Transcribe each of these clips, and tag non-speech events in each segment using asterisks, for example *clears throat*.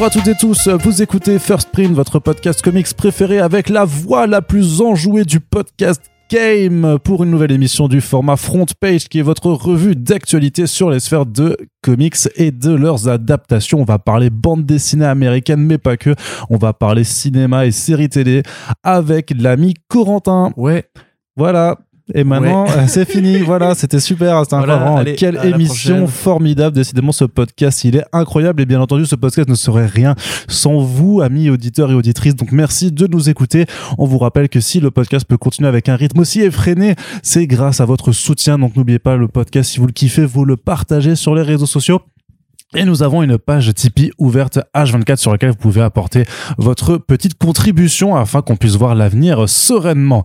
Bonjour à toutes et tous, vous écoutez First Print, votre podcast comics préféré avec la voix la plus enjouée du podcast Game pour une nouvelle émission du format Front Page qui est votre revue d'actualité sur les sphères de comics et de leurs adaptations. On va parler bande dessinée américaine mais pas que. On va parler cinéma et séries télé avec l'ami Corentin. Ouais. Voilà, et maintenant, Ouais. euh, c'est *laughs* fini. Voilà, c'était super. C'était Voilà, incroyable. Quelle émission formidable. Décidément, ce podcast, il est incroyable. Et bien entendu, ce podcast ne serait rien sans vous, amis auditeurs et auditrices. Donc, merci de nous écouter. On vous rappelle que si le podcast peut continuer avec un rythme aussi effréné, c'est grâce à votre soutien. Donc, n'oubliez pas le podcast. Si vous le kiffez, vous le partagez sur les réseaux sociaux. Et nous avons une page Tipeee ouverte H24 sur laquelle vous pouvez apporter votre petite contribution afin qu'on puisse voir l'avenir sereinement.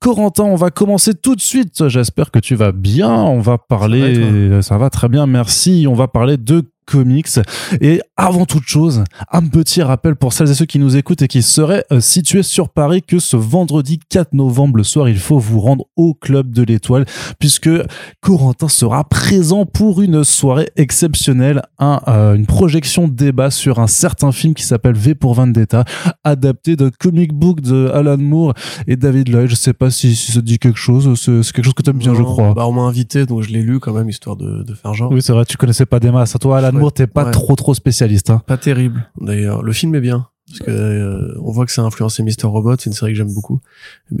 Corentin, on va commencer tout de suite. J'espère que tu vas bien. On va parler. Ça va, très bien, merci. On va parler de comics. Et avant toute chose, un petit rappel pour celles et ceux qui nous écoutent et qui seraient euh, situés sur Paris que ce vendredi 4 novembre le soir, il faut vous rendre au Club de l'Étoile puisque Corentin sera présent pour une soirée exceptionnelle, un, euh, une projection débat sur un certain film qui s'appelle V pour Vendetta, adapté d'un comic book de Alan Moore et David Lloyd. Je sais pas si, si ça te dit quelque chose. C'est quelque chose que tu aimes bien, je crois. Bah, on m'a invité, donc je l'ai lu quand même, histoire de, de faire genre. Oui, c'est vrai, tu connaissais pas des masses. Toi, Alan. Moore, t'es pas Ouais. trop trop spécialiste. Hein. Pas terrible. D'ailleurs, le film est bien. Parce que euh, on voit que ça a influencé Mr. Robot, c'est une série que j'aime beaucoup.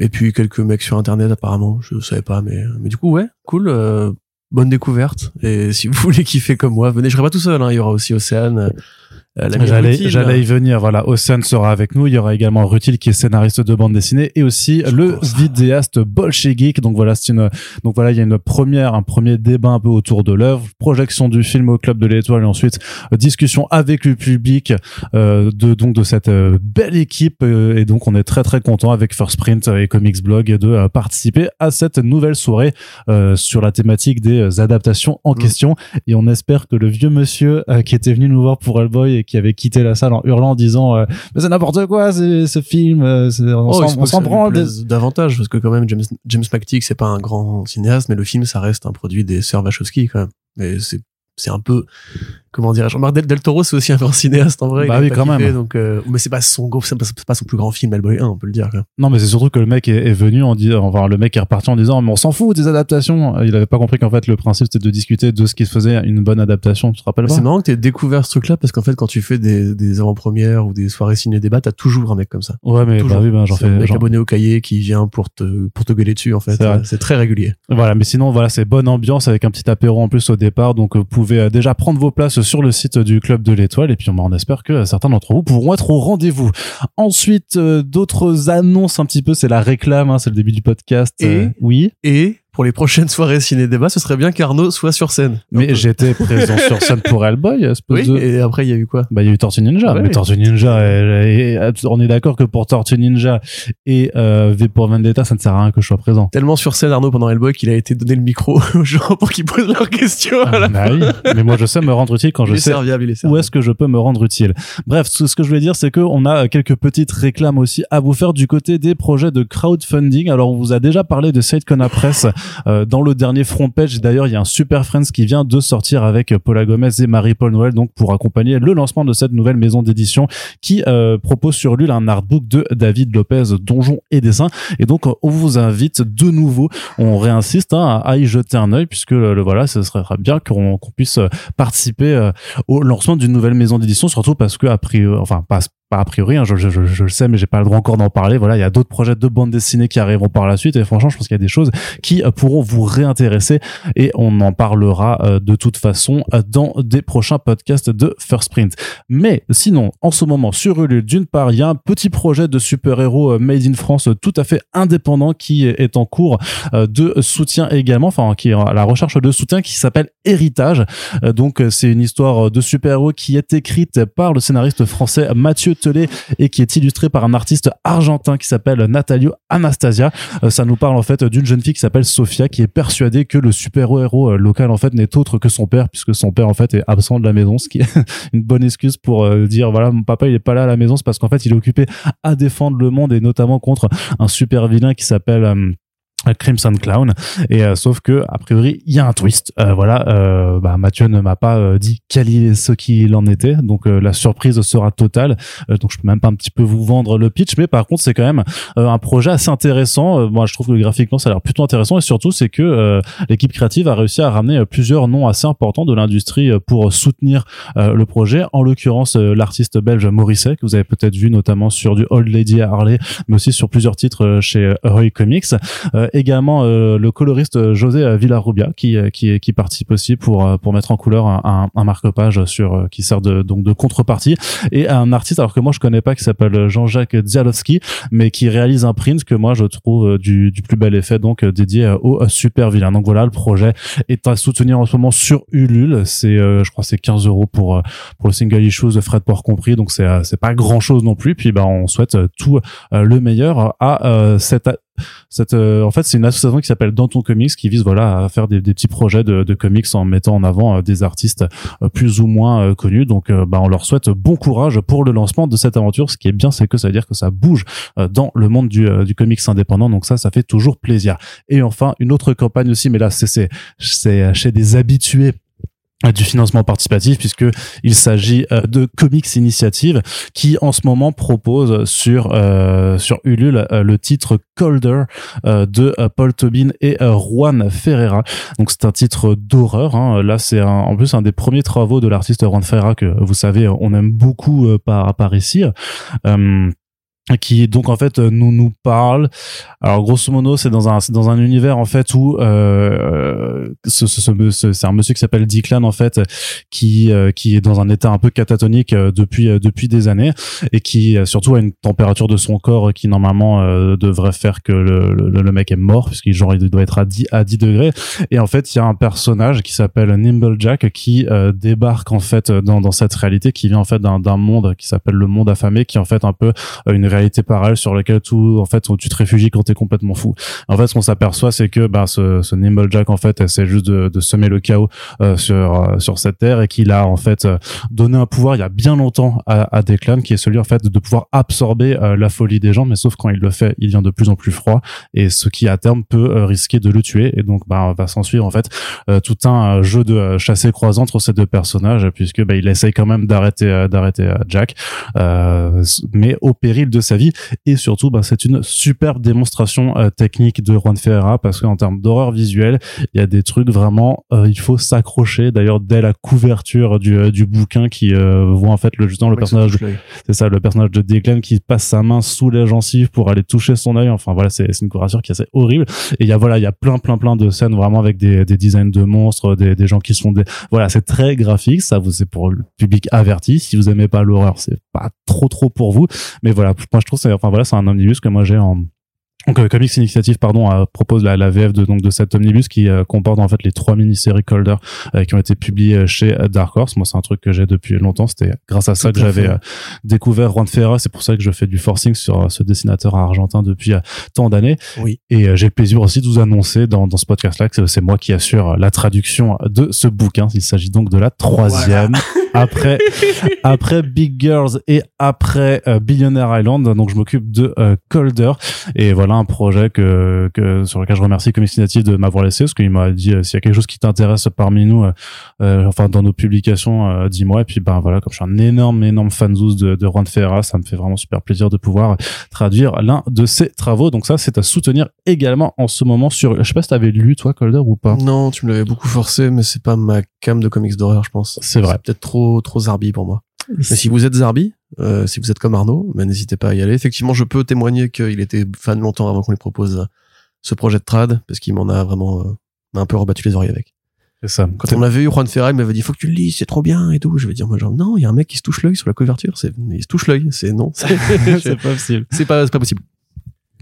Et puis quelques mecs sur internet apparemment, je savais pas, mais mais du coup ouais, cool, euh, bonne découverte. Et si vous *laughs* voulez kiffer comme moi, venez. Je serai pas tout seul, hein, il y aura aussi Océane, J'allais, Rutil. j'allais y venir. Voilà, Océane sera avec nous. Il y aura également Rutil qui est scénariste de bande dessinée et aussi le vidéaste Bolchegeek. Donc voilà, c'est une, donc voilà, il y a une première, un premier débat un peu autour de l'œuvre, projection du film au Club de l'Étoile et ensuite euh, discussion avec le public euh, de donc de cette euh, belle équipe euh, et donc on est très très content avec First Print et Comics Blog de euh, participer à cette nouvelle soirée euh, sur la thématique des euh, adaptations en Mm. question et on espère que le vieux monsieur euh, qui était venu nous voir pour Hellboy et qui avait quitté la salle en hurlant en disant euh, mais c'est n'importe quoi ce film euh, on Oh, s'en- des- plaise davantage parce que quand même James James McTeague c'est pas un grand cinéaste mais le film ça reste un produit des sœurs Wachowski quand même. Et c'est c'est un peu comment dirais-je Jean-Marc Del, Del Toro c'est aussi un grand cinéaste en vrai Bah oui, quand kiffé, même. donc euh, mais c'est pas son c'est pas, son plus grand film Hellboy 1 on peut le dire non mais c'est surtout que le mec est, est venu en disant enfin le mec est reparti en disant mais on s'en fout des adaptations. Il avait pas compris qu'en fait le principe c'était de discuter de ce qui faisait une bonne adaptation tu te rappelles c'est marrant que t'aies découvert ce truc là parce qu'en fait quand tu fais des, des avant-premières ou des soirées ciné débat t'as toujours un mec comme ça. Ouais mais bah oui ben j'en C'est un fais mec abonné au cahier qui vient pour te pour te gueuler dessus en fait. C'est très régulier. Voilà, mais sinon, voilà, c'est bonne ambiance avec un petit apéro en plus au départ. Donc, euh, vous pouvez euh, déjà prendre vos places sur le site du Club de l'Étoile. Et puis, on, espère que certains d'entre vous pourront être au rendez-vous. Ensuite, euh, d'autres annonces un petit peu. C'est la réclame, hein, c'est le début du podcast. Et Euh, oui, et pour les prochaines soirées ciné débat ce serait bien qu'Arnaud soit sur scène mais j'étais présent sur scène pour Hellboy. espèce oui de- et après il y a eu quoi? Bah, il y a eu Tortue Ninja. Ouais. Mais Tortue Ninja, on est d'accord que pour Tortue Ninja et euh, V pour Vendetta, ça ne sert à rien que je sois présent. tellement sur scène Arnaud pendant Hellboy qu'il a été donné le micro *laughs* aux gens pour qu'ils posent leurs questions à la Bah oui, mais moi, je sais me rendre utile quand il je est sais serviable il est où est-ce que je peux me rendre utile Bref, ce, ce que je voulais dire, c'est que on a quelques petites réclames aussi à vous faire du côté des projets de crowdfunding. Alors, on vous a déjà parlé de Sidecona Press euh, dans le dernier front page. D'ailleurs, il y a un Super Friends qui vient de sortir avec Paula Gomez et Marie-Paul Noël, donc pour accompagner le lancement de cette nouvelle maison d'édition qui euh, propose sur lui un artbook de David Lopez, Donjon et Dessin. Et donc, on vous invite de nouveau, on réinsiste hein, à y jeter un œil puisque le, voilà, ce serait bien qu'on puisse euh, participer euh, au lancement d'une nouvelle maison d'édition, surtout parce que a priori, enfin pas pas a priori, hein, je, je, je, je le sais, mais j'ai pas le droit encore d'en parler. Voilà, il y a d'autres projets de bande dessinée qui arriveront par la suite, et franchement, je pense qu'il y a des choses qui euh, pourront vous réintéresser, et on en parlera euh, de toute façon euh, dans des prochains podcasts de First Print. Mais sinon, en ce moment sur Ulule, d'une part, il y a un petit projet de super-héros made in France tout à fait indépendant qui est en cours de soutien également, enfin qui est à la recherche de soutien, qui s'appelle Héritage. Donc c'est une histoire de super-héros qui est écrite par le scénariste français Mathieu Et qui est illustrée par un artiste argentin qui s'appelle Natalio Anastasia. Euh, ça nous parle en fait d'une jeune fille qui s'appelle Sofia qui est persuadée que le super-héros euh, local en fait n'est autre que son père puisque son père en fait est absent de la maison, ce qui est *laughs* une bonne excuse pour euh, dire voilà mon papa il est pas là à la maison, c'est parce qu'en fait il est occupé à défendre le monde et notamment contre un super vilain qui s'appelle Crimson Clown. Et euh, sauf que a priori il y a un twist. Euh, voilà euh, bah, Mathieu ne m'a pas dit quel est ce qu'il en était. Donc la surprise sera totale. Donc je peux même pas un petit peu vous vendre le pitch mais par contre c'est quand même un projet assez intéressant. Moi je trouve que graphiquement ça a l'air plutôt intéressant. Et surtout c'est que l'équipe créative a réussi à ramener plusieurs noms assez importants de l'industrie pour soutenir le projet. En l'occurrence l'artiste belge Morisset que vous avez peut-être vu notamment sur du Old Lady Harley mais aussi sur plusieurs titres chez Roy Comics également euh, le coloriste José Villarrubia qui qui qui participe aussi pour euh, pour mettre en couleur un, un marque-page sur euh, qui sert de donc de contrepartie. Et un artiste alors que moi je connais pas qui s'appelle Jean-Jacques Zialowski mais qui réalise un print que moi je trouve du, du plus bel effet donc dédié au super vilain. Donc voilà le projet est à soutenir en ce moment sur Ulule. C'est je crois c'est 15 euros pour pour le single issue de Fred Port compris. Donc c'est c'est pas grand chose non plus. Puis bah on souhaite tout le meilleur à cette euh, en fait, c'est une association qui s'appelle Danton Comics qui vise voilà à faire des, petits projets de, comics en mettant en avant euh, des artistes euh, plus ou moins connus. Donc, bah, on leur souhaite bon courage pour le lancement de cette aventure. Ce qui est bien, c'est que ça veut dire que ça bouge dans le monde du, comics indépendant. Donc ça, ça fait toujours plaisir. Et enfin, une autre campagne aussi, mais là, c'est chez des habitués du financement participatif puisque il s'agit euh, de Comics Initiative qui en ce moment propose sur euh, sur Ulule euh, le titre Colder de Paul Tobin et Juan Ferreira. Donc c'est un titre d'horreur. Hein. Là c'est en plus un des premiers travaux de l'artiste Juan Ferreira que vous savez on aime beaucoup par par ici qui donc en fait nous nous parle. Alors grosso modo c'est dans un dans un univers en fait où euh, ce, ce, ce, c'est un monsieur qui s'appelle Declan en fait qui euh, qui est dans un état un peu catatonique euh, depuis euh, depuis des années et qui surtout a une température de son corps qui normalement devrait faire que le, le, le mec est mort puisqu'il genre il doit être à 10 à 10 degrés. Et en fait il y a un personnage qui s'appelle Nimble Jack qui débarque en fait dans dans cette réalité qui vient en fait d'un d'un monde qui s'appelle le monde affamé qui en fait un peu une réalité parallèle sur laquelle tout en fait tu te réfugies quand t'es complètement fou. En fait, ce qu'on s'aperçoit, c'est que bah, ce, ce Nimble Jack en fait essaie juste de, semer le chaos euh, sur euh, sur cette terre et qu'il a en fait euh, donné un pouvoir il y a bien longtemps à, à Declan qui est celui en fait de pouvoir absorber la folie des gens, mais sauf quand il le fait, il devient de plus en plus froid et ce qui à terme peut risquer de le tuer. Et donc bah va s'en suivre en fait tout un jeu de chassé croisant entre ces deux personnages puisque bah, il essaye quand même d'arrêter d'arrêter Jack. Mais au péril de sa vie. Et surtout bah, c'est une superbe démonstration euh, technique de Juan Ferreira parce qu'en termes d'horreur visuelle il y a des trucs vraiment euh, il faut s'accrocher. D'ailleurs dès la couverture du, euh, du bouquin qui voit en fait le justement le personnage c'est ça le personnage de Declan qui passe sa main sous les gencives pour aller toucher son œil. Enfin voilà c'est une couverture qui est assez horrible. Et il y a voilà il y a plein plein plein de scènes vraiment avec des, des designs de monstres des, des gens qui sont des voilà c'est très graphique. Ça vous c'est pour le public averti. Si vous aimez pas l'horreur c'est pas trop trop pour vous mais voilà moi je trouve enfin voilà, c'est un omnibus que moi j'ai en donc euh, Comics Initiative pardon euh, propose la, la, VF de donc de cet omnibus qui euh, comporte en fait les trois mini-séries Colder qui ont été publiées chez Dark Horse. Moi c'est un truc que j'ai depuis longtemps, c'était grâce à ça que j'avais découvert Juan Ferreira, c'est pour ça que je fais du forcing sur ce dessinateur argentin depuis tant d'années. Oui. Et j'ai le plaisir aussi de vous annoncer dans, dans ce podcast là que c'est moi qui assure la traduction de ce bouquin. Il s'agit donc de la troisième *laughs* après après Big Girls et après Billionaire Island. Donc je m'occupe de Colder. Et voilà un projet que, que sur lequel je remercie Comics Initiative de m'avoir laissé parce qu'il m'a dit euh, s'il y a quelque chose qui t'intéresse parmi nous euh, euh, enfin dans nos publications dis-moi. Et puis ben voilà comme je suis un énorme énorme fan de, de Juan Ferreira ça me fait vraiment super plaisir de pouvoir traduire l'un de ses travaux. Donc ça c'est à soutenir également en ce moment sur je sais pas si t'avais lu toi Colder ou pas? Non tu me l'avais beaucoup forcé mais c'est pas ma cam de comics d'horreur je pense. C'est vrai. Peut-être trop trop zarbi pour moi mais si vous êtes Zarbi, euh, si vous êtes comme Arnaud, ben, n'hésitez pas à y aller. Effectivement, je peux témoigner qu'il était fan longtemps avant qu'on lui propose ce projet de trad, parce qu'il m'en a vraiment euh, un peu rebattu les oreilles avec. C'est ça. Quand on avait eu Juan Ferrari, il m'avait dit faut que tu le lis, c'est trop bien et tout. Je vais dire moi genre non, il y a un mec qui se touche l'œil sur la couverture, c'est il se touche l'œil, c'est non, *laughs* *laughs* c'est pas possible. C'est pas c'est pas possible.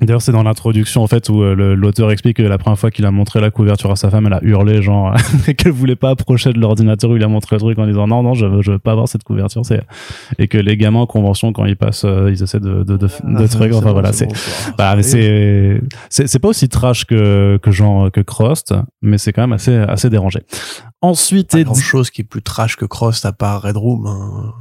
D'ailleurs, c'est dans l'introduction en fait où euh, l'auteur explique que la première fois qu'il a montré la couverture à sa femme, elle a hurlé genre *laughs* qu'elle voulait pas approcher de l'ordinateur où il a montré le truc en disant non non je veux je veux pas avoir cette couverture c'est et que les gamins en convention quand ils passent euh, ils essaient de de de, ah, trucs enfin voilà c'est bah c'est c'est pas aussi trash que que genre que Crost mais c'est quand même assez assez dérangé. Ensuite, pas grand chose qui est plus trash que Crost à part Red Room. Hein.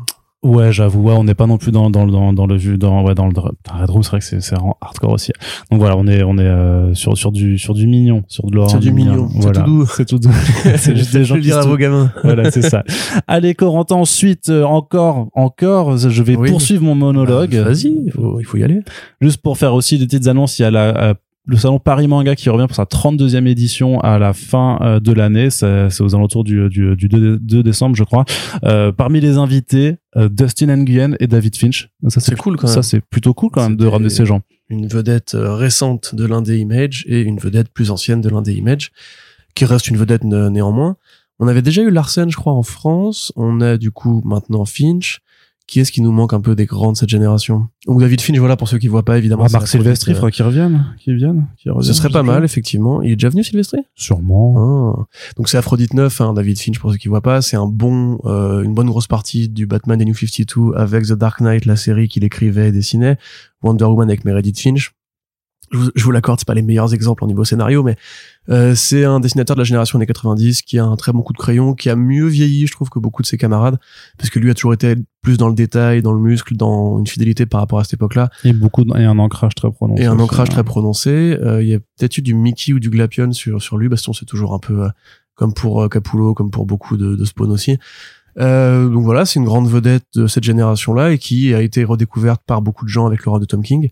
Ouais, j'avoue, ouais, on n'est pas non plus dans dans dans, dans le vue dans ouais dans le Red Room, c'est vrai que c'est c'est hardcore aussi. Donc voilà, on est on est euh, sur sur du sur du mignon, sur de l'horreur. C'est du mignon, c'est tout doux. C'est tout doux. *laughs* c'est juste des gens Je le dire à vos gamins. *laughs* Voilà, c'est ça. Allez, Corentin, ensuite euh, encore encore, je vais Oui. poursuivre mon monologue. Bah, Vas-y, il faut, il faut y aller. Juste pour faire aussi des petites annonces, il y a la, euh, le salon Paris Manga qui revient pour sa 32e édition à la fin euh, de l'année. C'est aux alentours du, du, du 2, 2 décembre, je crois. Euh, parmi les invités, euh, Dustin Nguyen et David Finch. Ça, C'est cool quand Ça, même. c'est plutôt cool quand même de ramener ces gens. Une vedette euh, récente de l'un des Image et une vedette plus ancienne de l'un des Image, qui reste une vedette né- néanmoins. On avait déjà eu Larsen, je crois, en France. On a du coup maintenant Finch. Qui est-ce qui nous manque un peu des grands de cette génération? Donc David Finch, voilà, pour ceux qui voient pas, évidemment. Ah, Marc la Sylvestre, il produite, faudrait qu'il revienne. Qu'il vienne. euh, revienne, Ce serait pas mal, effectivement. Il est déjà venu, Sylvestre Sûrement. Ah. Donc c'est Aphrodite 9, hein, David Finch pour ceux qui voient pas, c'est un bon, euh, une bonne grosse partie du Batman des New 52 avec The Dark Knight, la série qu'il écrivait et dessinait, Wonder Woman avec Meredith Finch. Je vous, je vous l'accorde, c'est pas les meilleurs exemples au niveau scénario, mais euh, c'est un dessinateur de la génération des 90 qui a un très bon coup de crayon, qui a mieux vieilli, je trouve, que beaucoup de ses camarades, parce que lui a toujours été plus dans le détail, dans le muscle, dans une fidélité par rapport à cette époque-là, Et beaucoup de- et un ancrage très prononcé. et un aussi, ancrage hein. très prononcé. Euh, Il y a peut-être eu du Mickey ou du Glapion sur sur lui. Baston, c'est toujours un peu euh, comme pour euh, Capullo, comme pour beaucoup de, de Spawn aussi. Euh, donc voilà, c'est une grande vedette de cette génération-là et qui a été redécouverte par beaucoup de gens avec le roi de Tom King,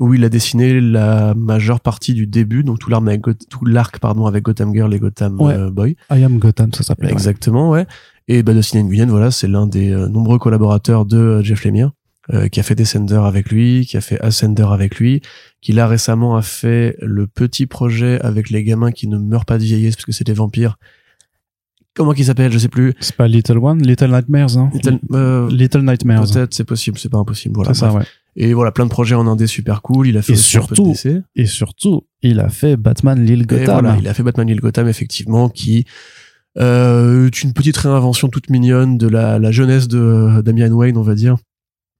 où il a dessiné la majeure partie du début, donc tout l'arc avec, tout l'arc pardon avec Gotham Girl et Gotham Ouais. euh, Boy. I am Gotham, ça s'appelait. ouais. Exactement, ouais. Et bah, Dustin Nguyen, voilà, c'est l'un des euh, nombreux collaborateurs de euh, Jeff Lemire, euh, qui a fait Descender avec lui, qui a fait Ascender avec lui, qui là récemment a fait le petit projet avec les gamins qui ne meurent pas de vieillesse parce que c'est des vampires. Comment qu'il s'appelle, je sais plus. C'est pas Little One, Little Nightmares, hein. Little, euh, Little Nightmares. Peut-être, c'est possible, c'est pas impossible. Voilà. C'est ça, ouais. Et voilà, plein de projets en indé super cool. Il a fait Et surtout. Et surtout, il a fait Batman Lil Et Gotham. voilà, il a fait Batman Lil Gotham, effectivement, qui euh, est une petite réinvention toute mignonne de la, la jeunesse de Damian Wayne, on va dire,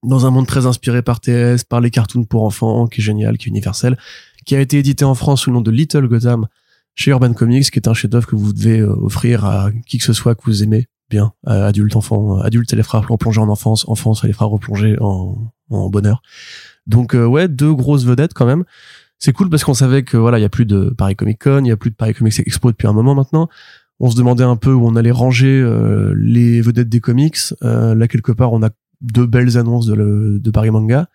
dans un monde très inspiré par TS, par les cartoons pour enfants, qui est génial, qui est universel, qui a été édité en France sous le nom de Little Gotham chez Urban Comics, qui est un chef-d'œuvre que vous devez euh, offrir à qui que ce soit que vous aimez bien, adulte, enfant, adulte, les fera replonger en enfance, enfance, les fera replonger en, en bonheur. Donc euh, ouais, deux grosses vedettes quand même c'est cool parce qu'on savait que voilà, il y a plus de Paris Comic Con, il y a plus de Paris Comics Expo depuis un moment maintenant. On se demandait un peu où on allait ranger euh, les vedettes des comics. Euh, là quelque part, on a deux belles annonces de, Paris Manga.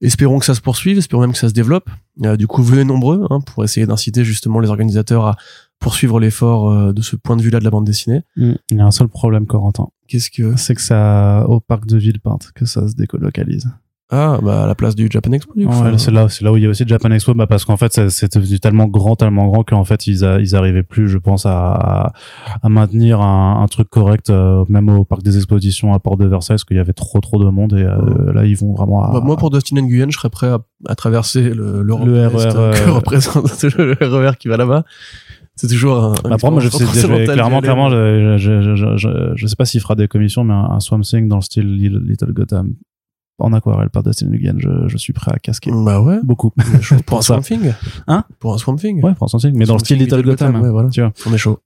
Espérons que ça se poursuive, espérons même que ça se développe. Euh, du coup, venez nombreux hein, pour essayer d'inciter justement les organisateurs à poursuivre l'effort euh, de ce point de vue-là de la bande dessinée. Mm. Il y a un seul problème, Corentin. Qu'est-ce que C'est que ça, au parc de Villepinte, que ça se délocalise. ah bah à la place du Japan Expo du coup. Ouais, c'est là, c'est là où il y a aussi Japan Expo, bah parce qu'en fait, c'était tellement grand, tellement grand qu'en fait, ils, a, ils arrivaient plus, je pense, à, maintenir un, un truc correct, euh, même au parc des expositions à Port de Versailles, parce qu'il y avait trop, trop de monde et euh, là, ils vont vraiment à, Bah, moi, pour Dustin Nguyen, je serais prêt à, à traverser le, Le l'Est, RER, euh, *laughs* que euh, représente le RER qui va là-bas. C'est toujours un. Bah, après, moi, je, sais, clairement, clairement, je, je, je, je, je, je sais pas s'il fera des commissions, mais un, un Swamp Thing dans le style Little, Little Gotham en aquarelle par Dustin Nguyen, je, je suis prêt à casquer. Bah ouais. Beaucoup. *laughs* Pour un. Swamp Thing. Hein? Pour un Swamp Thing. Ouais, pour un Swamp Thing, mais dans le style Little Gotham. ouais, voilà. Tu vois. On est chaud.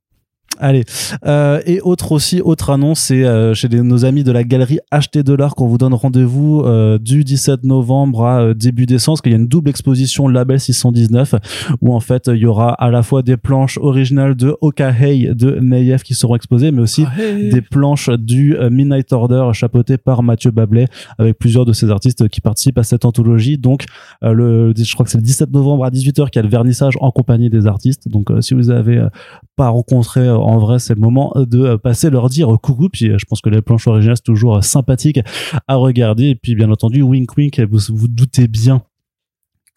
Allez. Euh, et autre aussi, autre annonce, c'est euh, chez les- nos amis de la galerie Acheter de l'art qu'on vous donne rendez-vous euh, du 17 novembre à euh, début décembre, parce qu'il y a une double exposition Label 619 où en fait il y aura à la fois des planches originales de Okahei de Meyev qui seront exposées, mais aussi hey. des planches du euh, Midnight Order chapeauté par Mathieu Bablet avec plusieurs de ces artistes qui participent à cette anthologie. Donc, euh, le, je crois que c'est le 17 novembre à 18h qu'il y a le vernissage en compagnie des artistes. Donc, euh, si vous avez euh, pas rencontré euh, en vrai, c'est le moment de euh, passer leur dire coucou. Puis, euh, je pense que les planches originales c'est toujours euh, sympathique à regarder. Et puis, bien entendu, wink wink, vous vous doutez bien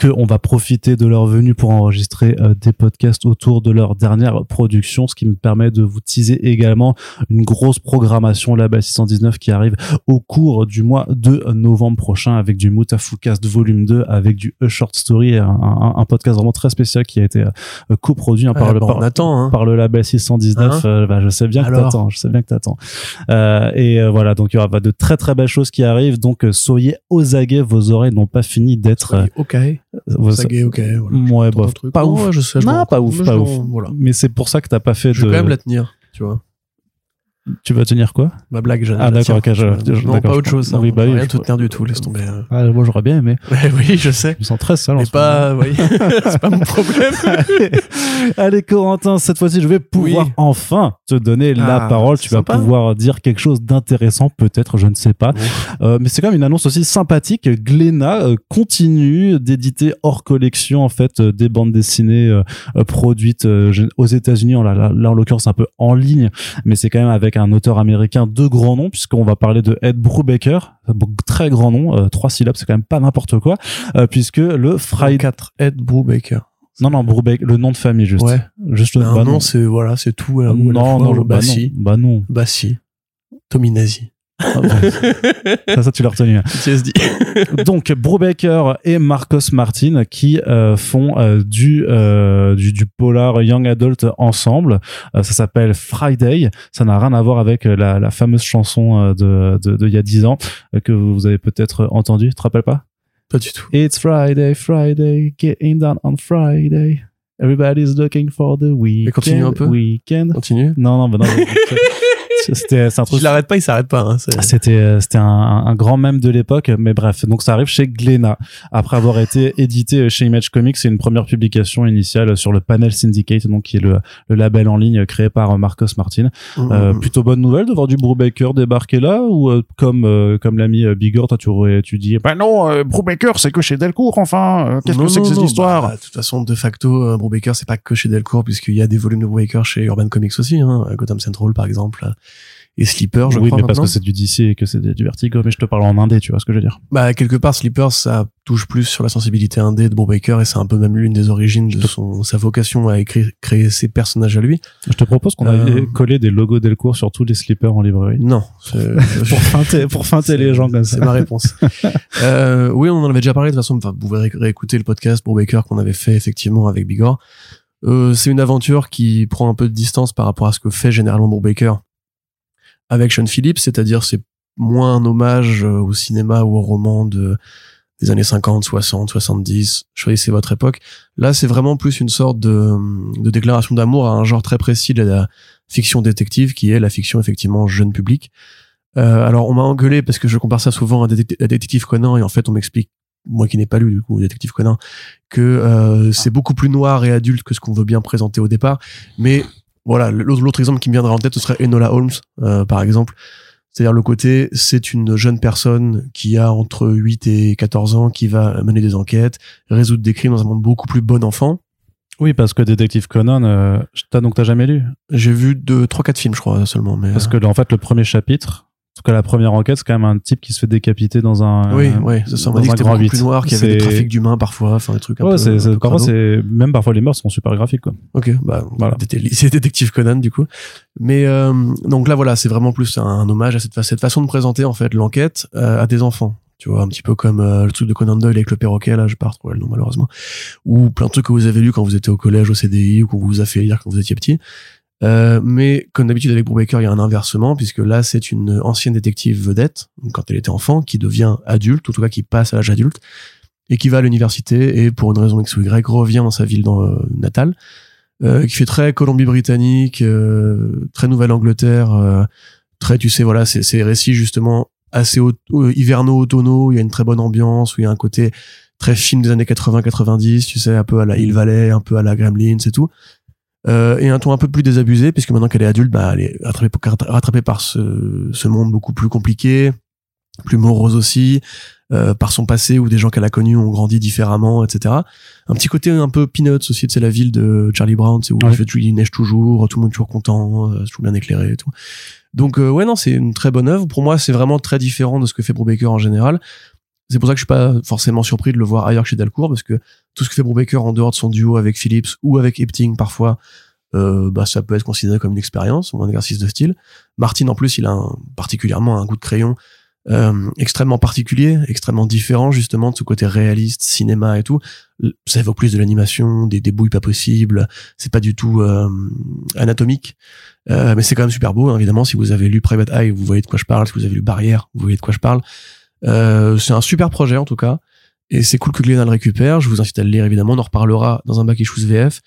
qu'on va profiter de leur venue pour enregistrer euh, des podcasts autour de leur dernière production, ce qui me permet de vous teaser également une grosse programmation Label 619 qui arrive au cours du mois de novembre prochain avec du Mutafukast volume 2, avec du A Short Story, un, un- un podcast vraiment très spécial qui a été euh, coproduit hein, par, Ah, le, bah, par, on attend, hein. par le label 619. Hein euh, bah, je sais bien que t'attends, je sais bien que t'attends. Et voilà, donc il y aura bah, de très très belles choses qui arrivent. Donc soyez aux aguets, vos oreilles n'ont pas fini d'être. euh, Vos- Sagué, ok. Voilà. Ouais, un truc. pas Non, ouf. ouais, je sais, je Non, pas ouf, pas ouf. Voilà. Mais c'est pour ça que t'as pas fait Je vais de. quand même la tenir, tu vois. Tu vas tenir quoi? Ma blague, j'allais Ah, d'accord, ok, je- je- Non, pas autre je- chose. ça. oui, bah oui, rien je- te tenir du tout, laisse tomber. euh. ah, Moi, j'aurais bien aimé. *laughs* Oui, je sais. Je me sens très sale en Mais ce moment. pas, oui, *laughs* c'est pas mon problème. Allez, allez, Corentin, cette fois-ci, je vais pouvoir Oui. enfin te donner la Ah, parole. Tu c'est vas sympa. pouvoir dire quelque chose d'intéressant, peut-être, je ne sais pas. Euh, mais c'est quand même une annonce aussi sympathique. Glénat euh, continue d'éditer hors collection en fait des bandes dessinées euh, produites euh, aux États-Unis. Là, là, là, en l'occurrence un peu en ligne, mais c'est quand même avec un auteur américain de grand nom puisqu'on va parler de Ed Brubaker, très grand nom, euh, trois syllabes, c'est quand même pas n'importe quoi, euh, puisque le Friday. 4, Ed Brubaker. Non non Brubaker, le nom de famille juste. Ouais. Juste le Un bah, nom, non. c'est, voilà, c'est tout. à la- non à la fois, non, bah, bah, non. si. Bah non. Bah si. Tommy Ah, ça, ça tu l'as retenu. *laughs* PTSD. donc Brubaker et Marcos Martin qui euh, font euh, du, euh, du du polar young adult ensemble. Ça s'appelle Friday. Ça n'a rien à voir avec la, la fameuse chanson de de y a 10 ans que vous avez peut-être entendu. Tu te rappelles pas? Pas du tout. It's Friday, Friday, getting down on Friday. Everybody's looking for the weekend. continue un peu. Weekend. Continue. Non non, bah non. *laughs* C'était c'est un truc Je l'arrête pas, il s'arrête pas. Hein, c'était euh, c'était un, un grand mème de l'époque, mais bref. Donc ça arrive chez Glénat après avoir été édité chez Image Comics. C'est une première publication initiale sur le Panel Syndicate, donc qui est le, le label en ligne créé par Marcos Martin. Euh, Mhm. plutôt bonne nouvelle de voir du Brubaker débarquer là, ou euh, comme euh, comme l'ami euh, Bigor, toi tu aurais tu dis bah non, euh, Brubaker c'est que chez Delcourt enfin. euh, Qu'est-ce que c'est que cette histoire? bah, De toute façon, de facto, euh, Brubaker, c'est pas que chez Delcourt, puisqu'il y a des volumes de Brubaker chez Urban Comics aussi, hein, Gotham Central, par exemple, et Sleeper, je Oui, crois. mais parce que c'est du DC et que c'est du Vertigo, mais je te parle en indé, tu vois ce que je veux dire. Bah, quelque part, Sleeper, ça touche plus sur la sensibilité indé de Brubaker, et c'est un peu même l'une des origines de son, sa vocation à écrire, créer ses personnages à lui. Je te propose qu'on Euh. aille coller des logos Delcourt sur tous les slippers en librairie. Non. *laughs* pour feinter, pour feinter les gens comme ça. C'est ma réponse. *laughs* euh, oui, on en avait déjà parlé de toute façon. Vous pouvez ré- réécouter le podcast Brubaker qu'on avait fait effectivement avec Bigor. Euh, c'est une aventure qui prend un peu de distance par rapport à ce que fait généralement Brubaker avec Sean Phillips, c'est-à-dire c'est moins un hommage euh, au cinéma ou au roman de des années 50, 60, 70, choisissez votre époque. Là, c'est vraiment plus une sorte de, de déclaration d'amour à un genre très précis de la fiction détective qui est la fiction effectivement jeune public. Euh, alors, on m'a engueulé parce que je compare ça souvent à, Détec- à Détective Conan et en fait, on m'explique, moi qui n'ai pas lu du coup Détective Conan, que euh, c'est beaucoup plus noir et adulte que ce qu'on veut bien présenter au départ. Mais voilà, l'autre exemple qui me viendra en tête, ce serait Enola Holmes, euh, par exemple. C'est-à-dire le côté, c'est une jeune personne qui a entre 8 et 14 ans, qui va mener des enquêtes, résoudre des crimes dans un monde beaucoup plus bon enfant. Oui, parce que Détective Conan, euh, t'as donc t'as jamais lu? J'ai vu deux, trois, quatre films, je crois, seulement. Mais, Parce euh, que en fait, le premier chapitre, en tout cas la première enquête, c'est quand même un type qui se fait décapiter dans un. oui, euh, oui, ça, ça m'a dit que c'était beaucoup plus noir, qu'il y avait des trafics d'humains parfois, enfin des trucs un Ouais, peu. c'est, même parfois les morts sont super graphiques quoi. Ok, bah Voilà. *laughs* C'est détective Conan du coup. Mais euh, donc là voilà, c'est vraiment plus un, un hommage à cette, cette façon de présenter en fait l'enquête euh, à des enfants. Tu vois, un petit peu comme euh, le truc de Conan Doyle avec le perroquet là, je pas retrouver le nom malheureusement. Ou plein de trucs que vous avez lu quand vous étiez au collège, au CDI ou qu'on vous a fait lire quand vous étiez petit. Euh, mais comme d'habitude avec Brubaker, il y a un inversement puisque là c'est une ancienne détective vedette, quand elle était enfant, qui devient adulte, ou en tout cas qui passe à l'âge adulte, et qui va à l'université et pour une raison X ou Y revient dans sa ville euh, natale euh, qui fait très Colombie-Britannique, euh, très Nouvelle-Angleterre, très, tu sais, voilà, c'est c'est récits justement assez au- euh, hivernaux, automnaux, il y a une très bonne ambiance, où il y a un côté très film des années 80-90, tu sais, un peu à la Hill Valley, un peu à la Gremlins et tout. Euh, et un ton un peu plus désabusé, puisque maintenant qu'elle est adulte, bah, elle est rattrapée, rattrapée par ce, ce monde beaucoup plus compliqué, plus morose aussi, euh, par son passé où des gens qu'elle a connus ont grandi différemment, etc. Un petit côté un peu Peanuts aussi, c'est la ville de Charlie Brown, c'est où Ouais. il, fait, il neige toujours, tout le monde est toujours content, euh, c'est toujours bien éclairé et tout. Donc euh, ouais non, c'est une très bonne œuvre. Pour moi, c'est vraiment très différent de ce que fait Brubaker en général. C'est pour ça que je suis pas forcément surpris de le voir ailleurs que chez Delcourt, parce que tout ce que fait Brubaker en dehors de son duo avec Phillips ou avec Epting parfois, euh, bah ça peut être considéré comme une expérience ou un exercice de style. Martin en plus, il a un- particulièrement un goût de crayon euh, extrêmement particulier, extrêmement différent justement de ce côté réaliste, cinéma et tout. Ça évoque plus de l'animation, des débouilles pas possibles. C'est pas du tout euh, anatomique, Euh, mais c'est quand même super beau. hein, évidemment, si vous avez lu Private Eye, vous voyez de quoi je parle. Si vous avez lu Barrière, vous voyez de quoi je parle. Euh, c'est un super projet en tout cas, et c'est cool que Glénat le récupère. Je vous incite à le lire évidemment. On en reparlera dans un bac issues VF.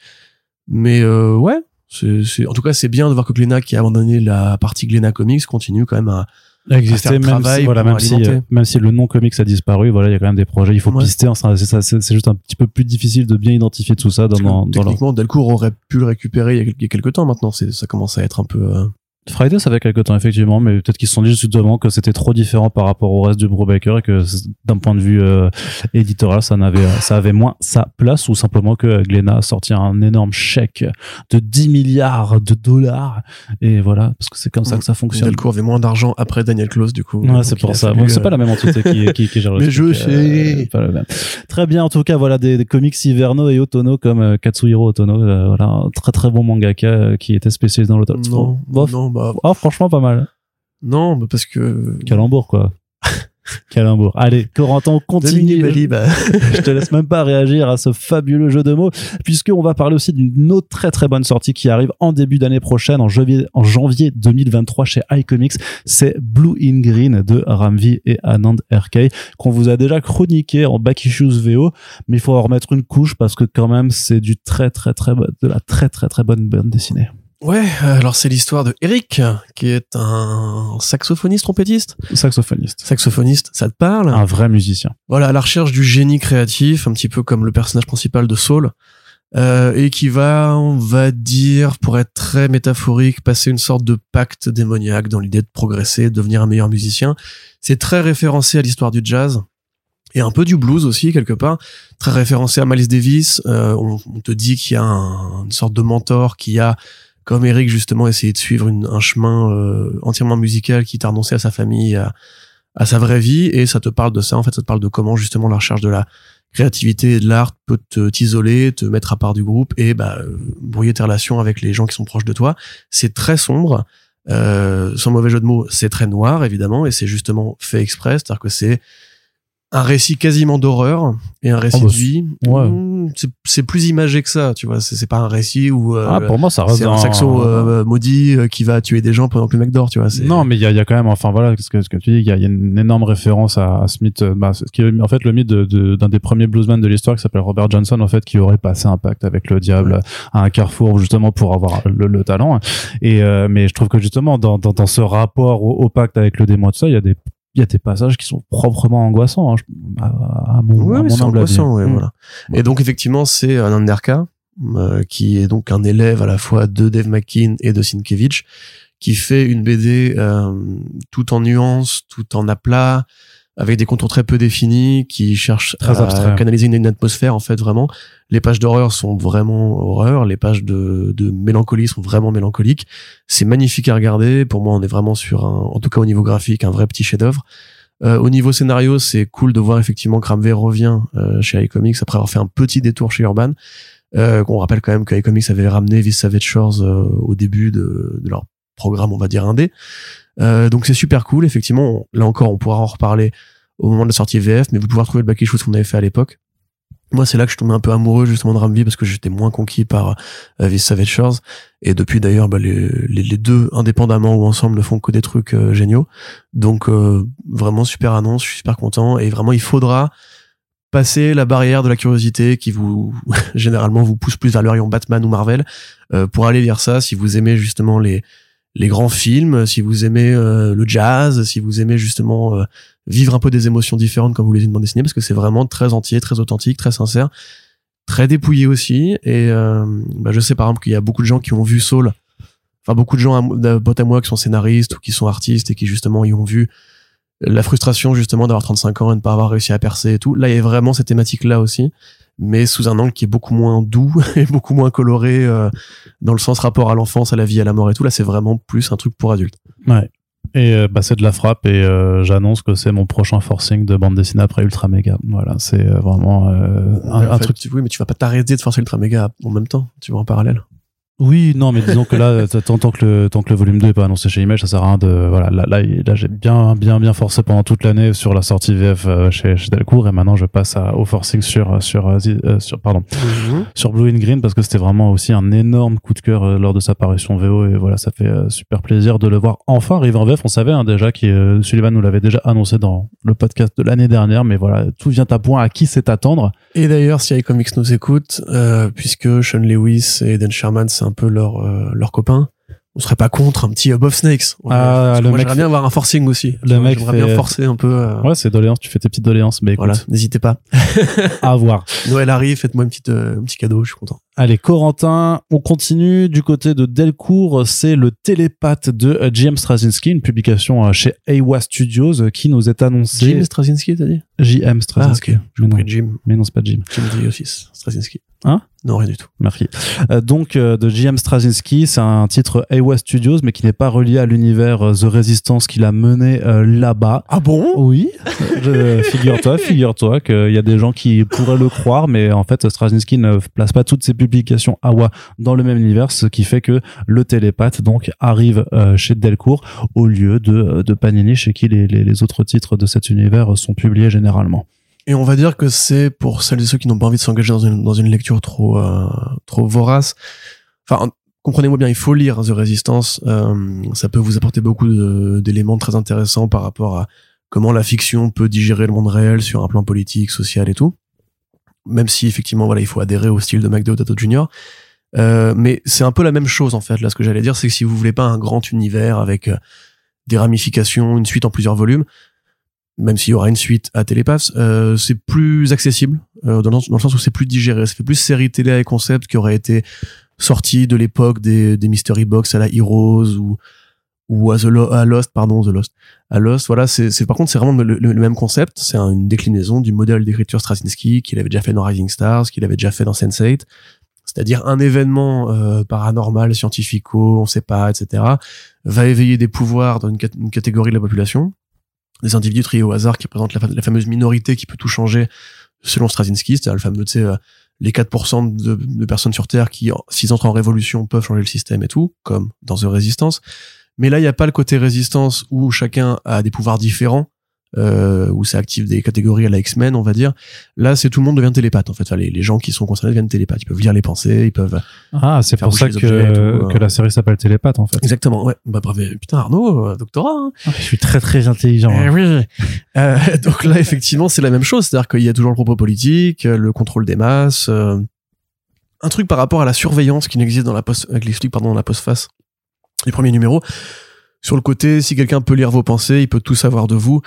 Mais euh, ouais, C'est, en tout cas, c'est bien de voir que Glénat, qui a abandonné la partie Glénat Comics, continue quand même à, exister faire le même travail si, voilà, pour même si, alimenter. euh, même si le nom comics a disparu voilà il y a quand même des projets il faut Ouais. pister hein, c'est juste un petit peu plus difficile de bien identifier tout ça dans, dans, dans leur... techniquement, Delcourt aurait pu le récupérer il y a, quelques temps maintenant. Ça commence à être un peu. euh, Friday ça fait quelque temps effectivement mais peut-être qu'ils se sont dit justement que c'était trop différent par rapport au reste du Brubaker et que d'un point de vue euh, éditorial ça n'avait euh, ça avait moins sa place ou simplement que Glénat a sorti un énorme chèque de 10 milliards de dollars et voilà parce que c'est comme ça que ça fonctionne Delcourt avait moins d'argent après Daniel Close, du coup. Ouais, c'est pour ça. Bon, c'est euh, pas la même entité qui, qui, qui gère le *laughs* Mais je sais. le même. Très bien, en tout cas, voilà des, des comics hivernaux et automnaux comme euh, Katsuhiro Otono. euh, voilà, un très très bon mangaka euh, qui était spécialisé dans l'automne. Non, non, bah, Oh, franchement, pas mal. non, bah, parce que. Calembour, quoi. *laughs* Calembour. Allez, Corentin, on continue. Bali, bah, *laughs* je te laisse même pas réagir à ce fabuleux jeu de mots, puisqu'on va parler aussi d'une autre très très bonne sortie qui arrive en début d'année prochaine, en janvier, en janvier 2023 chez iComics. C'est Blue in Green de Ramvi et Anand RK, qu'on vous a déjà chroniqué en Back Issues VO, mais il faut en remettre une couche parce que quand même c'est du très très très de la très très très bonne bande dessinée. Ouais, alors c'est l'histoire de Eric, qui est un saxophoniste, trompettiste. Saxophoniste. Saxophoniste, ça te parle? Un vrai musicien. Voilà, à la recherche du génie créatif, un petit peu comme le personnage principal de Saul, euh, et qui va, on va dire, pour être très métaphorique, passer une sorte de pacte démoniaque dans l'idée de progresser, de devenir un meilleur musicien. C'est très référencé à l'histoire du jazz. Et un peu du blues aussi, quelque part. Très référencé à Miles Davis. Euh, on, on te dit qu'il y a un- une sorte de mentor qui a, comme Eric, justement, essayé de suivre une- un chemin euh, entièrement musical qui t'a renoncé à sa famille, à, à sa vraie vie. Et ça te parle de ça en fait ça te parle de comment justement la recherche de la créativité et de l'art peut te t'isoler te mettre à part du groupe et bah euh, brouiller tes relations avec les gens qui sont proches de toi. C'est très sombre. Euh, sans mauvais jeu de mots c'est très noir évidemment et c'est justement fait exprès. C'est-à-dire que c'est un récit quasiment d'horreur et un récit Oh, bah, de vie ouais. Mmh, c'est- plus imagé que ça tu vois c'est pas un récit où euh, ah, pour moi, ça reste c'est un un- saxo euh, maudit euh, qui va tuer des gens pendant que le mec dort tu vois Non, mais il y a, y a quand même, enfin voilà, ce que, ce que tu dis, il y y a une énorme référence à, à Smith, euh, bah, qui est en fait le mythe de- de- d'un des premiers bluesmen de l'histoire qui s'appelle Robert Johnson, en fait, qui aurait passé un pacte avec le diable Ouais. à un carrefour justement pour avoir le, le talent. Et euh, mais je trouve que justement dans, dans, dans ce rapport au, au pacte avec le démon, tout ça, il y a des il y a des passages qui sont proprement angoissants, hein, je- à, à mon, Ouais, à mais mon c'est angoissant, ouais, Mm. voilà. Et donc effectivement, c'est Anderka euh, qui est donc un élève à la fois de Dave McKean et de Sienkiewicz qui fait une BD euh, tout en nuances, tout en aplat, avec des contours très peu définis, qui cherche Très à abstrait. canaliser une, une atmosphère en fait vraiment. Les pages d'horreur sont vraiment horreur, les pages de, de mélancolie sont vraiment mélancoliques. C'est magnifique à regarder. Pour moi, on est vraiment sur un, en tout cas au niveau graphique, un vrai petit chef-d'œuvre. Euh, au niveau scénario, c'est cool de voir effectivement que Ramvé revient euh, chez iComics après avoir fait un petit détour chez Urban. Euh, on rappelle quand même que iComics avait ramené Vis Savage Shores euh, au début de, de leur programme, on va dire indé. Euh, donc c'est super cool. Effectivement, là encore, on pourra en reparler au moment de la sortie VF, mais vous pouvez retrouver le back issue qu'on avait fait à l'époque. Moi, c'est là que je tombais un peu amoureux justement de Ramvi parce que j'étais moins conquis par euh, Savage Shores. Et depuis d'ailleurs, bah, les, les, les deux, indépendamment ou ensemble, ne font que des trucs euh, géniaux. Donc euh, vraiment super annonce, je suis super content. Et vraiment, il faudra passer la barrière de la curiosité qui vous *laughs* généralement vous pousse plus vers le rayon Batman ou Marvel euh, pour aller lire ça. Si vous aimez justement les les grands films, si vous aimez euh, le jazz, si vous aimez justement euh, vivre un peu des émotions différentes quand vous lisez une bande dessinée, parce que c'est vraiment très entier, très authentique, très sincère, très dépouillé aussi. Et euh, bah, je sais par exemple qu'il y a beaucoup de gens qui ont vu Soul, enfin beaucoup de gens à, potes à moi qui sont scénaristes ou qui sont artistes et qui justement y ont vu la frustration justement d'avoir 35 ans et de ne pas avoir réussi à percer et tout. Là, il y a vraiment cette thématique là aussi, mais sous un angle qui est beaucoup moins doux *laughs* et beaucoup moins coloré euh, dans le sens rapport à l'enfance, à la vie, à la mort et tout. Là, c'est vraiment plus un truc pour adultes. Ouais. Et euh, bah, c'est de la frappe et euh, j'annonce que c'est mon prochain forcing de bande dessinée après Ultra Mega. Voilà, c'est euh, vraiment euh, un, un fait, truc. tu- oui, mais tu vas pas t'arrêter de forcer Ultra Méga en même temps. Tu vas en parallèle. Oui, non, mais disons que là, *laughs* tant, tant que le tant que le volume 2 est pas annoncé chez Image, ça sert à rien de voilà. Là, là, là, j'ai bien bien bien forcé pendant toute l'année sur la sortie VF euh, chez, chez Delcourt et maintenant je passe à, au forcing sur sur euh, zi- euh, sur pardon sur Blue in Green parce que c'était vraiment aussi un énorme coup de cœur lors de sa parution VO et voilà ça fait super plaisir de le voir enfin arriver en VF on savait hein, déjà qui euh, Sullivan nous l'avait déjà annoncé dans le podcast de l'année dernière mais voilà tout vient à point à qui c'est attendre Et d'ailleurs, si iComics nous écoute, euh, puisque Sean Lewis et Dan Sherman, c'est un peu leur euh, leur copain. On serait pas contre un petit Above Snakes. Ah, le moi, mec j'aimerais bien avoir un forcing aussi. le mec J'aimerais fait- bien forcer un peu. euh, Ouais, c'est doléance, tu fais tes petites doléances, mais écoute, Voilà, n'hésitez pas. à voir. *laughs* Noël arrive, faites-moi une petite, euh, un petit cadeau, je suis content. Allez, Corentin, on continue du côté de Delcourt. C'est le télépathe de euh, J.M. Straczynski, une publication euh, chez Aiwa Studios euh, qui nous est annoncée. Jim Straczynski, t'as dit? J.M. Ah, Straczynski. ok. Je mais, non, compris Jim. mais non, c'est pas Jim. Jim Driosis. Straczynski. Hein? Non, rien du tout. Merci. Euh, donc, euh, de J.M. Straczynski, c'est un titre Aiwa Studios, mais qui n'est pas relié à l'univers euh, The Resistance qu'il a mené là-bas. Ah bon? Oui, Je- figure-toi, figure-toi qu'il y a des gens qui pourraient le croire, mais en fait, Straczynski ne place pas toutes ses publications AWA dans le même univers, ce qui fait que le télépathe donc arrive euh, chez Delcourt au lieu de, de Panini, chez qui les, les, autres titres de cet univers sont publiés généralement. Et on va dire que c'est pour celles et ceux qui n'ont pas envie de s'engager dans une, dans une lecture trop, euh, trop vorace. Enfin, comprenez-moi bien, il faut lire The Resistance. Euh, ça peut vous apporter beaucoup d'éléments très intéressants par rapport à comment la fiction peut digérer le monde réel sur un plan politique, social et tout. Même si effectivement, voilà, il faut adhérer au style de McDo Dato Jr. Euh, mais c'est un peu la même chose en fait. Là, ce que j'allais dire, c'est que si vous voulez pas un grand univers avec euh, des ramifications, une suite en plusieurs volumes, même s'il y aura une suite à Télépaths, euh, c'est plus accessible dans, le- sens où c'est plus digéré. Fait plus série télé et concept qui aurait été sorti de l'époque des, des mystery box à la Heroes ou ou à, The Lost, pardon, The Lost. À Lost, voilà, c'est, par contre, c'est vraiment le, même concept. C'est un- une déclinaison du modèle d'écriture Straczynski qu'il avait déjà fait dans Rising Stars, qu'il avait déjà fait dans Sense8. C'est-à-dire un événement euh, paranormal, scientifico, on sait pas, etc., va éveiller des pouvoirs dans une, cat- une catégorie de la population, des individus triés au hasard qui représentent la, fa- la fameuse minorité qui peut tout changer selon Straczynski, c'est-à-dire le fameux, tu sais, euh, les 4% de, de personnes sur Terre qui, s'ils entrent en révolution, peuvent changer le système et tout, comme dans The Resistance. Mais là, il n'y a pas le côté résistance où chacun a des pouvoirs différents, euh, où ça active des catégories à la X-Men, on va dire. Là, c'est tout le monde devient télépathe, en fait. Enfin, les, les gens qui sont concernés deviennent télépathes. Ils peuvent lire les pensées, ils peuvent... Ah, c'est pour ça les que, tout, euh. que la série s'appelle Télépathe en fait. Exactement, ouais. Bah, bravo. Putain, Arnaud, euh, doctorat, hein. Je suis très très intelligent. Eh hein. oui. Euh, *laughs* donc là, effectivement, c'est la même chose. C'est-à-dire qu'il y a toujours le propos politique, le contrôle des masses, euh, un truc par rapport à la surveillance qui n'existe dans la post, euh, qui explique, pardon, dans la postface les premiers numéros. Sur le côté, si quelqu'un peut lire vos pensées, il peut tout savoir de vous.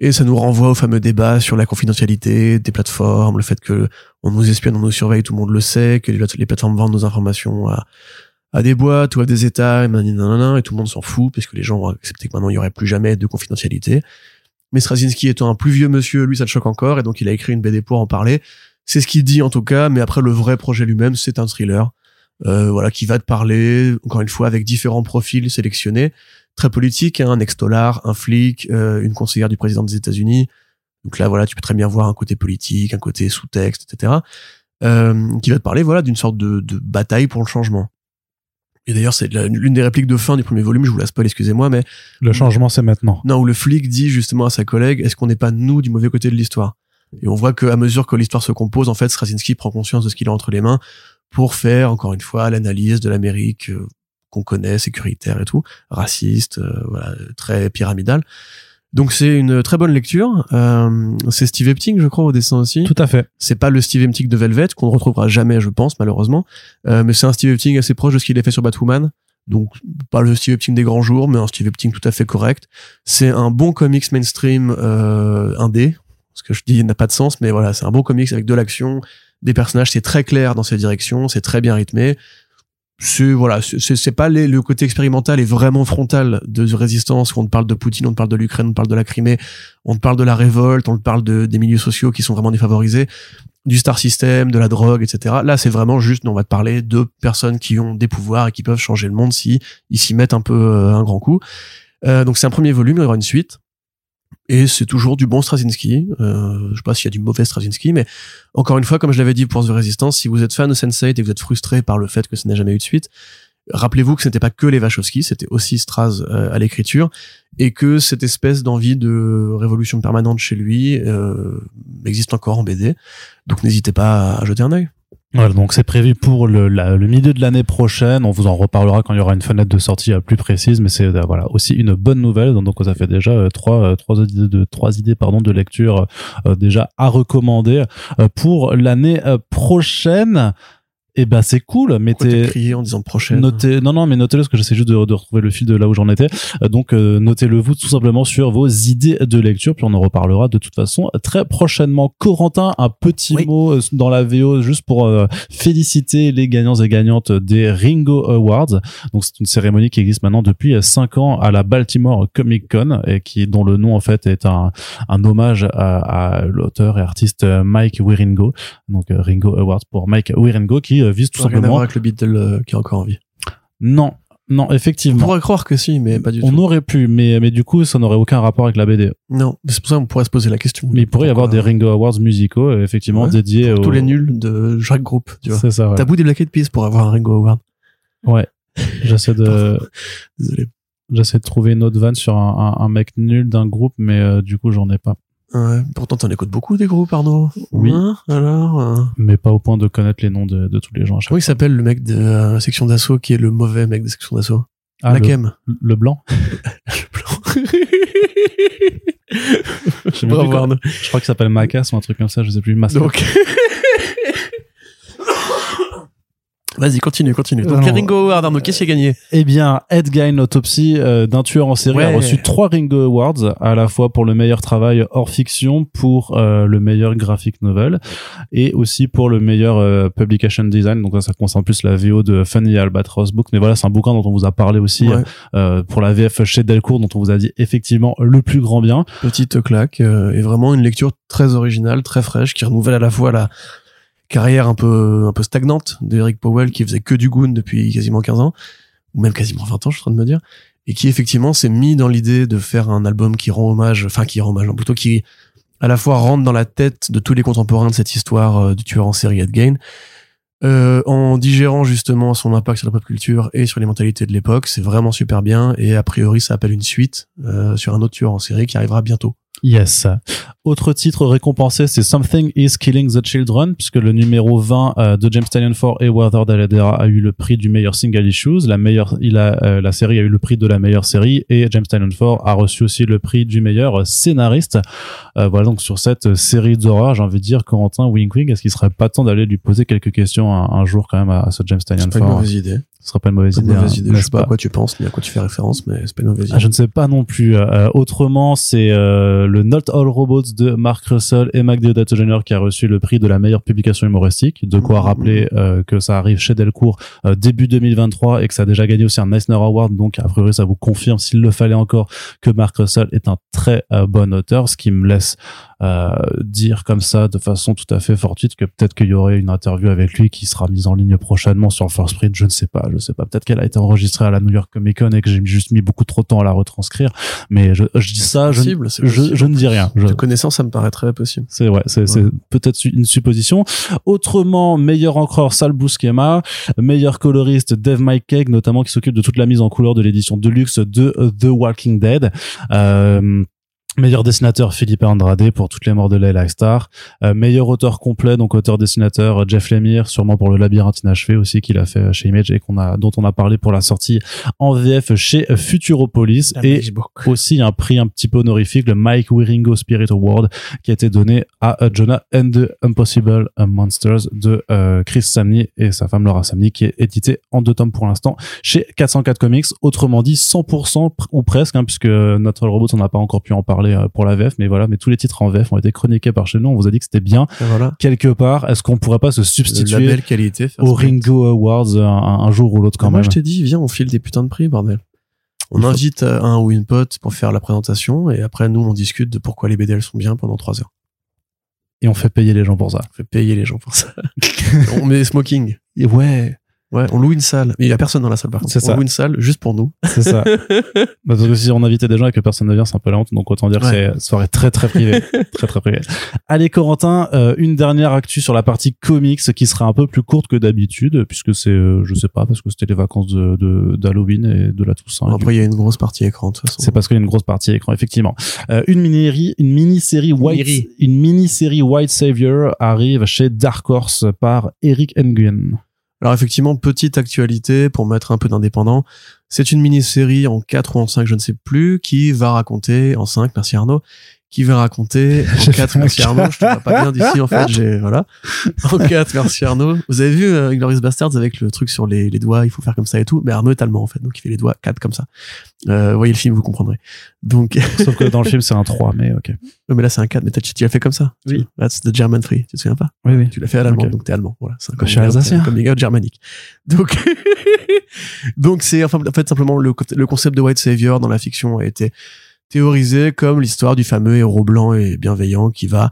Et ça nous renvoie au fameux débat sur la confidentialité des plateformes, le fait que on nous espionne, on nous surveille, tout le monde le sait, que les plate- les plateformes vendent nos informations à, à des boîtes ou à des États, et, tout le monde s'en fout, parce que les gens ont accepté que maintenant il y aurait plus jamais de confidentialité. Mais Straczynski étant un plus vieux monsieur, lui ça le choque encore, et donc il a écrit une BD pour en parler. C'est ce qu'il dit en tout cas, mais après le vrai projet lui-même, c'est un thriller, euh, voilà, qui va te parler, encore une fois, avec différents profils sélectionnés, très politique, hein, un ex-dollar, un flic, euh, une conseillère du président des États-Unis. Donc là, voilà, tu peux très bien voir un côté politique, un côté sous-texte, etc. Euh, qui va te parler, voilà, d'une sorte de, de bataille pour le changement. Et d'ailleurs, c'est l'une des répliques de fin du premier volume, je vous la spoil, excusez-moi, mais Le changement c'est maintenant. non, où le flic dit justement à sa collègue, est-ce qu'on n'est pas nous du mauvais côté de l'histoire? Et on voit qu'à mesure que l'histoire se compose, en fait, Straczynski prend conscience de ce qu'il a entre les mains pour faire, encore une fois, l'analyse de l'Amérique euh, qu'on connaît, sécuritaire et tout, raciste, euh, voilà, très pyramidal. Donc c'est une très bonne lecture. Euh, c'est Steve Epting, je crois, au dessin aussi. Tout à fait. C'est pas le Steve Epting de Velvet qu'on ne retrouvera jamais, je pense, malheureusement. Euh, mais c'est un Steve Epting assez proche de ce qu'il a fait sur Batwoman. Donc pas le Steve Epting des grands jours, mais un Steve Epting tout à fait correct. C'est un bon comics mainstream euh, indé. Ce que je dis n'a pas de sens, mais voilà, c'est un bon comics avec de l'action, des personnages, c'est très clair dans ses directions, c'est très bien rythmé. C'est voilà, c'est- pas les- le côté expérimental et vraiment frontal de résistance on te parle de Poutine, on te parle de l'Ukraine, on te parle de la Crimée, on te parle de la révolte, on te parle de, des milieux sociaux qui sont vraiment défavorisés, du star system, de la drogue, etc. Là, c'est vraiment juste, on va te parler de personnes qui ont des pouvoirs et qui peuvent changer le monde si ils s'y mettent un peu euh, un grand coup. Euh, donc c'est un premier volume, il y aura une suite. Et c'est toujours du bon Straczynski. Euh, je sais pas s'il y a du mauvais Straczynski, mais encore une fois, comme je l'avais dit pour The Resistance, si vous êtes fan de Sense8 et que vous êtes frustré par le fait que ça n'a jamais eu de suite, rappelez-vous que ce n'était pas que les Wachowski, c'était aussi Straz euh, à l'écriture, et que cette espèce d'envie de révolution permanente chez lui euh, existe encore en BD. Donc n'hésitez pas à jeter un œil. Voilà, donc c'est prévu pour le, la- le milieu de l'année prochaine. On vous en reparlera quand il y aura une fenêtre de sortie euh, plus précise, mais c'est euh, voilà aussi une bonne nouvelle. Donc ça fait déjà euh, trois trois idées de trois idées pardon de lecture déjà à recommander pour l'année euh, prochaine. Eh ben c'est cool, mettez crié en disant prochaine Notez, non, non, mais notez-le parce que j'essaie juste de, de retrouver le fil de là où j'en étais. Euh, donc, euh, notez-le vous tout simplement sur vos idées de lecture, puis on en reparlera de toute façon très prochainement. Corentin, un petit Oui. mot euh, dans la VO juste pour euh, féliciter les gagnants et gagnantes des Ringo Awards. Donc, c'est une cérémonie qui existe maintenant depuis 5 ans à la Baltimore Comic Con et qui dont le nom en fait est un, un hommage à, à l'auteur et artiste Mike Wieringo. Donc, euh, Ringo Awards pour Mike Wieringo qui euh, vise tout n'a rien à simplement. voir avec le Beatle euh, qui est encore en vie. Non, non, On effectivement. pourrait croire que si, mais pas du On tout. aurait pu, mais, mais du coup, ça n'aurait aucun rapport avec la BD. Non, c'est pour ça qu'on pourrait se poser la question. Mais il pourrait y avoir des Pourquoi Ringo Awards musicaux, euh, effectivement, Ouais, dédiés Tous aux... les nuls de chaque groupe, tu vois. C'est ça, ouais. T'as bout des Black Eyed Peas pour avoir un Ringo Award. Ouais. J'essaie de, *laughs* Désolé. j'essaie de trouver une autre vanne sur un, un, un mec nul d'un groupe, mais euh, du coup, j'en ai pas. Ouais, pourtant t'en écoutes beaucoup des groupes, Arnaud. Oui. Hein, alors. euh, Mais pas au point de connaître les noms de, de tous les gens Comment il s'appelle le mec de euh, section d'assaut qui est le mauvais mec de section d'assaut? Ah, La le, Kem. le blanc. *laughs* Je. Je crois qu'il s'appelle Macas ou un truc comme ça, je sais plus. Mas- Donc. *laughs* Vas-y, continue, continue. Donc, Non. les Ringo Award, Arnaud, qu'est-ce qui a gagné? Eh bien, Ed Gein, autopsie euh, d'un tueur en série, Ouais. a reçu trois Ringo Awards, à la fois pour le meilleur travail hors fiction, pour euh, le meilleur graphic novel, et aussi pour le meilleur euh, publication design. Donc là, ça concerne plus la VO de Funny Albatross Book. Mais voilà, c'est un bouquin dont on vous a parlé aussi Ouais, euh, pour la VF chez Delcourt, dont on vous a dit effectivement le plus grand bien. Petite claque, euh, et vraiment une lecture très originale, très fraîche, qui renouvelle à la fois la carrière un peu un peu stagnante d'Eric Powell, qui faisait que du Goon depuis quasiment 15 ans, ou même quasiment 20 ans, je suis en train de me dire, et qui effectivement s'est mis dans l'idée de faire un album qui rend hommage, enfin qui rend hommage, plutôt qui à la fois rentre dans la tête de tous les contemporains de cette histoire euh, du tueur en série Ed Gein, euh, en digérant justement son impact sur la pop culture et sur les mentalités de l'époque, c'est vraiment super bien et a priori ça appelle une suite euh, sur un autre tueur en série qui arrivera bientôt. Yes. Autre titre récompensé, c'est Something is Killing the Children, puisque le numéro 20 euh, de James Stallion 4 et Weather Dalladera a eu le prix du meilleur single issues. La meilleure, il a, euh, la série a eu le prix de la meilleure série et James Stallion 4 a reçu aussi le prix du meilleur scénariste. Euh, voilà donc sur cette série d'horreur, j'ai envie de dire Corentin Wink Wink, est-ce qu'il serait pas temps d'aller lui poser quelques questions un, un jour quand même à, à ce James Stallion C'est pas une 4 mauvaise idée. Ce serait pas une mauvaise Pas une idée. mauvaise hein, idée. Je sais pas à quoi tu penses ni à quoi tu fais référence, mais c'est pas une mauvaise idée. ah, je ne sais pas non plus. Euh, autrement, c'est euh, le Not All Robots de Mark Russell et Mac Deodato Jr. qui a reçu le prix de la meilleure publication humoristique. De quoi Mhm. rappeler euh, que ça arrive chez Delcourt euh, début 2023 et que ça a déjà gagné aussi un Eisner Award. Donc, a priori, ça vous confirme, s'il le fallait encore, que Mark Russell est un très euh, bon auteur, ce qui me laisse dire comme ça de façon tout à fait fortuite que peut-être qu'il y aurait une interview avec lui qui sera mise en ligne prochainement sur First Print. Je ne sais pas, je sais pas. Peut-être qu'elle a été enregistrée à la New York Comic Con et que j'ai juste mis beaucoup trop de temps à la retranscrire. Mais je, je dis ça, je, possible, je, je ne dis rien. De connaissance, ça me paraît très possible. c'est ouais, c'est c'est peut-être une supposition. Autrement, meilleur encreur Sal Buscema, meilleur coloriste Dave McCaig, notamment qui s'occupe de toute la mise en couleur de l'édition Deluxe de euh, The Walking Dead. Euh, Meilleur dessinateur Philippe Andrade pour toutes les morts de Leila Star. Euh, meilleur auteur complet, donc auteur-dessinateur Jeff Lemire, sûrement pour le labyrinthe inachevé aussi qu'il a fait chez Image et qu'on a, dont on a parlé pour la sortie en VF chez Futuropolis. et aussi un prix un petit peu honorifique, le Mike Wieringo Spirit Award, qui a été donné à euh, Jonah and the Impossible Monsters de euh, Chris Samney et sa femme Laura Samney, qui est édité en deux tomes pour l'instant chez 404 Comics. Autrement dit, 100% pr- ou presque, hein, puisque notre robot, on n'a pas encore pu en parler euh, pour la VF, mais voilà, mais tous les titres en VF ont été chroniqués par chez nous. On vous a dit que c'était bien. Voilà. Quelque part, est-ce qu'on pourrait pas se substituer qualité. First aux. Ringo Awards un, un jour ou l'autre quand Moi, même je t'ai dit, viens, on file des putains de prix, bordel. On invite euh, un ou une pote pour faire la présentation et après, nous, on discute de pourquoi les BD elles sont bien pendant trois heures. Et on fait payer les gens pour ça. On fait payer les gens pour ça. *laughs* on met des smoking. Et ouais, Ouais, on loue une salle. Mais il y a personne dans la salle, par contre. C'est on ça. loue une salle juste pour nous. c'est ça. *laughs* Bah, parce que si on invitait des gens et que personne ne vient, c'est un peu la honte. Donc autant dire que c'est soirée très très privée, *laughs* très très privée. Allez Corentin, euh, une dernière actu sur la partie comics qui sera un peu plus courte que d'habitude puisque c'est, euh, je sais pas, parce que c'était les vacances de de- d'Halloween et de la Toussaint. Après, il y a une grosse partie écran, de toute façon. C'est parce qu'il y a une grosse partie écran, effectivement. Euh, une mini une mini-série White, Mini-série. une mini-série White Savior arrive chez Dark Horse par Eric Nguyen. Alors effectivement, petite actualité pour mettre un peu d'indépendant. C'est une mini-série en 4 ou en 5, je ne sais plus, qui va raconter, en 5, merci Arnaud, qui va raconter *laughs* en 4 merci Arnaud je te vois pas bien d'ici en fait. J'ai voilà. *laughs* En 4 merci Arnaud. Vous avez vu euh, Glorious Bastards avec le truc sur les, les doigts il faut faire comme ça et tout. Mais Arnaud est allemand en fait donc il fait les doigts 4 comme ça. Euh, voyez le film vous comprendrez. Donc *laughs* Sauf que dans le film, c'est un 3, mais ok. Ouais, mais là c'est un 4 mais tu l'as fait comme ça. Oui. that's the German free tu te souviens pas? Oui, oui. tu l'as fait à l'allemand donc t'es allemand. Voilà c'est un Je suis coming out germanique. Donc donc c'est enfin en fait simplement le, le concept de white savior dans la fiction a été théorisé comme l'histoire du fameux héros blanc et bienveillant qui va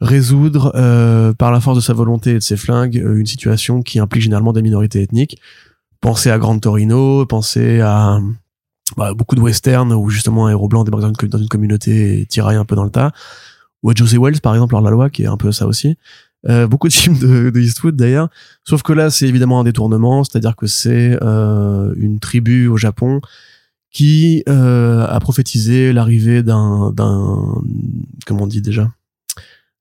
résoudre euh, par la force de sa volonté et de ses flingues euh, une situation qui implique généralement des minorités ethniques. Pensez à Grand Torino pensez à bah, beaucoup de westerns où justement un héros blanc débarque dans une, dans une communauté et tiraille un peu dans le tas. Ou à Josie Wells par exemple hors la loi qui est un peu ça aussi. Euh, beaucoup de films de, de Eastwood d'ailleurs. Sauf que là c'est évidemment un détournement c'est-à-dire que c'est euh, une tribu au Japon qui euh, a prophétisé l'arrivée d'un d'un comment on dit déjà?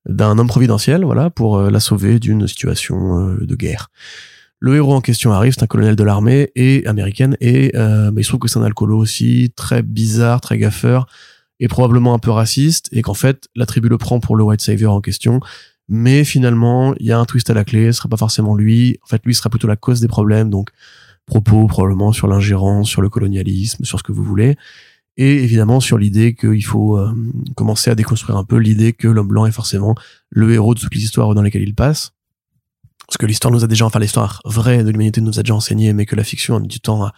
D'un homme providentiel voilà pour euh, la sauver d'une situation euh, de guerre. Le héros en question arrive c'est un colonel de l'armée et américaine et euh, bah, il se trouve que c'est un alcoolo aussi très bizarre très gaffeur et probablement un peu raciste et qu'en fait la tribu le prend pour le white savior en question. Mais finalement il y a un twist à la clé ce sera pas forcément lui. En fait lui sera plutôt la cause des problèmes. Donc propos probablement sur l'ingérence sur le colonialisme sur ce que vous voulez. Et évidemment sur l'idée qu'il faut euh, commencer à déconstruire un peu l'idée que l'homme blanc est forcément le héros de toutes les histoires dans lesquelles il passe. Parce que l'histoire nous a déjà enfin l'histoire vraie de l'humanité nous a déjà enseigné mais que la fiction a mis du temps à,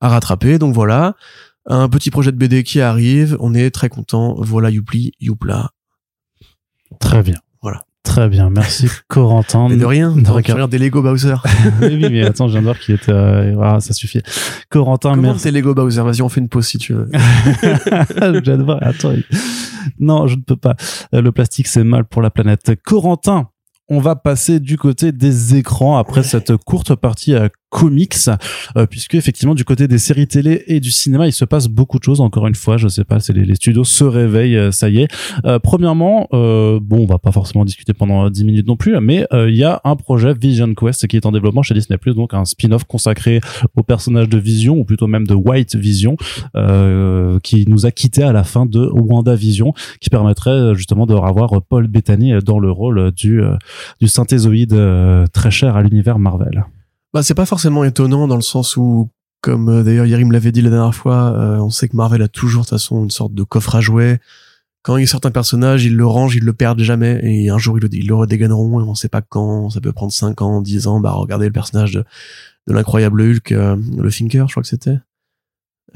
à rattraper. Donc voilà un petit projet de BD qui arrive. On est très content. Voilà Youpli Youpla. Très bien. Très bien. Merci, *laughs* Corentin. mais de rien de regarde des Lego Bowser *laughs* oui, oui, mais attends, je viens de voir qu'il était. euh, voilà, ça suffit. Corentin, comment merci. tes Lego Bowser? Vas-y on fait une pause si tu veux *laughs* voir. Attends. Non, je ne peux pas. Euh, Le plastique, c'est mal pour la planète. Corentin, on va passer du côté des écrans après cette courte partie à comics, euh, puisque effectivement du côté des séries télé et du cinéma, il se passe beaucoup de choses. Encore une fois, je sais pas, c'est les, les studios se réveillent, euh, ça y est. Euh, premièrement, euh, bon, on va pas forcément discuter pendant 10 minutes non plus, mais euh, il y a un projet Vision Quest qui est en développement chez Disney+, donc un spin-off consacré au personnage de Vision, ou plutôt même de White Vision, euh, qui nous a quitté à la fin de WandaVision, qui permettrait euh, justement de revoir Paul Bettany dans le rôle du, euh, du synthézoïde euh, très cher à l'univers Marvel. Bah, c'est pas forcément étonnant dans le sens où, comme euh, d'ailleurs Yerim l'avait dit la dernière fois, euh, on sait que Marvel a toujours de toute façon une sorte de coffre à jouets. Quand il sort un personnage, ils le rangent, ils le perdent jamais, et un jour ils le, ils le redégaineront, et on sait pas quand, ça peut prendre 5 ans, 10 ans, bah regardez le personnage de, de l'incroyable Hulk, euh, le Thinker, je crois que c'était.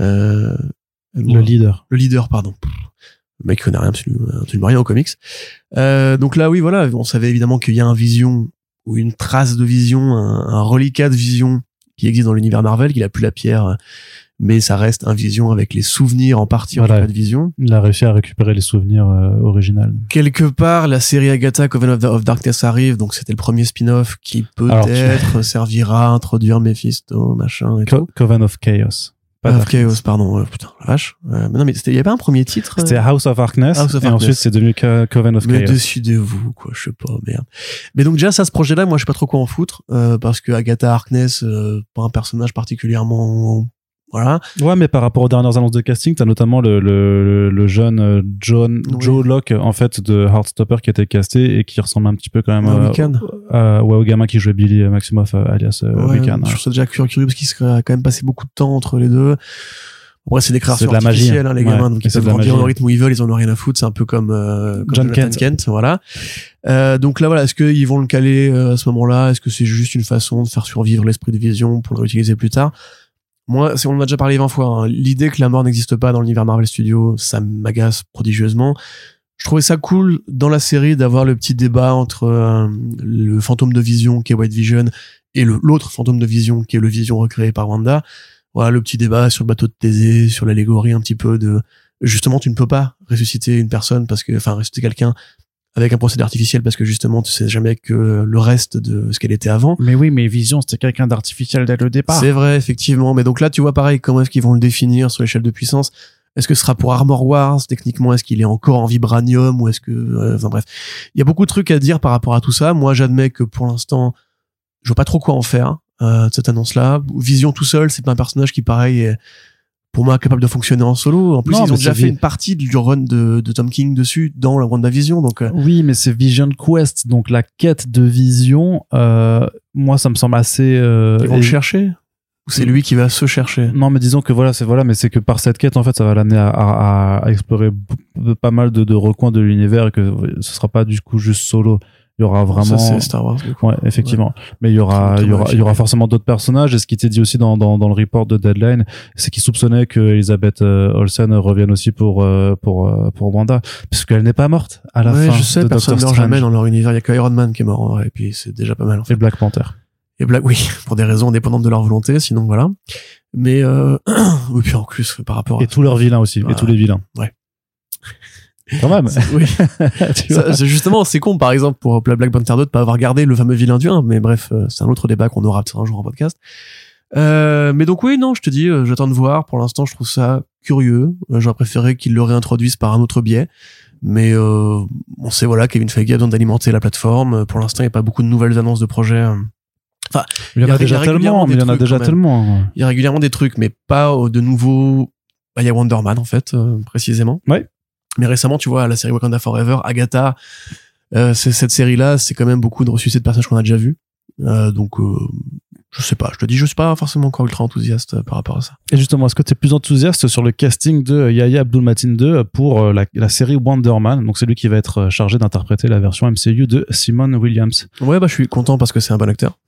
Euh, Le leader. le leader, pardon. Le mec connaît rien, absolument, absolument rien aux comics. Euh, donc là, oui, voilà, on savait évidemment qu'il y a un vision ou une trace de vision, un, un reliquat de vision qui existe dans l'univers Marvel, qu'il a plus la pierre, euh, mais ça reste un vision avec les souvenirs en partie en Voilà. tout cas de vision. Il a réussi à récupérer les souvenirs euh, originaux. Quelque part, la série Agatha Coven of, of Darkness arrive, donc c'était le premier spin-off qui tu- peut-être *laughs* servira à introduire Mephisto, machin et Co- tout. Coven of Chaos. Pas of. Chaos, pardon, euh, putain, la vache. Euh, mais non, mais c'était- il y avait pas un premier titre euh C'était House of Darkness, House of et ensuite c'est devenu Co- Coven of Mais Chaos. décidez-vous, quoi, je sais pas, merde. Mais donc déjà, ça, ce projet-là, moi, je sais pas trop quoi en foutre, euh, parce que Agatha Harkness, euh, pas un personnage particulièrement, voilà. Ouais, mais par rapport aux dernières annonces de casting, t'as notamment le, le, le jeune euh, John, Oui. Joe Locke, en fait, de Heartstopper qui a été casté et qui ressemble un petit peu quand même Ah, euh, Wiccan. euh, ouais, au gamin qui jouait Billy Maximoff, euh, alias euh, Ouais, Wiccan. je trouve ça déjà curieux, curieux parce qu'il serait quand même passé beaucoup de temps entre les deux. Après, c'est des créations C'est de la magie, artificielles, hein, les ouais, gamins, donc ils peuvent grandir au rythme où ils veulent, ils en ont rien à foutre, c'est un peu comme, euh, comme John Jonathan Kent. voilà. Euh, donc là, voilà, est-ce qu'ils vont le caler euh, à ce moment-là? Est-ce que c'est juste une façon de faire survivre l'esprit de vision pour le réutiliser plus tard? Moi, on en a déjà parlé 20 fois, hein, l'idée que la mort n'existe pas dans l'univers Marvel Studios, ça m'agace prodigieusement. Je trouvais ça cool dans la série d'avoir le petit débat entre euh, le fantôme de vision qui est White Vision et l'autre fantôme de vision qui est le vision recréé par Wanda. Voilà le petit débat sur le bateau de Thésée, sur l'allégorie un petit peu de justement tu ne peux pas ressusciter une personne parce que enfin ressusciter quelqu'un avec un procédé artificiel parce que justement tu sais jamais que le reste de ce qu'elle était avant. Mais oui, mais Vision, c'était quelqu'un d'artificiel dès le départ. C'est vrai effectivement, mais donc là tu vois pareil comment est-ce qu'ils vont le définir sur l'échelle de puissance? Est-ce que ce sera pour Armor Wars? Techniquement, est-ce qu'il est encore en vibranium ou est-ce que, euh, enfin bref, il y a beaucoup de trucs à dire par rapport à tout ça. Moi, j'admets que pour l'instant, je vois pas trop quoi en faire euh, de cette annonce-là. Vision tout seul, c'est pas un personnage qui pareil est pour moi capable de fonctionner en solo. En plus, Non, ils ont déjà fait une partie du run de, de Tom King dessus dans la WandaVision, donc euh, Oui, mais c'est Vision Quest, donc la quête de Vision. euh, moi, ça me semble assez. euh, ils vont le chercher. Ou c'est lui qui va se chercher? Non, mais disons que voilà, c'est voilà, mais c'est que par cette quête, en fait, ça va l'amener à, à- à explorer pas mal de, de recoins de l'univers et que ce sera pas du coup juste solo. Il y aura vraiment. Ça, c'est Star Wars. du coup. Ouais, effectivement. Mais il y aura, C'est il y aura, dommage. il y aura forcément d'autres personnages. Et ce qui était dit aussi dans, dans, dans le report de Deadline, c'est qu'ils soupçonnaient que Elizabeth euh, Olsen revienne aussi pour, euh, pour, euh, pour Wanda. Parce qu'elle n'est pas morte à la ouais, fin. je sais, de personne ne meurt jamais dans leur univers. Il y a que Iron Man qui est mort en vrai, et puis c'est déjà pas mal. En fait. Et Black Panther. Et Black, oui, *laughs* pour des raisons indépendantes de leur volonté, sinon voilà. Mais euh, *clears throat* oui, puis en plus par rapport à Et tous leurs vilains aussi. Et tous les vilains. Ouais. Quand même. oui, *laughs* Ça, justement, c'est con, par exemple, pour Black Panther 2 de pas avoir gardé le fameux vilain du 1, mais bref, euh, c'est un autre débat qu'on aura peut-être un jour en podcast. Euh, mais donc oui, non, je te dis, euh, j'attends de voir. Pour l'instant, je trouve ça curieux. Euh, J'aurais préféré qu'ils le réintroduisent par un autre biais. Mais euh, on sait, voilà, Kevin Feige a besoin d'alimenter la plateforme. Pour l'instant, il n'y a pas beaucoup de nouvelles annonces de projets. euh. Il y en y a déjà tellement. Il y en a déjà tellement. Il y a régulièrement des trucs, mais pas de nouveaux... Bah, il y a Wonder Man, en fait, euh, précisément. Ouais. Mais récemment, tu vois, la série Wakanda Forever, Agatha, euh, cette série-là, c'est quand même beaucoup de ressuscités de personnages qu'on a déjà vus. Euh, donc, euh, je sais pas, je te dis, je suis pas forcément encore ultra enthousiaste euh, par rapport à ça. Et justement, est-ce que tu es plus enthousiaste sur le casting de Yahya Abdul-Matin 2 pour la, la série Wonder Man Donc, c'est lui qui va être chargé d'interpréter la version MCU de Simon Williams. Ouais, bah, je suis content parce que c'est un bon acteur.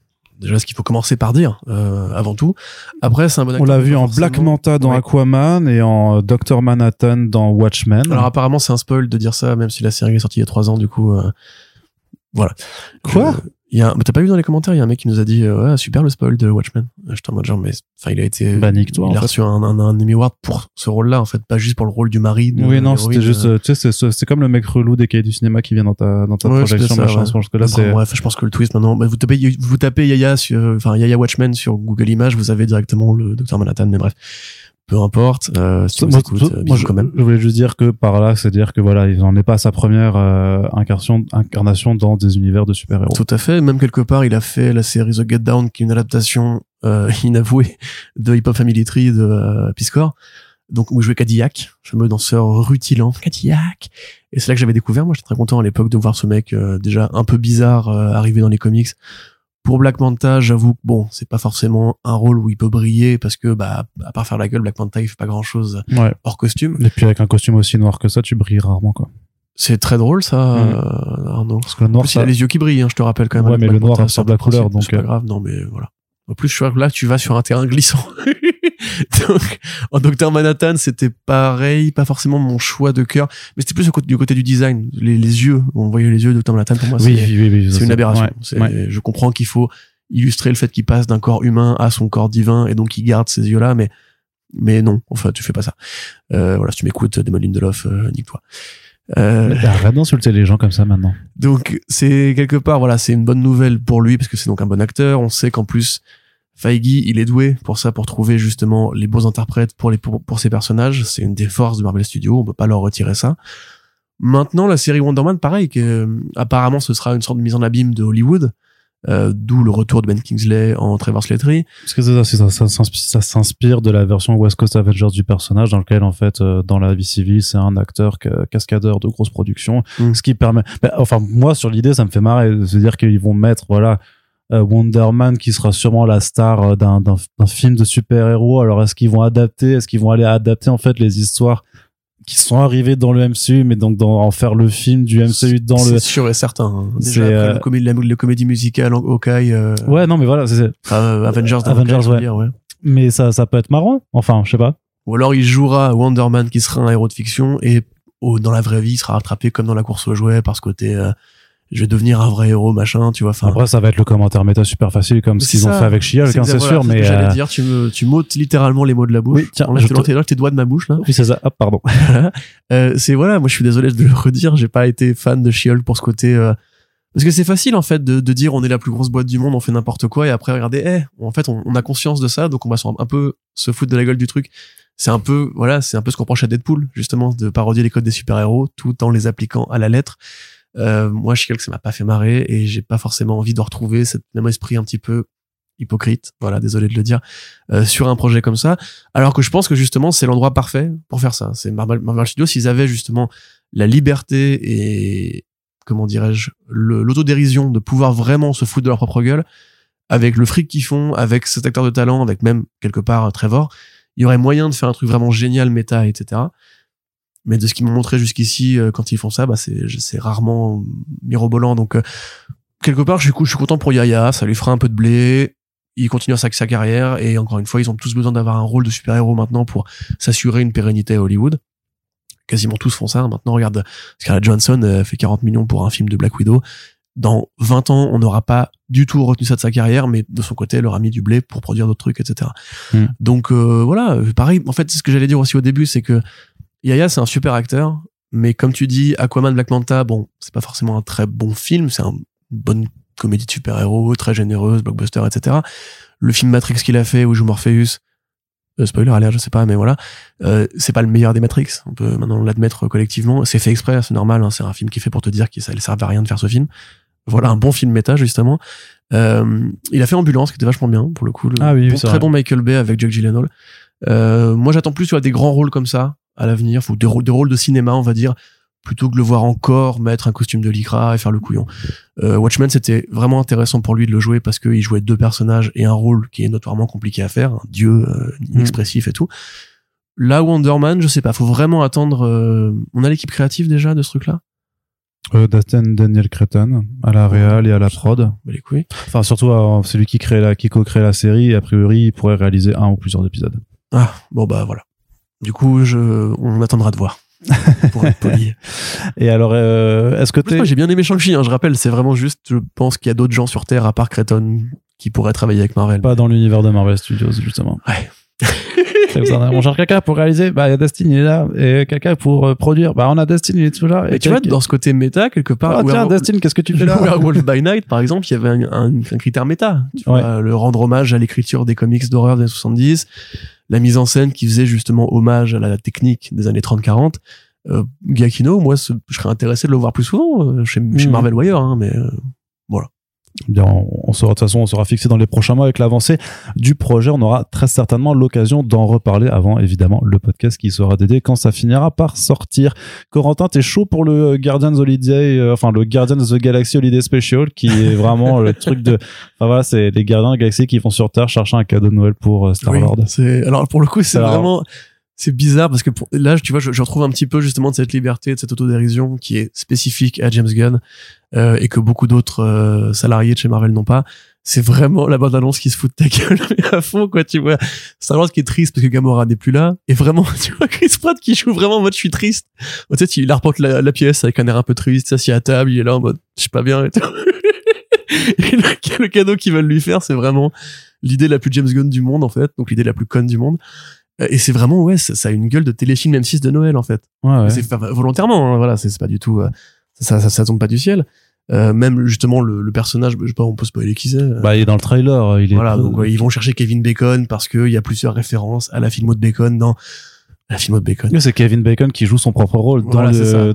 Déjà, ce qu'il faut commencer par dire, euh, avant tout. Après, c'est un bon acteur. On l'a vu en forcément- Black Manta dans Ouais. Aquaman et en euh, Dr. Manhattan dans Watchmen. Alors, apparemment, c'est un spoil de dire ça, même si la série est sortie il y a trois ans, du coup, euh, voilà. Quoi? Je- il y a, t'as pas vu dans les commentaires, il y a un mec qui nous a dit, euh, ouais, super le spoil de Watchmen. J'étais en mode genre, mais, enfin, il a été, Bah, il a reçu un, un, un Emmy Award pour ce rôle-là, en fait, pas juste pour le rôle du mari. de oui, non, c'était juste, euh, euh, tu sais, c'est- comme le mec relou des cahiers du cinéma qui vient dans ta, dans ta Ouais, projection, machin. ouais. Je pense que là, c'est. bref, je pense que le twist maintenant, bah, vous tapez, vous tapez Yaya sur, enfin, Yaya Watchmen sur Google Images, vous avez directement le Dr. Manhattan, mais bref. Peu importe, euh, si Moi, écoutes, moi, euh, bisous je, quand même. je voulais juste dire que par là, c'est dire que voilà, il n'en est pas à sa première euh, incarnation, incarnation dans des univers de super-héros. Tout à fait. Même quelque part, il a fait la série The Get Down, qui est une adaptation euh, *laughs* inavouée de Hip Hop Family Tree de euh, Peace Corps. Donc, où jouait Cadillac, fameux danseur rutilant. Cadillac. Et c'est là que j'avais découvert. Moi, j'étais très content à l'époque de voir ce mec euh, déjà un peu bizarre euh, arriver dans les comics. Pour Black Manta, j'avoue que bon, c'est pas forcément un rôle où il peut briller parce que, bah, à part faire la gueule, Black Manta, il fait pas grand chose Ouais. hors costume. Et puis avec un costume aussi noir que ça, tu brilles rarement, quoi. C'est très drôle, ça, Mm. euh, Arnaud. Parce que le En noir, plus, il ça, a les yeux qui brillent, hein, je te rappelle quand même. Ouais, mais Black le noir Manta, absorbe c'est la couleur, donc, C'est pas euh, grave, non, mais voilà. En plus, je suis là, tu vas sur un terrain glissant. *laughs* donc, en Docteur Manhattan, c'était pareil, pas forcément mon choix de cœur, mais c'était plus du côté du design. Les, les yeux, on voyait les yeux de Docteur Manhattan, pour moi, oui, c'est oui, oui, une aberration. ouais, C'est- ouais. Je comprends qu'il faut illustrer le fait qu'il passe d'un corps humain à son corps divin, et donc il garde ces yeux-là, mais mais non, enfin, tu fais pas ça. Euh, voilà, si tu m'écoutes, Damon Lindelof, euh, nique-toi. Euh, Arrête d'insulter les gens comme ça maintenant. donc c'est quelque part voilà c'est une bonne nouvelle pour lui parce que c'est donc un bon acteur. On sait qu'en plus Feige il est doué pour ça pour trouver justement les beaux interprètes pour les pour, pour ses personnages. C'est une des forces de Marvel Studios. On peut pas leur retirer ça. Maintenant la série Wonder Man pareil que euh, apparemment ce sera une sorte de mise en abîme de Hollywood. Euh, D'où le retour de Ben Kingsley en Trevor Slattery. Parce que ça, ça, ça, s'inspire- ça s'inspire de la version West Coast Avengers du personnage, dans lequel, en fait, euh, dans la vie civile, c'est un acteur ca- cascadeur de grosses productions. Mm. Ce qui permet, bah, enfin, moi, sur l'idée, ça me fait marrer de se dire qu'ils vont mettre, voilà, euh, Wonder Man qui sera sûrement la star euh, d'un film de super-héros. Alors, est-ce qu'ils vont adapter, est-ce qu'ils vont aller adapter, en fait, les histoires qui sont arrivées dans le MCU, mais donc dans, en faire le film du MCU dans le, C'est sûr et certain. hein. Déjà après euh, le, comédie, la, le comédie musicale Hawkeye, euh, ouais, non, mais voilà, c'est, enfin, euh, Avengers, Avengers, Hawkeye, ouais. dire, ouais. mais ça, ça peut être marrant. Enfin, je sais pas. Ou alors il jouera Wonder Man qui sera un héros de fiction et dans la vraie vie il sera rattrapé comme dans la course aux jouets parce que côté euh, je vais devenir un vrai héros machin tu vois enfin Après, ça va être le commentaire méta super facile, comme ce qu'ils ont fait avec She-Hulk, c'est hein, voilà, sûr, mais. j'allais euh, dire tu me tu m'ôtes littéralement les mots de la bouche Oui, tiens, enlève, je te- enlève tes doigts de ma bouche là Oui, c'est ça. Ah, pardon. *laughs* euh, c'est voilà moi je suis désolé de le redire j'ai pas été fan de She-Hulk pour ce côté euh, parce que c'est facile en fait de, de dire on est la plus grosse boîte du monde on fait n'importe quoi et après regardez eh en fait on, on a conscience de ça donc on va un peu se foutre de la gueule du truc c'est un peu voilà c'est un peu ce qu'on reproche à Deadpool justement de parodier les codes des super héros tout en les appliquant à la lettre euh, moi She-Hulk ça m'a pas fait marrer et j'ai pas forcément envie de retrouver cet même esprit un petit peu hypocrite, voilà, désolé de le dire, euh, sur un projet comme ça. Alors que je pense que justement, c'est l'endroit parfait pour faire ça. C'est Marvel, Marvel Studios, s'ils avaient justement la liberté et, comment dirais-je, l'autodérision de pouvoir vraiment se foutre de leur propre gueule, avec le fric qu'ils font, avec cet acteur de talent, avec même quelque part Trevor, il y aurait moyen de faire un truc vraiment génial, méta, etc. Mais de ce qu'ils m'ont montré jusqu'ici, euh, quand ils font ça, bah c'est c'est rarement mirobolant. Donc euh, quelque part, je suis, je suis content pour Yaya, ça lui fera un peu de blé. Il continue sa, sa carrière et encore une fois, ils ont tous besoin d'avoir un rôle de super-héros maintenant pour s'assurer une pérennité à Hollywood. Quasiment tous font ça. Maintenant, regarde, Scarlett Johansson euh, fait 40 millions pour un film de Black Widow. Dans 20 ans, on n'aura pas du tout retenu ça de sa carrière, mais de son côté, elle aura mis du blé pour produire d'autres trucs, etc. Hmm. Donc euh, voilà, pareil. En fait, c'est ce que j'allais dire aussi au début, c'est que Yaya, c'est un super acteur, mais comme tu dis, Aquaman Black Manta, bon, c'est pas forcément un très bon film, c'est un- une bonne comédie de super-héros, très généreuse, blockbuster, etc. Le film Matrix qu'il a fait, où joue Morpheus, euh, spoiler alert, je sais pas, mais voilà, euh, c'est pas le meilleur des Matrix, on peut maintenant l'admettre collectivement, c'est fait exprès, c'est normal, hein, c'est un film qui est fait pour te dire que ça ne sert à rien de faire ce film. Voilà un bon film méta, justement. Euh, il a fait Ambulance, qui était vachement bien, pour le coup. Ah oui, bon- très vrai. bon Michael Bay avec Jack Gyllenhaal. Euh, moi, j'attends plus tu vois, des grands rôles comme ça à l'avenir, ou des rôles, des rôles de cinéma, on va dire, plutôt que de le voir encore mettre un costume de lycra et faire le couillon. Euh, Watchmen, c'était vraiment intéressant pour lui de le jouer parce qu'il jouait deux personnages et un rôle qui est notoirement compliqué à faire, un dieu euh, inexpressif et tout. Là, Wonder Man, je sais pas, faut vraiment attendre. euh, On a l'équipe créative déjà de ce truc-là? Euh, Dustin Daniel Cretton à la réal et à la prod. Bah, les couilles. Enfin, surtout, c'est lui qui crée la, qui co-crée la série. Et a priori, il pourrait réaliser un ou plusieurs épisodes. Ah, bon bah voilà. Du coup, je, on attendra de voir. *laughs* pour être poli. Et alors, euh, est-ce que t'es moi, j'ai bien aimé Shang-Chi, hein, je rappelle, c'est vraiment juste, je pense qu'il y a d'autres gens sur Terre, à part Cretton, qui pourraient travailler avec Marvel. pas dans l'univers de Marvel Studios, justement Ouais. On cherche quelqu'un pour réaliser? Bah, il y a Dustin, il est là. Et quelqu'un pour euh, produire. Bah, on a Dustin, il est toujours là. Et tu vois, dans ce côté méta, quelque part, Ah, tiens, Dustin, qu'est-ce que tu fais là? *laughs* Werewolf by Night, par exemple, il y avait un, un- un critère méta. Tu Ouais. vois, le rendre hommage à l'écriture des comics d'horreur des années 70, la mise en scène qui faisait justement hommage à la technique des années 30-40. Euh, Giacchino, moi, je serais intéressé de le voir plus souvent euh, chez, chez Mhm. Marvel ou ailleurs, hein, mais euh, Bien, on, on sera de toute façon, on sera fixé dans les prochains mois avec l'avancée du projet. On aura très certainement l'occasion d'en reparler avant, évidemment, le podcast qui sera dédié quand ça finira par sortir. Corentin, t'es chaud pour le Guardians Holiday, euh, enfin le Guardians of the Galaxy Holiday Special, qui est *laughs* vraiment le truc de, enfin voilà, c'est les gardiens de la galaxie qui vont sur Terre chercher un cadeau de Noël pour euh, Star Lord. Oui, c'est alors pour le coup c'est Alors- vraiment c'est bizarre parce que pour, là tu vois je, je retrouve un petit peu justement de cette liberté de cette autodérision qui est spécifique à James Gunn euh, et que beaucoup d'autres euh, salariés de chez Marvel n'ont pas. C'est vraiment la bande annonce qui se fout de ta *laughs* gueule à fond quoi tu vois. Star Wars qui est triste parce que Gamora n'est plus là. Et vraiment *laughs* tu vois Chris Pratt qui joue vraiment en mode je suis triste. Tu sais il arpente la, la pièce avec un air un peu triste s'assied à table il est là en mode je suis pas bien et tout. *laughs* Et le, cadeau qu'ils veulent lui faire c'est vraiment l'idée la plus James Gunn du monde en fait donc l'idée la plus conne du monde et c'est vraiment ouais ça, ça a une gueule de téléfilm M6 de Noël en fait Ouais, ouais. c'est volontairement hein, voilà c'est c'est pas du tout euh, ça, ça ça tombe pas du ciel euh, même justement le, le personnage je sais pas on peut spoiler qui c'est euh, Bah, il est dans le trailer. Il est voilà donc ouais, ils vont chercher Kevin Bacon parce que il y a plusieurs références à la filmo de Bacon dans la filmo de Bacon c'est Kevin Bacon qui joue son propre rôle dans Voilà,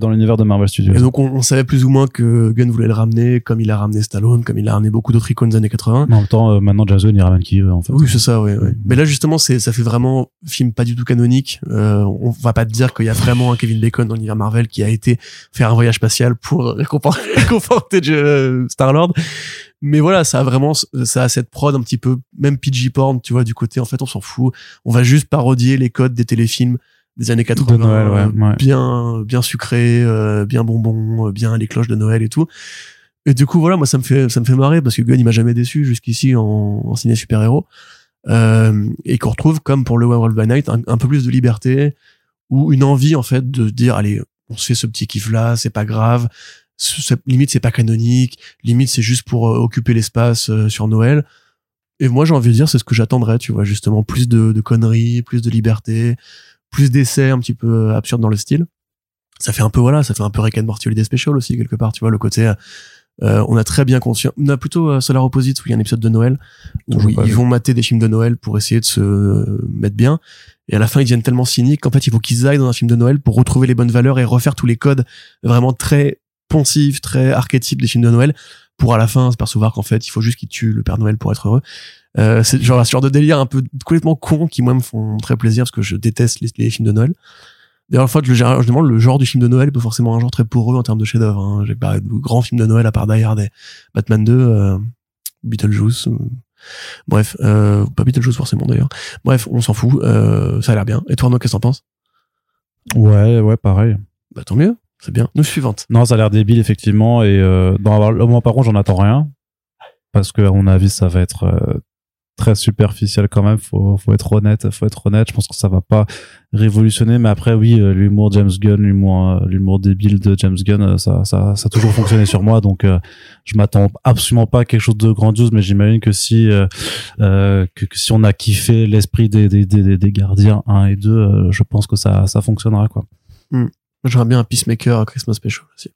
l'univers de Marvel Studios. et donc on, on savait plus ou moins que Gunn voulait le ramener comme il a ramené Stallone comme il a ramené beaucoup d'autres icônes des années 80 Mais en même temps, euh, maintenant, Gunn, il ramène qui veut, en fait. Oui, c'est ça, ouais, ouais. Mais là, justement, c'est, ça fait vraiment film pas du tout canonique. Euh, on va pas te dire qu'il y a vraiment un Kevin Bacon dans l'univers Marvel qui a été faire un voyage spatial pour *laughs* récompenser, *laughs* réconforter euh, Star-Lord. Mais voilà, ça a vraiment, ça a cette prod un petit peu, même PG porn, tu vois, du côté, en fait, on s'en fout. On va juste parodier les codes des téléfilms des années 80. De Noël, ouais, ouais. Bien, bien sucré, euh, bien bonbon, euh, bien les cloches de Noël et tout. Et du coup, voilà, moi, ça me fait, ça me fait marrer parce que Gunn, il m'a jamais déçu jusqu'ici en, en ciné super-héros. Euh, et qu'on retrouve, comme pour le Werewolf by Night, un, un peu plus de liberté ou une envie, en fait, de dire, allez, on se fait ce petit kiff-là, c'est pas grave. Limite, c'est pas canonique. Limite, c'est juste pour euh, occuper l'espace euh, sur Noël. Et moi, j'ai envie de dire, c'est ce que j'attendrais, tu vois, justement, plus de, de conneries, plus de liberté, plus d'essais un petit peu euh, absurdes dans le style. Ça fait un peu, voilà, ça fait un peu Rick and Morty Holiday Special aussi, quelque part, tu vois, le côté, euh, on a très bien conscient, on a plutôt euh, Solar Opposite où il y a un épisode de Noël où ils vont mater des films de Noël pour essayer de se euh, mettre bien. Et à la fin, ils deviennent tellement cyniques qu'en fait, il faut qu'ils aillent dans un film de Noël pour retrouver les bonnes valeurs et refaire tous les codes vraiment très poncifs, très archétypes des films de Noël pour à la fin s'apercevoir qu'en fait, il faut juste qu'ils tuent le Père Noël pour être heureux. Euh, c'est genre ce genre de délire un peu complètement con qui moi me font très plaisir parce que je déteste les, les films de Noël. D'ailleurs, en fait, le, je demande le genre du film de Noël est pas forcément un genre très poreux en termes de chef-d'œuvre. Hein. J'ai pas de grands films de Noël à part Die Hard et Batman 2, euh, Beetlejuice. euh, Bref, euh, pas Beetlejuice forcément d'ailleurs. Bref, on s'en fout. Euh, ça a l'air bien. Et toi, Arnaud, qu'est-ce que t'en penses? Ouais, ouais, pareil. Bah tant mieux. C'est bien. Nous suivante. Non, ça a l'air débile, effectivement. Et euh, dans le moment, par contre, j'en attends rien. Parce que, à mon avis, ça va être euh, très superficiel quand même. Faut, faut être honnête. Faut être honnête. Je pense que ça va pas révolutionner. Mais après, oui, euh, l'humour James Gunn, l'humour, euh, l'humour débile de James Gunn, euh, ça, ça, ça a toujours fonctionné sur moi. Donc, euh, je m'attends absolument pas à quelque chose de grandiose. Mais j'imagine que si, euh, euh, que, que si on a kiffé l'esprit des, des, des, des Gardiens 1 et 2, euh, je pense que ça, ça fonctionnera, quoi. J'aimerais bien un Peacemaker à Christmas Special aussi.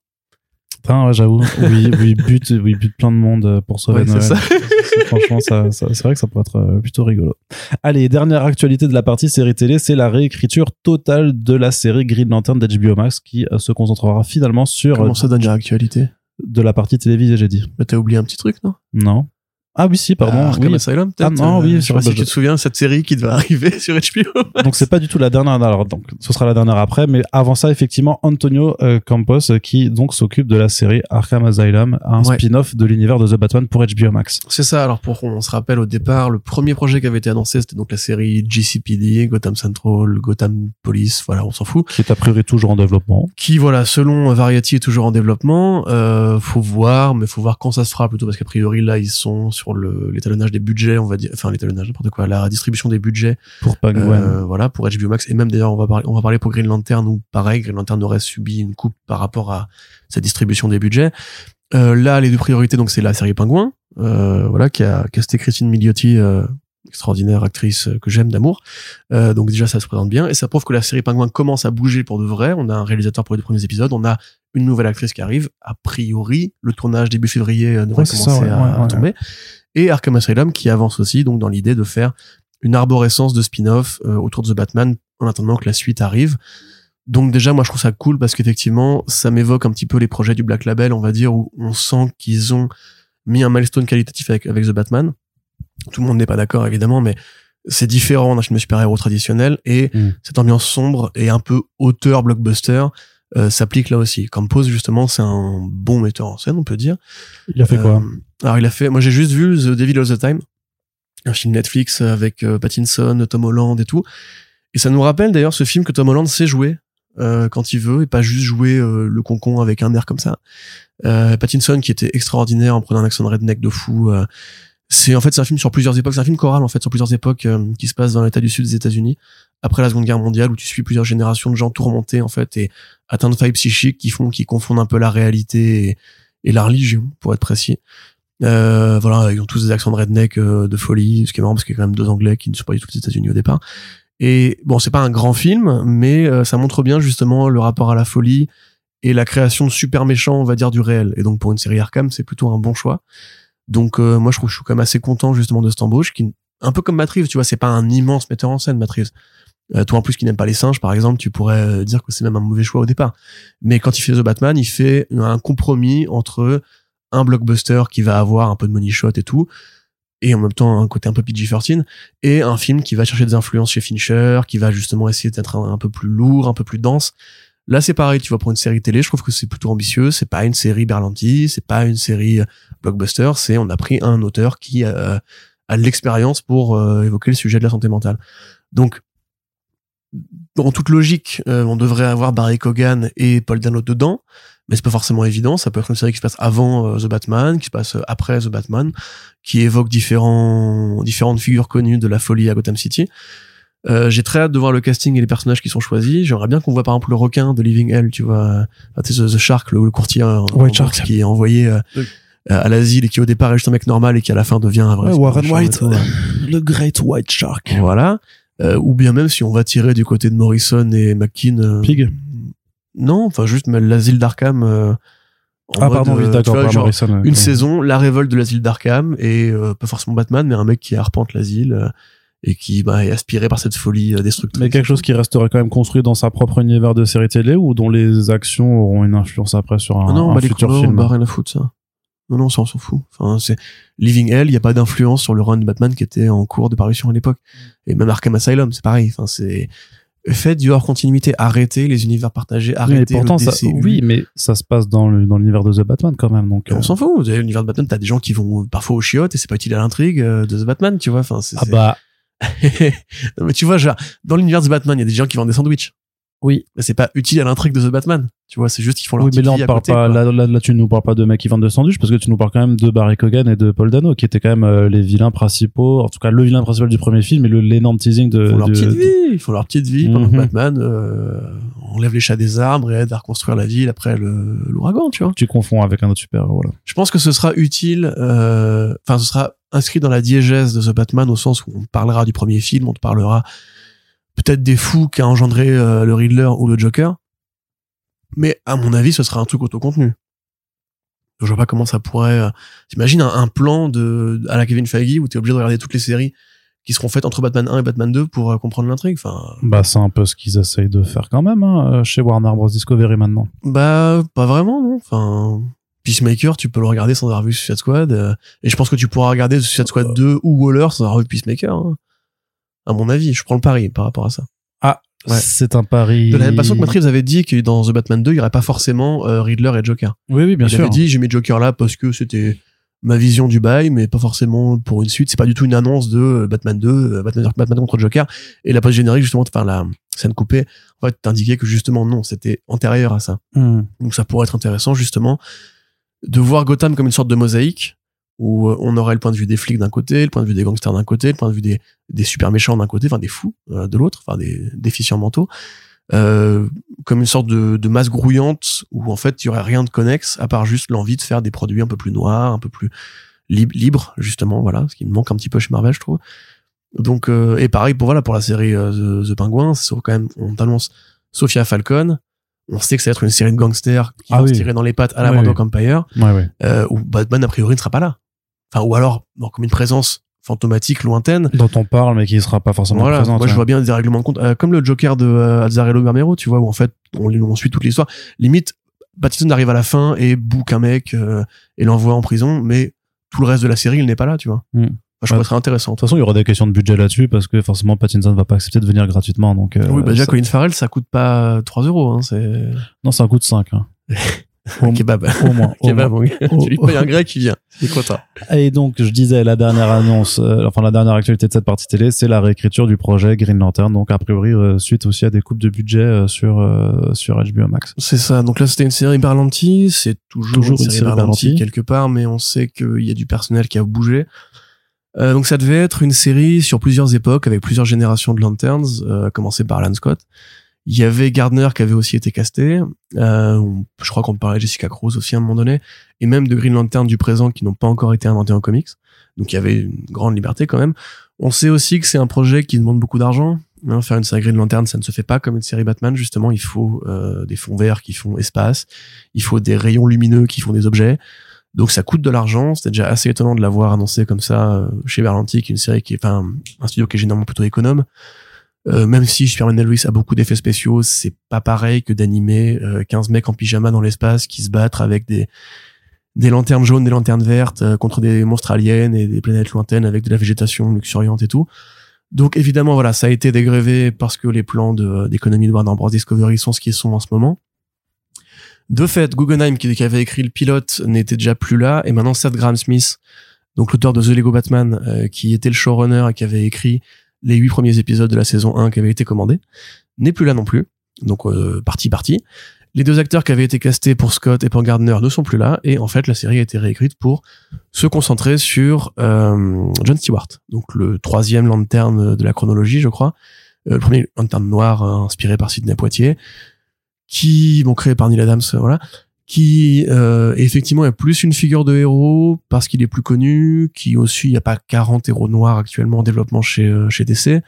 Putain, ouais, j'avoue. Oui, *laughs* oui, bute, oui, bute plein de monde euh, pour sauver Ouais, Noël. ça. *laughs* Franchement, ça, ça- c'est vrai que ça pourrait être euh, plutôt rigolo. Allez, dernière actualité de la partie série télé, c'est la réécriture totale de la série Green Lantern d'HBO Max qui euh, se concentrera finalement sur Comment ça, dernière actualité? de la partie télévisée, j'ai dit. Bah, T'as oublié un petit truc, non? Non. Ah oui, si, pardon. Ah, Arkham oui. Asylum, peut-être Ah, non, oui, Je sais pas si tu te souviens cette série qui devait *laughs* arriver sur HBO. Donc c'est pas du tout la dernière. Alors donc ce sera la dernière après, mais avant ça effectivement Antonio euh, Campos euh, qui donc s'occupe de la série Arkham Asylum, un Ouais. spin-off de l'univers de The Batman pour HBO Max. C'est ça. Alors pour on se rappelle au départ, le premier projet qui avait été annoncé, c'était donc la série GCPD, Gotham Central, Gotham Police. Voilà, on s'en fout. qui est a priori toujours en développement. Qui voilà, selon Variety, est toujours en développement. Euh, faut voir, mais faut voir quand ça se fera plutôt parce qu'a priori là ils sont sur le l'étalonnage des budgets, on va dire, enfin l'étalonnage n'importe quoi, la distribution des budgets. pour Penguin. Euh, voilà pour HBO Max. Et même d'ailleurs on va parler on va parler pour Green Lantern où pareil Green Lantern aurait subi une coupe par rapport à sa distribution des budgets. Euh, là les deux priorités donc c'est la série Pingouin euh, voilà qui a casté Christine Milioti euh, extraordinaire actrice que j'aime d'amour. Euh, donc déjà ça se présente bien. Et ça prouve que la série Pingouin commence à bouger pour de vrai. On a un réalisateur pour les deux premiers épisodes. On a une nouvelle actrice qui arrive a priori le tournage début février euh, devrait Ouais, commencer ça, ouais, à, ouais, ouais. à tomber et Arkham Asylum qui avance aussi donc dans l'idée de faire une arborescence de spin-off euh, autour de The Batman en attendant que la suite arrive. Donc déjà, moi, je trouve ça cool parce qu'effectivement, ça m'évoque un petit peu les projets du Black Label, on va dire, où on sent qu'ils ont mis un milestone qualitatif avec, avec The Batman. Tout le monde n'est pas d'accord, évidemment, mais c'est différent d'un film super-héros traditionnel et Mm. cette ambiance sombre et un peu auteur blockbuster euh, s'applique là aussi. Campos, justement, c'est un bon metteur en scène, on peut dire. Il a fait quoi Euh, Alors il a fait, moi j'ai juste vu The Devil All the Time, un film Netflix avec euh, Pattinson, Tom Holland et tout. Et ça nous rappelle d'ailleurs ce film que Tom Holland sait jouer euh, quand il veut et pas juste jouer euh, le concon avec un air comme ça. Euh, Pattinson qui était extraordinaire en prenant un accent de redneck de fou. euh, c'est en fait c'est un film sur plusieurs époques, c'est un film choral en fait sur plusieurs époques euh, qui se passe dans l'état du sud des États-Unis après la Seconde Guerre mondiale où tu suis plusieurs générations de gens tourmentés en fait et atteints de failles psychiques qui font qui confondent un peu la réalité et, la religion pour être précis. Euh, voilà, ils ont tous des accents de redneck euh, de folie, ce qui est marrant parce qu'il y a quand même deux Anglais qui ne sont pas du tout des États-Unis au départ. Et bon, c'est pas un grand film, mais euh, ça montre bien justement le rapport à la folie et la création de super méchants, on va dire, du réel. Et donc pour une série Arkham, c'est plutôt un bon choix. Donc euh, moi, je trouve que je suis quand même assez content justement de cette embauche, qui un peu comme Matrice, tu vois, c'est pas un immense metteur en scène, Matrice. Euh, toi en plus qui n'aime pas les singes, par exemple, tu pourrais euh, dire que c'est même un mauvais choix au départ. Mais quand il fait The Batman, il fait un compromis entre un blockbuster qui va avoir un peu de money shot et tout, et en même temps un côté un peu PG-13, et un film qui va chercher des influences chez Fincher, qui va justement essayer d'être un, un peu plus lourd, un peu plus dense. Là, c'est pareil, tu vois, pour une série télé, je trouve que c'est plutôt ambitieux, c'est pas une série Berlanti, c'est pas une série euh, blockbuster, c'est on a pris un auteur qui euh, a de l'expérience pour euh, évoquer le sujet de la santé mentale. Donc, dans toute logique, euh, on devrait avoir Barry Cogan et Paul Dano dedans, mais c'est pas forcément évident. Ça peut être une série qui se passe avant euh, The Batman, qui se passe euh, après The Batman, qui évoque différents différentes figures connues de la folie à Gotham City. Euh, j'ai très hâte de voir le casting et les personnages qui sont choisis. J'aimerais bien qu'on voit par exemple le requin de Living Hell, tu vois, euh, tu sais, The, The Shark, le, le courtier en- en White Shark. qui est envoyé euh, Oui. à l'asile et qui au départ est juste un mec normal et qui à la fin devient un vrai. Ouais, Warren White, le Great White Shark. Voilà. Euh, ou bien même si on va tirer du côté de Morrison et McKean. euh, Pig. Non, enfin juste mais l'asile d'Arkham. euh, en Ah pardon, oui, d'accord, ouais. une Ouais. saison, la révolte de l'asile d'Arkham et euh, pas forcément Batman, mais un mec qui arpente l'asile euh, et qui bah, est aspiré par cette folie euh, destructrice. Mais quelque chose qui resterait quand même construit dans sa propre univers de série télé ou dont les actions auront une influence après sur un, Ah non, un bah, les futur film. bah, rien à foutre ça. Non, non, ça on s'en fout. Enfin, c'est Living Hell, il n'y a pas d'influence sur le run de Batman qui était en cours de parution à l'époque. Et même Arkham Asylum, c'est pareil. Enfin, c'est faites du hors continuité, arrêtez les univers partagés, arrêtez mais pourtant, le ça, oui, mais ça se passe dans le- dans l'univers de The Batman quand même. Donc, On euh, s'en fout. Vous avez l'univers de Batman, t'as des gens qui vont parfois au chiottes et c'est pas utile à l'intrigue euh, de The Batman, tu vois. Enfin, c'est, ah bah, *laughs* non, mais tu vois, genre, dans l'univers de The Batman, il y a des gens qui vendent des sandwichs. Oui. Mais c'est pas utile à l'intrigue de The Batman. Tu vois, c'est juste qu'ils font leur oui, mais là, on parle côté, pas, là, là, là, tu nous parles pas de mecs qui vendent de sandwich parce que tu nous parles quand même de Barry Cogan et de Paul Dano qui étaient quand même euh, les vilains principaux, en tout cas le vilain principal du premier film et l'énorme teasing de, Ils font leur petite de- vie. Ils font leur petite vie pendant que Mhm. Batman euh, enlève les chats des arbres et aide à reconstruire la ville après l'ouragan, tu vois. tu confonds avec un autre super héros là. Je pense que ce sera utile, euh, enfin, ce sera inscrit dans la diégèse de The Batman au sens où on parlera du premier film, on te parlera peut-être des fous qu'a engendré euh, le Riddler ou le Joker. Mais à mon avis, ce sera un truc autocontenu. Je vois pas comment ça pourrait. euh, T'imagines un, un plan de à la Kevin Feige où t'es obligé de regarder toutes les séries qui seront faites entre Batman 1 et Batman 2 pour euh, comprendre l'intrigue. Enfin, Bah, c'est un peu ce qu'ils essayent de faire quand même hein, euh, chez Warner Bros Discovery maintenant. Bah, pas vraiment, non. Enfin, Peacemaker, tu peux le regarder sans avoir vu Suicide Squad. euh, et je pense que tu pourras regarder Suicide Squad 2 ou Waller sans avoir vu Peacemaker. hein. À mon avis, je prends le pari par rapport à ça. Ouais. C'est un pari. De la même façon que Matt Reeves avait dit que dans The Batman 2, il y aurait pas forcément euh, Riddler et Joker. Oui, oui, bien il sûr. avait dit, j'ai mis Joker là parce que c'était ma vision du bail, mais pas forcément pour une suite. C'est pas du tout une annonce de euh, Batman 2, euh, Batman, Batman contre Joker. Et la post générique, justement, enfin, la scène coupée, en fait, t'indiquait que justement, non, c'était antérieur à ça. Hmm. Donc ça pourrait être intéressant justement de voir Gotham comme une sorte de mosaïque où euh, on aurait le point de vue des flics d'un côté, le point de vue des gangsters d'un côté, le point de vue des, des super méchants d'un côté, enfin des fous euh, de l'autre, enfin des déficients mentaux, euh, comme une sorte de, de masse grouillante où en fait il y aurait rien de connexe à part juste l'envie de faire des produits un peu plus noirs, un peu plus lib- libres justement, voilà, ce qui me manque un petit peu chez Marvel je trouve. Donc euh, et pareil pour voilà pour la série euh, The, The Penguin, c'est quand même on t'annonce Sophia Falcon, on sait que ça va être une série de gangsters qui Ah vont oui. se tirer dans les pattes à la Oui, Murdoch oui. Empire, Ouais, ouais. euh, où Batman a priori ne sera pas là. Enfin, ou alors, comme une présence fantomatique, lointaine. Dont on parle, mais qui sera pas forcément Voilà, présente. moi je hein. vois bien des règlements de compte, euh, comme le Joker de euh, Azzarello Bermero, tu vois, où en fait on, on suit toute l'histoire. Limite, Pattinson arrive à la fin et bouque un mec euh, et l'envoie en prison, mais tout le reste de la série, il n'est pas là, tu vois. Hmm. Je Ouais. trouve ça intéressant. De toute façon, il y aura des questions de budget là-dessus parce que forcément Pattinson va pas accepter de venir gratuitement. Donc, euh, oui, bah déjà, ça- Colin Farrell, ça coûte pas 3 euros, hein, non, coup de 5. Hein. *laughs* Au, kebab. au moins. au Kebab. *laughs* Tu lui payes un grec qui vient. Il est content. Et donc, je disais, la dernière annonce, euh, enfin la dernière actualité de cette partie télé, c'est la réécriture du projet Green Lantern. Donc, a priori, euh, suite aussi à des coupes de budget euh, sur euh, sur HBO Max. C'est ça. Donc là, c'était une série Berlanti. C'est toujours, Toujours une une série, Berlanti. quelque part, mais on sait qu'il y a du personnel qui a bougé. Euh, donc ça devait être une série sur plusieurs époques avec plusieurs générations de Lanterns, euh, à commencer par Alan Scott. Il y avait Gardner qui avait aussi été casté. Euh, je crois qu'on parlait de Jessica Cruz aussi à un moment donné, et même de Green Lantern du présent qui n'ont pas encore été inventés en comics. Donc il y avait une grande liberté quand même. On sait aussi que c'est un projet qui demande beaucoup d'argent. Hein, faire une série Green Lantern, ça ne se fait pas comme une série Batman. Justement, il faut euh, des fonds verts qui font espace, il faut des rayons lumineux qui font des objets. Donc ça coûte de l'argent. C'était déjà assez étonnant de l'avoir annoncé comme ça euh, chez Berlanti, qui est une série qui est, enfin, un studio qui est généralement plutôt économe. Euh, même si Superman and Lois a beaucoup d'effets spéciaux, c'est pas pareil que d'animer euh, 15 mecs en pyjama dans l'espace qui se battent avec des des lanternes jaunes, des lanternes vertes euh, contre des monstres aliens et des planètes lointaines avec de la végétation luxuriante et tout. Donc évidemment voilà, ça a été dégrévé parce que les plans de d'économie de Warner Bros Discovery sont ce qu'ils sont en ce moment. De fait, Guggenheim qui, qui avait écrit le pilote n'était déjà plus là et maintenant Seth Graham Smith, donc l'auteur de The Lego Batman, euh, qui était le showrunner et qui avait écrit les huit premiers épisodes de la saison 1 qui avaient été commandés, n'est plus là non plus. Donc euh, parti parti. Les deux acteurs qui avaient été castés pour Scott et pour Gardner ne sont plus là et en fait la série a été réécrite pour se concentrer sur euh, John Stewart, donc le troisième lanterne de la chronologie, je crois, Euh, le premier lanterne noir euh, inspiré par Sidney Poitier, qui bon créé par Neil Adams, euh, voilà, qui euh, effectivement est plus une figure de héros parce qu'il est plus connu, qui aussi il n'y a pas 40 héros noirs actuellement en développement chez euh, chez DC.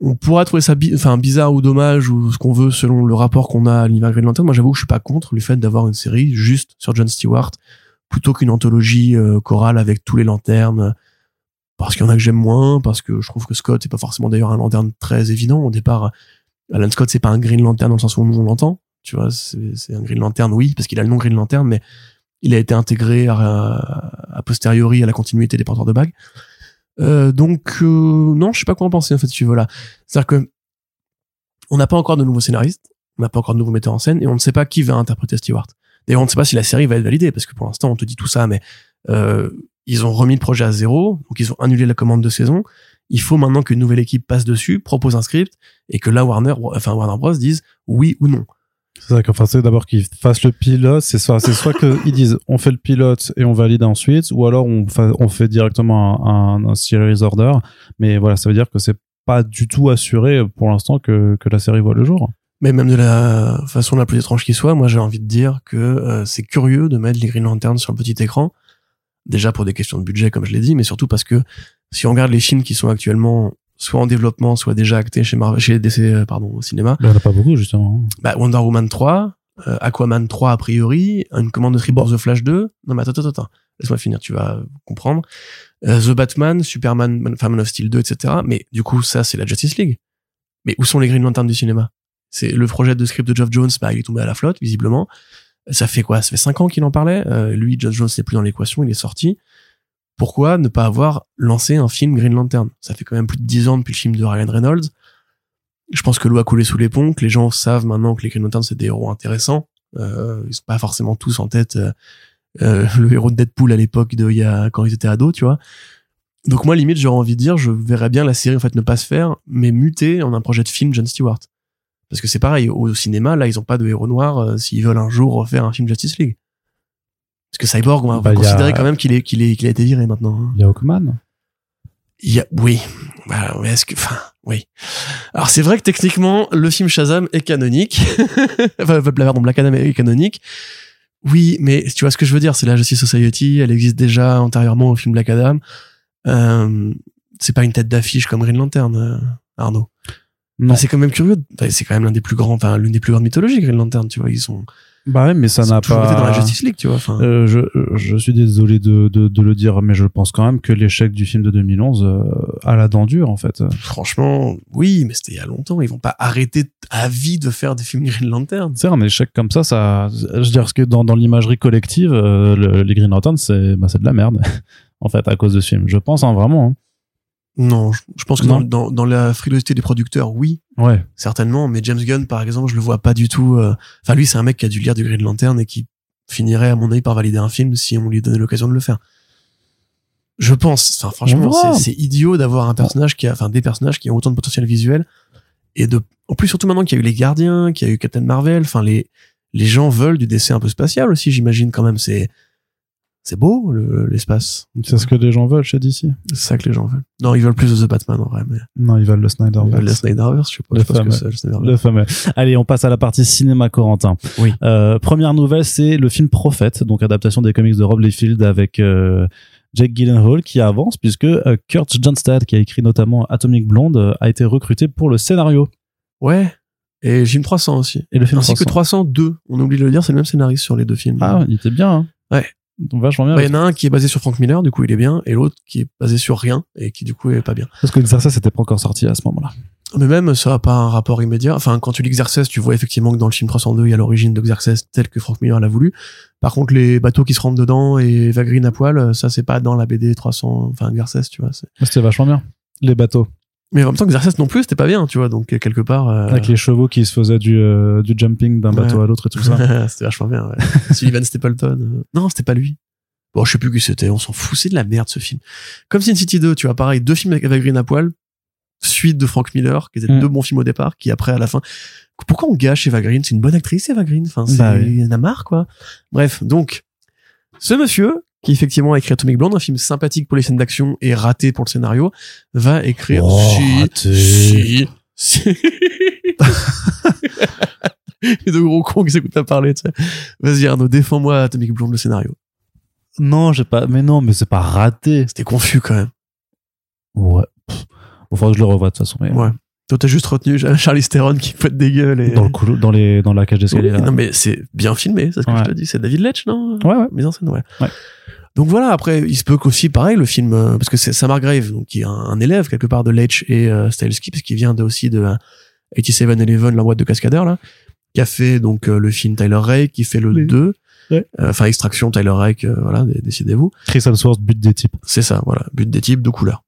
On pourra trouver ça enfin bizarre ou dommage ou ce qu'on veut selon le rapport qu'on a à l'univers Green Lantern. Moi, j'avoue que je suis pas contre le fait d'avoir une série juste sur John Stewart plutôt qu'une anthologie euh, chorale avec tous les lanternes. Parce qu'il y en a que j'aime moins, parce que je trouve que Scott est pas forcément d'ailleurs un lanterne très évident. Au départ, Alan Scott c'est pas un Green Lantern dans le sens où on l'entend. Tu vois, c'est un Green Lantern, oui, parce qu'il a le nom Green Lantern, mais Il a été intégré a posteriori à la continuité des porteurs de bagues. Euh, donc euh, non, je sais pas quoi en penser en fait. Tu voilà, c'est-à-dire que on n'a pas encore de nouveaux scénaristes, on n'a pas encore de nouveaux metteurs en scène, et on ne sait pas qui va interpréter Stewart. D'ailleurs, on ne sait pas si la série va être validée, parce que pour l'instant, on te dit tout ça, mais euh, ils ont remis le projet à zéro, donc ils ont annulé la commande de saison. Il faut maintenant qu'une nouvelle équipe passe dessus, propose un script, et que là Warner, enfin Warner Bros dise oui ou non. C'est ça enfin, c'est d'abord qu'ils fassent le pilote, c'est soit, c'est soit qu'ils disent on fait le pilote et on valide ensuite, ou alors on, fait directement un, un, series order. Mais voilà, ça veut dire que c'est pas du tout assuré pour l'instant que, la série voit le jour. Mais même de la façon la plus étrange qui soit, moi j'ai envie de dire que euh, c'est curieux de mettre les Green Lanterns sur le petit écran. Déjà pour des questions de budget, comme je l'ai dit, mais surtout parce que si on regarde les films qui sont actuellement soit en développement, soit déjà actés chez Marvel, chez DC, euh, pardon, au cinéma. Il n'y en a pas beaucoup, justement. Bah, Wonder Woman 3, euh, Aquaman 3 a priori, une commande de Reborn The Flash 2. Non, mais attends, attends, attends. Laisse-moi finir, tu vas comprendre. Euh, The Batman, Superman, Man of Steel 2, etc. Mais du coup, ça, c'est la Justice League. Mais où sont les Green Lanterns du cinéma? C'est le projet de script de Geoff Jones, bah, il est tombé à la flotte, visiblement. Ça fait quoi? Ça fait 5 ans qu'il en parlait. Euh, lui, Geoff Jones n'est plus dans l'équation, il est sorti pourquoi ne pas avoir lancé un film Green Lantern? Ça fait quand même plus de dix ans depuis le film de Ryan Reynolds. Je pense que l'eau a coulé sous les ponts, que les gens savent maintenant que les Green Lanterns c'est des héros intéressants. Euh, ils sont pas forcément tous en tête euh, euh, le héros de Deadpool à l'époque de quand ils étaient ados, tu vois. Donc moi limite j'aurais envie de dire je verrais bien la série en fait ne pas se faire mais muter en un projet de film John Stewart. Parce que c'est pareil au cinéma là ils ont pas de héros noirs euh, s'ils veulent un jour refaire un film Justice League. Parce que Cyborg, on va bah, considérer quand même qu'il est, qu'il est, qu'il a été viré maintenant. Hein. Il y a Hawkman. Il y a, oui. Bah, est-ce que, enfin, oui. Alors c'est vrai que techniquement, le film Shazam est canonique. *laughs* enfin, pardon, Black Adam est canonique. Oui, mais tu vois ce que je veux dire, c'est la Justice Society, elle existe déjà antérieurement au film Black Adam. Euh, c'est pas une tête d'affiche comme Green Lantern, euh, Arnaud. Non. c'est quand même curieux. c'est quand même l'un des plus grands, enfin, l'une des plus grandes mythologies, Green Lantern, tu vois. Ils sont, bah ouais, mais ça n'a pas. Été dans la Justice League, tu vois. Euh, je, je suis désolé de, de, de, le dire, mais je pense quand même que l'échec du film de 2011 euh, a la dent dure, en fait. Franchement, oui, mais c'était il y a longtemps. Ils vont pas arrêter à vie de faire des films Green Lantern. C'est un échec comme ça, ça. Je veux dire, que dans, dans l'imagerie collective, euh, les Green Lantern, c'est bah, de la merde, *laughs* en fait, à cause de ce film. Je pense, hein, vraiment. Hein. Non, je, pense que dans, dans, dans, la frilosité des producteurs, oui. Ouais. Certainement, mais James Gunn, par exemple, je le vois pas du tout. Euh, enfin, lui, c'est un mec qui a dû lire du Green Lantern et qui finirait, à mon avis, par valider un film si on lui donnait l'occasion de le faire. Je pense. Enfin, franchement, c'est idiot d'avoir un personnage qui a, enfin, des personnages qui ont autant de potentiel visuel et de, en plus, surtout maintenant qu'il y a eu les Gardiens, qu'il y a eu Captain Marvel, enfin, les, les gens veulent du décès un peu spatial aussi, j'imagine, quand même. C'est, c'est beau l'espace. c'est ce que les gens veulent chez DC. C'est ça que les gens veulent. Non, ils veulent plus de The Batman en vrai. Mais... Non, ils veulent le Snyderverse. Ils veulent le Snyderverse, je sais pas. Le, fameux. Que le, fameux. Allez, on passe à la partie cinéma Corentin. Oui. Euh, première nouvelle, c'est le film Prophète, donc adaptation des comics de Rob Liefeld avec euh, Jake Gyllenhaal qui avance puisque euh, Kurt Johnstad, qui a écrit notamment Atomic Blonde, a été recruté pour le scénario. Ouais. Et film 300 aussi. Et le film Ainsi 300. que 302. On oublie de le dire, c'est le même scénariste sur les deux films. Ah, il était bien. Hein. Ouais. Donc vachement bien. Il y en a un qui est basé sur Frank Miller, du coup il est bien, et l'autre qui est basé sur rien et qui du coup est pas bien. Parce que l'exercice n'était pas encore sorti à ce moment-là. Mais même ça a pas un rapport immédiat. Enfin, quand tu lis Xerxes, tu vois effectivement que dans le film 302, il y a l'origine de Xerxes tel que Frank Miller l'a voulu. Par contre, les bateaux qui se rentrent dedans et Eva Green à poil, ça c'est pas dans la BD 300, enfin Xerxes, tu vois. C'était vachement bien. Les bateaux. Mais en même temps, Xerxes non plus, c'était pas bien, tu vois. Donc quelque part. Euh... Avec les chevaux qui se faisaient du, euh, du jumping d'un bateau à l'autre et tout ça. *laughs* c'était vachement bien. Ouais. *laughs* Sullivan Stapleton. Euh, non, c'était pas lui. Bon, je sais plus qui c'était, on s'en fout, c'est de la merde ce film. Comme Sin City 2, tu vois, pareil, deux films avec Eva Green à poil, suite de Frank Miller, qui étaient mm. deux bons films au départ, qui après à la fin. Pourquoi on gâche Eva Green? C'est une bonne actrice, Eva Green. Enfin, c'est bah oui. en a marre, quoi. Bref, donc, ce monsieur, qui effectivement a écrit Atomic Blonde, un film sympathique pour les scènes d'action et raté pour le scénario, va écrire oh, si, raté. si, si. de gros cons qui s'écoutent à parler, tu sais. Vas-y Arnaud, défends-moi Atomic Blonde, le scénario. Non, j'ai pas. Mais non, mais c'est pas raté. C'était confus quand même. Ouais. Enfin, je le revois de toute façon. Mais... Ouais. Toi, t'as juste retenu Charlie Theron qui pète des gueules. Et... Dans, le couloir, dans, les, dans la cage d'escalier. Oui, non, mais c'est bien filmé, c'est ce que ouais. je te dis. C'est David Letch, non? Ouais, ouais. Mise en scène, ouais. ouais. Donc voilà, après, il se peut qu'aussi, pareil, le film, euh, parce que c'est Sam Hargrave, donc, qui est un, un, élève quelque part de Letch et euh, Stahelski, parce qu'il vient de, aussi de euh, 87 Eleven, la boîte de cascadeurs, là, qui a fait donc euh, le film Tyler Ray, qui fait le oui. 2. Ouais. Euh, Enfin, Extraction, Tyler euh, voilà, dé- décidez-vous. Chris Hemsworth but des types. C'est ça, voilà. But des types de couleur.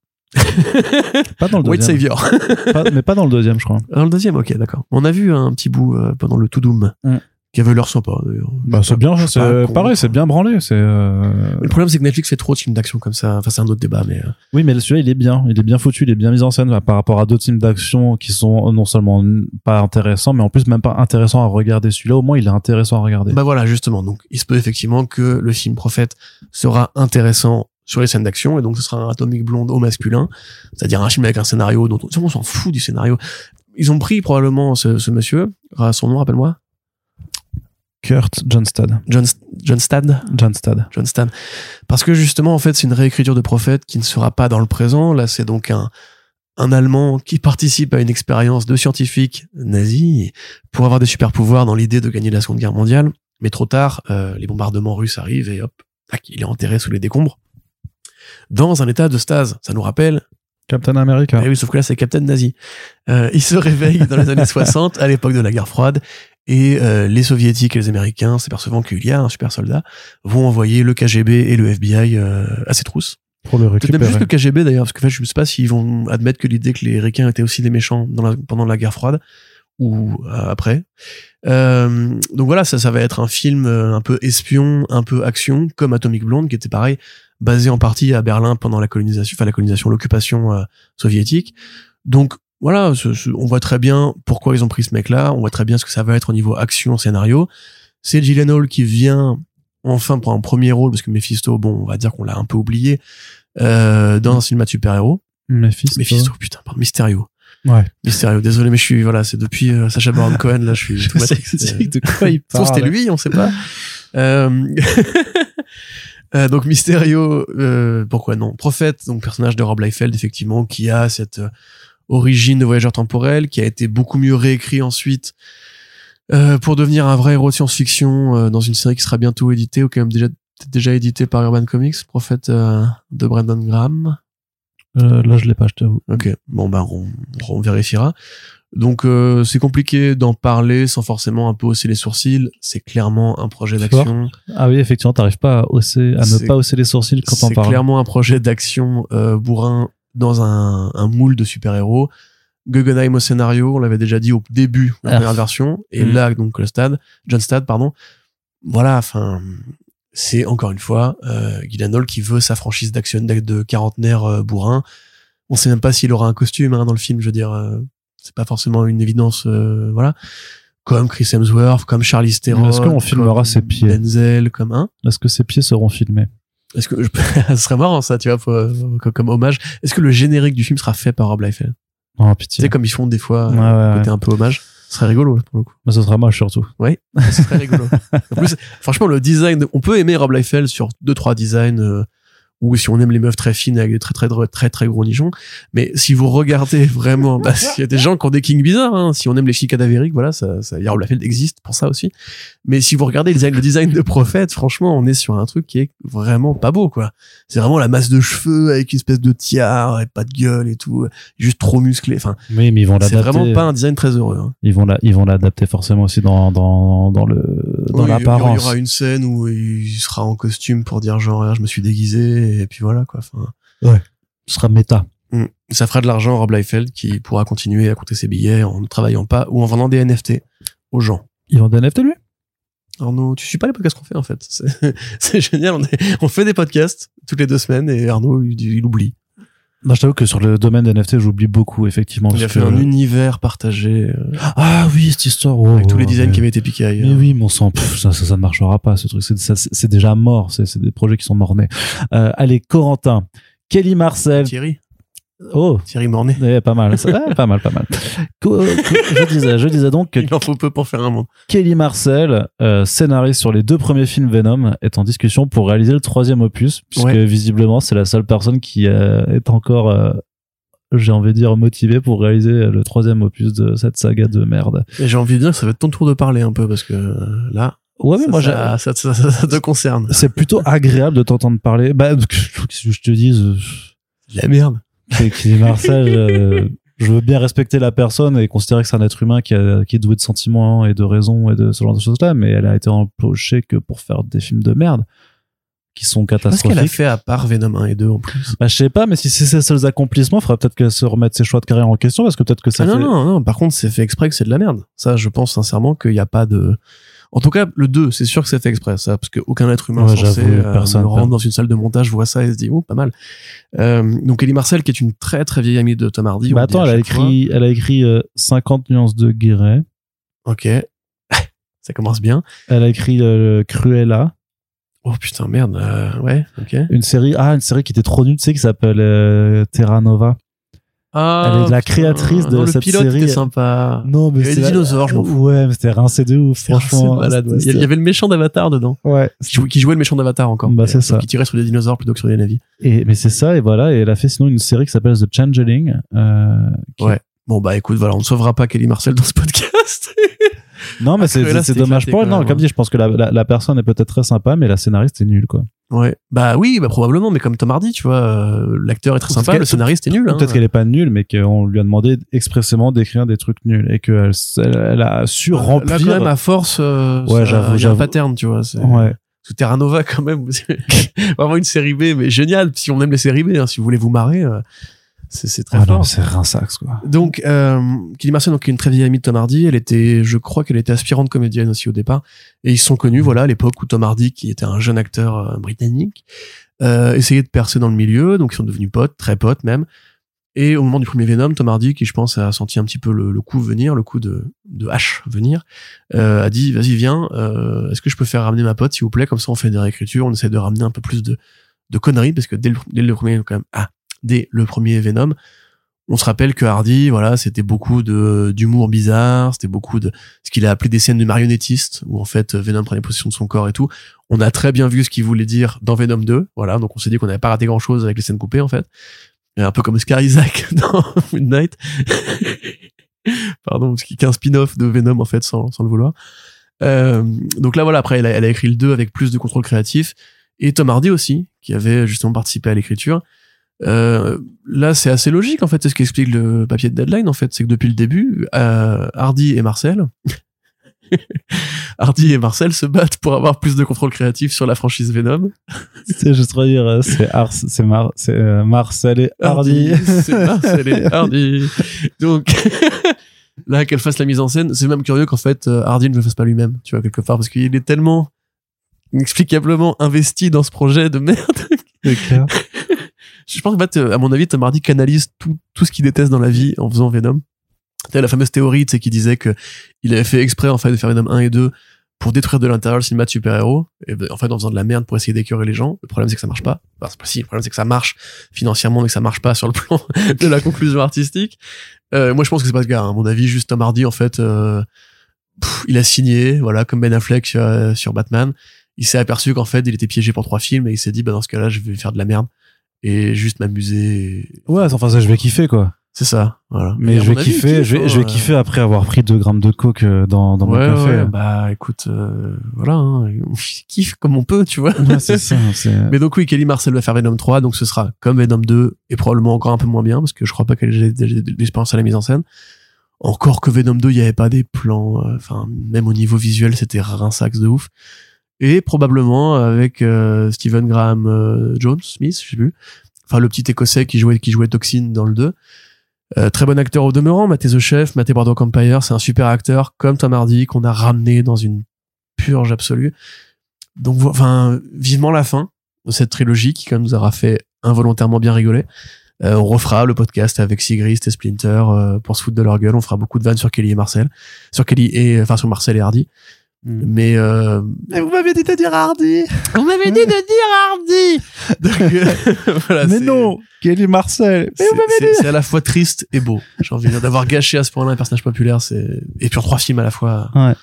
Pas dans le White deuxième. Savior. Pas- mais pas dans le deuxième, je crois. Dans le deuxième, ok, d'accord. On a vu un petit bout euh, pendant le To Doom, Mm. qui avait l'air sympa, d'ailleurs. Bah, c'est bien, c'est pareil, c'est bien branlé, c'est, euh, Le problème, c'est que Netflix fait trop de films d'action comme ça. Enfin, c'est un autre débat, mais euh, Oui, mais celui-là, il est bien. Il est bien foutu, il est bien mis en scène par rapport à d'autres films d'action qui sont non seulement pas intéressants, mais en plus même pas intéressants à regarder. Celui-là, au moins, il est intéressant à regarder. bah voilà, justement. Donc, il se peut effectivement que le film Prophète sera intéressant sur les scènes d'action, et donc ce sera un Atomic Blonde au masculin, c'est-à-dire un film avec un scénario dont on, on s'en fout du scénario. Ils ont pris probablement ce, ce monsieur, son nom, rappelle-moi, Kurt Johnstad. John, John Stad? Johnstad. John Stan. Parce que justement, en fait, c'est une réécriture de Prophète qui ne sera pas dans le présent. Là, c'est donc un, un Allemand qui participe à une expérience de scientifique nazi pour avoir des super pouvoirs dans l'idée de gagner la Seconde Guerre mondiale. Mais trop tard, euh, les bombardements russes arrivent et hop, tac, il est enterré sous les décombres. Dans un état de stase. Ça nous rappelle Captain America. eh oui, sauf que là, c'est Captain Nazi. Euh, il se réveille dans les années *laughs* 60, à l'époque de la guerre froide, et euh, les soviétiques et les américains, s'apercevant qu'il y a un super soldat, vont envoyer le KGB et le FBI euh, à ses trousses. Pour le Peut-être même juste récupérer. le KGB d'ailleurs, parce que en fait, je ne sais pas s'ils vont admettre que l'idée que les Ricains étaient aussi des méchants dans la- pendant la guerre froide ou après. Donc voilà, ça, ça va être un film un peu espion, un peu action, comme Atomic Blonde, qui était pareil, basé en partie à Berlin pendant la colonisation, enfin la colonisation, l'occupation euh, soviétique. Donc voilà, ce- ce- on voit très bien pourquoi ils ont pris ce mec-là, on voit très bien ce que ça va être au niveau action, scénario. C'est Gyllenhaal qui vient enfin pour un premier rôle, parce que Mephisto, bon, on va dire qu'on l'a un peu oublié, euh, dans un cinéma de super-héros. Mephisto. Mephisto, putain, pardon, Mysterio. Ouais. Mysterio, désolé, mais je suis, voilà, c'est depuis euh, Sacha Baron *laughs* Cohen, là, je suis tout matrixé. C'est- de quoi il *laughs* Ça, c'était parle lui, on sait pas. Euh, *laughs* euh, donc Mysterio, euh, pourquoi non? Prophète, donc personnage de Rob Liefeld, effectivement, qui a cette euh, origine de voyageur temporel, qui a été beaucoup mieux réécrit ensuite euh, pour devenir un vrai héros de science-fiction euh, dans une série qui sera bientôt éditée, ou quand même déjà déjà éditée par Urban Comics, Prophète euh, de Brandon Graham. Euh, là, je l'ai pas, je t'avoue. Ok, bon bah on, on vérifiera. Donc euh, c'est compliqué d'en parler sans forcément un peu hausser les sourcils. C'est clairement un projet d'action. Ah oui, effectivement, t'arrives pas à hausser, à ne C'est- pas hausser les sourcils quand on C'est parle. clairement un projet d'action euh, bourrin dans un, un moule de super-héros. Guggenheim au scénario, on l'avait déjà dit au début la Ah. première version, et Mm. là donc le stade, John Stad, pardon. Voilà, enfin, c'est encore une fois euh, Gyllenhaal qui veut sa franchise d'action de de quarantenaire euh, bourrin. On sait même pas s'il aura un costume hein, dans le film, je veux dire, euh, c'est pas forcément une évidence, euh, voilà. Comme Chris Hemsworth, comme Charlize Theron, Est-ce qu'on filmera comme ses pieds Denzel, comme un. Est-ce que ses pieds seront filmés Est-ce que je *laughs* ce serait marrant ça, tu vois, pour- euh, comme, hommage. Est-ce que le générique du film sera fait par Rob Liefeld? Oh, Tu pitié. sais comme ils font des fois, Ouais, euh, ouais, côté un peu hommage. Ce serait rigolo pour le coup. Mais ce sera moche surtout. Ce serait rigolo. *laughs* en plus, franchement, le design, on peut aimer Rob Liefeld sur deux trois designs. euh, ou si on aime les meufs très fines avec des très très très très, très gros nichons, mais si vous regardez *laughs* vraiment, bah, il y a des gens qui ont des kings bizarres. Hein. Si on aime les filles cadavériques, voilà, ça, ça, Rob Liefeld existe pour ça aussi. Mais si vous regardez le design, de Prophète, franchement, on est sur un truc qui est vraiment pas beau, quoi. C'est vraiment la masse de cheveux avec une espèce de tiare et pas de gueule et tout, juste trop musclé. Enfin, Oui, mais ils vont c'est l'adapter. vraiment pas un design très heureux. Hein. Ils vont la, ils vont l'adapter forcément aussi dans, dans, dans le, dans Oui, Il y l'apparence. aura une scène où il sera en costume pour dire genre Ah, je me suis déguisé et puis voilà quoi. Enfin, Ce sera méta. mm. ça fera de l'argent Rob Liefeld qui pourra continuer à compter ses billets en ne travaillant pas ou en vendant des NFT aux gens. Ils vont des NFT lui? Arnaud, tu suis pas les podcasts qu'on fait en fait. *laughs* C'est c'est génial. On, est- on fait des podcasts toutes les deux semaines et Arnaud il, il oublie. Non, je t'avoue que sur le domaine des NFT, j'oublie beaucoup, effectivement. Il a parce fait que- un univers partagé euh, Ah oui, cette histoire. oh, avec tous les designs mais- qui avaient été piqués ailleurs. Mais oui, mon sang, pff, ça, ça, ça ne marchera pas, ce truc. C'est, déjà mort. C'est, des projets qui sont mornés. Euh, allez, Corentin. Kelly Marcel. Thierry, Oh, Thierry Mornay. eh, pas mal. Ça, ouais, pas mal, pas mal. Je disais, je disais donc que Il en faut peu pour faire un monde. Kelly Marcel, euh, scénariste sur les deux premiers films Venom, est en discussion pour réaliser le troisième opus, puisque Ouais. visiblement c'est la seule personne qui euh, est encore, euh, j'ai envie de dire, motivée pour réaliser le troisième opus de cette saga de merde. Et j'ai envie de dire que ça va être ton tour de parler un peu parce que là, Ouais, mais ça, moi, j'ai- ça, ça, ça- ça- ça te concerne. c'est plutôt agréable de t'entendre parler. Bah, qu'est-ce que je te dise, euh, La merde. Kelly Marcel, euh, je veux bien respecter la personne et considérer que c'est un être humain qui, a, qui est doué de sentiments et de raison et de ce genre de choses là mais elle a été embauchée que pour faire des films de merde qui sont Qu'est-ce catastrophiques qu'elle a fait à part Venom 1 et 2 en plus bah, je sais pas mais si c'est ses seuls accomplissements faudrait peut-être qu'elle se remette ses choix de carrière en question parce que peut-être que ça ah non, non, non, par contre, c'est fait exprès que c'est de la merde. Ça, je pense sincèrement qu'il n'y a pas de. En tout cas, le 2, c'est sûr que c'est fait exprès, ça, parce qu'aucun être humain Ouais, censé euh, personne, ne rentre dans une salle de montage, voit ça et se dit, oh, pas mal. Euh, donc, Ellie Marcel, qui est une très très vieille amie de Tom Hardy. bah attends elle a écrit elle a écrit euh, 50 nuances de Guéret Ok. *laughs* ça commence bien. elle a écrit euh, Cruella Oh putain, merde. euh, ouais, ok. une série ah une série qui était trop nulle tu sais qui s'appelle euh, Terra Nova Ah, Elle est la putain. créatrice de Non, le cette pilote série. était sympa. non mais Il y avait c'est la- dinosaures, je m'en fous. ouais mais c'était rincé de ouf franchement malade, Il y avait le méchant d'Avatar dedans. ouais Qui jouait, le méchant d'Avatar encore. Bah, c'est ça. Qui tirait sur des dinosaures plutôt que sur des navires. et mais c'est ça et voilà et elle a fait sinon une série qui s'appelle The Changeling euh, qui- Ouais. Bon, bah écoute, voilà, on ne sauvera pas Kelly Marcel dans ce podcast. non mais Ah, c'est dommage pour elle non comme dit je pense que la, la, la personne est peut-être très sympa mais la scénariste est nulle quoi ouais. Bah oui, bah probablement, mais comme Tom Hardy, tu vois, euh, l'acteur est très sympa, le scénariste est nul. Hein. peut-être qu'elle est pas nulle mais qu'on lui a demandé expressément d'écrire des trucs nuls et qu'elle elle, elle a su Là, remplir quand même, à force, euh, Ouais, j'avoue, un pattern, tu vois. ouais que Terra Nova, quand même, *laughs* vraiment une série B, mais génial. Si on aime les séries B, hein, si vous voulez vous marrer, euh, c'est très ah fort. non c'est rinsax quoi Donc, euh, Kelly Marcel, donc, qui est une très vieille amie de Tom Hardy, elle était, je crois qu'elle était aspirante comédienne aussi au départ. Et ils se sont connus, voilà, à l'époque où Tom Hardy, qui était un jeune acteur euh, britannique, euh, essayait de percer dans le milieu, donc ils sont devenus potes, très potes même. Et au moment du premier Venom, Tom Hardy, qui je pense a senti un petit peu le, le coup venir, le coup de, de hache venir, euh, a dit, vas-y, viens, est-ce que je peux faire ramener ma pote, s'il vous plaît, comme ça on fait des réécritures, on essaie de ramener un peu plus de, de conneries, parce que dès le, dès le premier, quand même, ah, dès le premier Venom, on se rappelle que Hardy, voilà, c'était beaucoup de d'humour bizarre, c'était beaucoup de ce qu'il a appelé des scènes de marionnettiste, où en fait Venom prenait possession de son corps et tout. On a très bien vu ce qu'il voulait dire dans Venom 2, voilà, donc on s'est dit qu'on n'avait pas raté grand chose avec les scènes coupées en fait. Un peu comme Oscar Isaac *laughs* dans Midnight. *laughs* Pardon, parce qu'il y a un spin-off de Venom en fait, sans, sans le vouloir. Euh, donc là voilà, après elle a, elle a écrit le 2 avec plus de contrôle créatif. Et Tom Hardy aussi, qui avait justement participé à l'écriture. Euh, là, c'est assez logique en fait. C'est ce qu'explique le papier de Deadline en fait, c'est que depuis le début, euh, Hardy et Marcel, *laughs* Hardy et Marcel se battent pour avoir plus de contrôle créatif sur la franchise Venom. c'est juste pour dire euh, c'est Mar euh, Marcel et Hardy c'est Marcel et Hardy. Donc *laughs* là, qu'elle fasse la mise en scène, c'est même curieux qu'en fait euh, Hardy ne le fasse pas lui-même, tu vois quelque part, parce qu'il est tellement inexplicablement investi dans ce projet de merde c'est clair *laughs* Je pense que, à mon avis, Tom Hardy canalise tout, tout ce qu'il déteste dans la vie en faisant Venom. Tu la fameuse théorie, tu sais, qui disait que il avait fait exprès, en fait, de faire Venom 1 et 2 pour détruire de l'intérieur le cinéma de super-héros. Et en fait, en faisant de la merde pour essayer d'écœurer les gens. Le problème, c'est que ça marche pas. Enfin, c'est pas si, le problème, c'est que ça marche financièrement, mais que ça marche pas sur le plan *laughs* de la conclusion artistique. Euh, moi, je pense que c'est pas ce gars. hein. À mon avis, juste Tom Hardy, en fait, euh, pff, il a signé, voilà, comme Ben Affleck sur, euh, sur Batman. Il s'est aperçu qu'en fait, il était piégé pour trois films et il s'est dit, bah, dans ce cas-là, je vais faire de la merde et juste m'amuser. ouais enfin ça je vais kiffer quoi C'est ça, voilà. mais je vais avis, kiffer kiffe, je vais je vais euh, kiffer après avoir pris 2 grammes de coke euh, dans dans mon ouais, café ouais, bah écoute, euh, voilà, hein, on *laughs* kiffe comme on peut, tu vois. Ouais, c'est ça *laughs* Mais donc oui, Kelly Marcel va faire Venom 3, donc ce sera comme Venom 2 et probablement encore un peu moins bien parce que je crois pas qu'elle ait déjà de l'expérience à la mise en scène. Encore que Venom 2, il y avait pas des plans, euh, enfin même au niveau visuel, c'était rinsax de ouf. Et probablement avec euh, Stephen Graham euh, Jones, Smith, je sais plus. Enfin le petit écossais qui jouait qui jouait Toxin dans le 2. Euh, très bon acteur au demeurant, Maté The Chef, Maté Boardwalk Empire, c'est un super acteur comme Tom Hardy qu'on a ramené dans une purge absolue. Donc enfin vivement la fin de cette trilogie qui quand même nous aura fait involontairement bien rigoler. Euh, on refera le podcast avec Sigrist et Splinter euh, pour se foutre de leur gueule. On fera beaucoup de vannes sur Kelly et Marcel, sur Kelly et enfin sur Marcel et Hardy. Mm. Mais euh, mais vous m'avez dit de dire Hardy on m'avait dit de dire Hardy. *laughs* Donc, euh, *laughs* voilà, mais non Kelly Marcel mais vous m'avez dit c'est à la fois triste et beau. J'ai envie de dire d'avoir gâché à ce point-là un personnage populaire. C'est et puis en trois films à la fois. Ouais.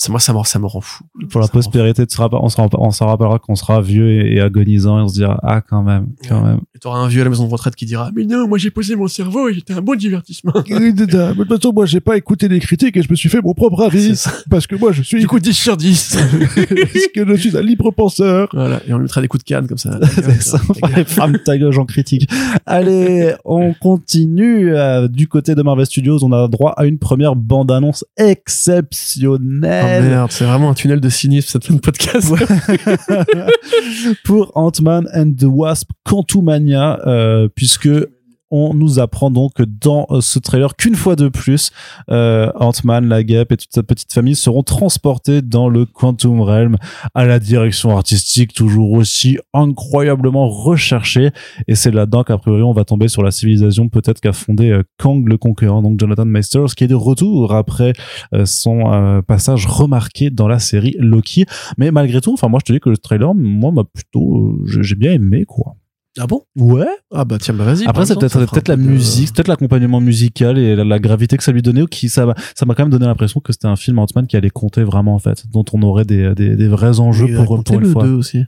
Ça, moi, ça me, ça me rend fou. Pour la Ça prospérité, tu seras pas- on s'en on s'en rappellera qu'on sera vieux et, et agonisant et on se dira, ah, quand même, quand Ouais. même. Et t'auras un vieux à la maison de retraite qui dira, mais non, moi j'ai posé mon cerveau et j'étais un bon divertissement. De toute façon, moi, j'ai pas écouté les critiques et je me suis fait mon propre C'est avis. Parce que moi, je suis, Du coup, 10 sur 10. *laughs* parce que je suis un libre penseur. voilà. Et on lui mettra des coups de canne comme ça. *laughs* C'est ça, ferme ta gueule, Jean critique. Allez, on continue. Euh, du côté de Marvel Studios, on a droit à une première bande-annonce Oh exceptionnelle merde, c'est vraiment un tunnel de cynisme cette fin de podcast. *laughs* pour Ant-Man and the Wasp Quantumania, euh, puisque on nous apprend donc dans euh, ce trailer qu'une fois de plus, euh, Ant-Man, la Guêpe et toute sa petite famille seront transportés dans le Quantum Realm à la direction artistique toujours aussi incroyablement recherchée. Et c'est là-dedans qu'a priori on va tomber sur la civilisation peut-être qu'a fondé euh, Kang le Conquérant, donc Jonathan Masters, qui est de retour après euh, son passage remarqué dans la série Loki. Mais malgré tout, enfin moi je te dis que le trailer, moi m'a plutôt, j'ai bien aimé quoi. Ah bon? Ouais. Ah bah tiens, bah vas-y. Après, c'est peut-être la musique, peut-être l'accompagnement musical et la, la gravité que ça lui donnait, ou qui ça m'a ça m'a quand même donné l'impression que c'était un film Ant-Man qui allait compter vraiment en fait, dont on aurait des des, des vrais enjeux pour pour une le fois. 2 aussi.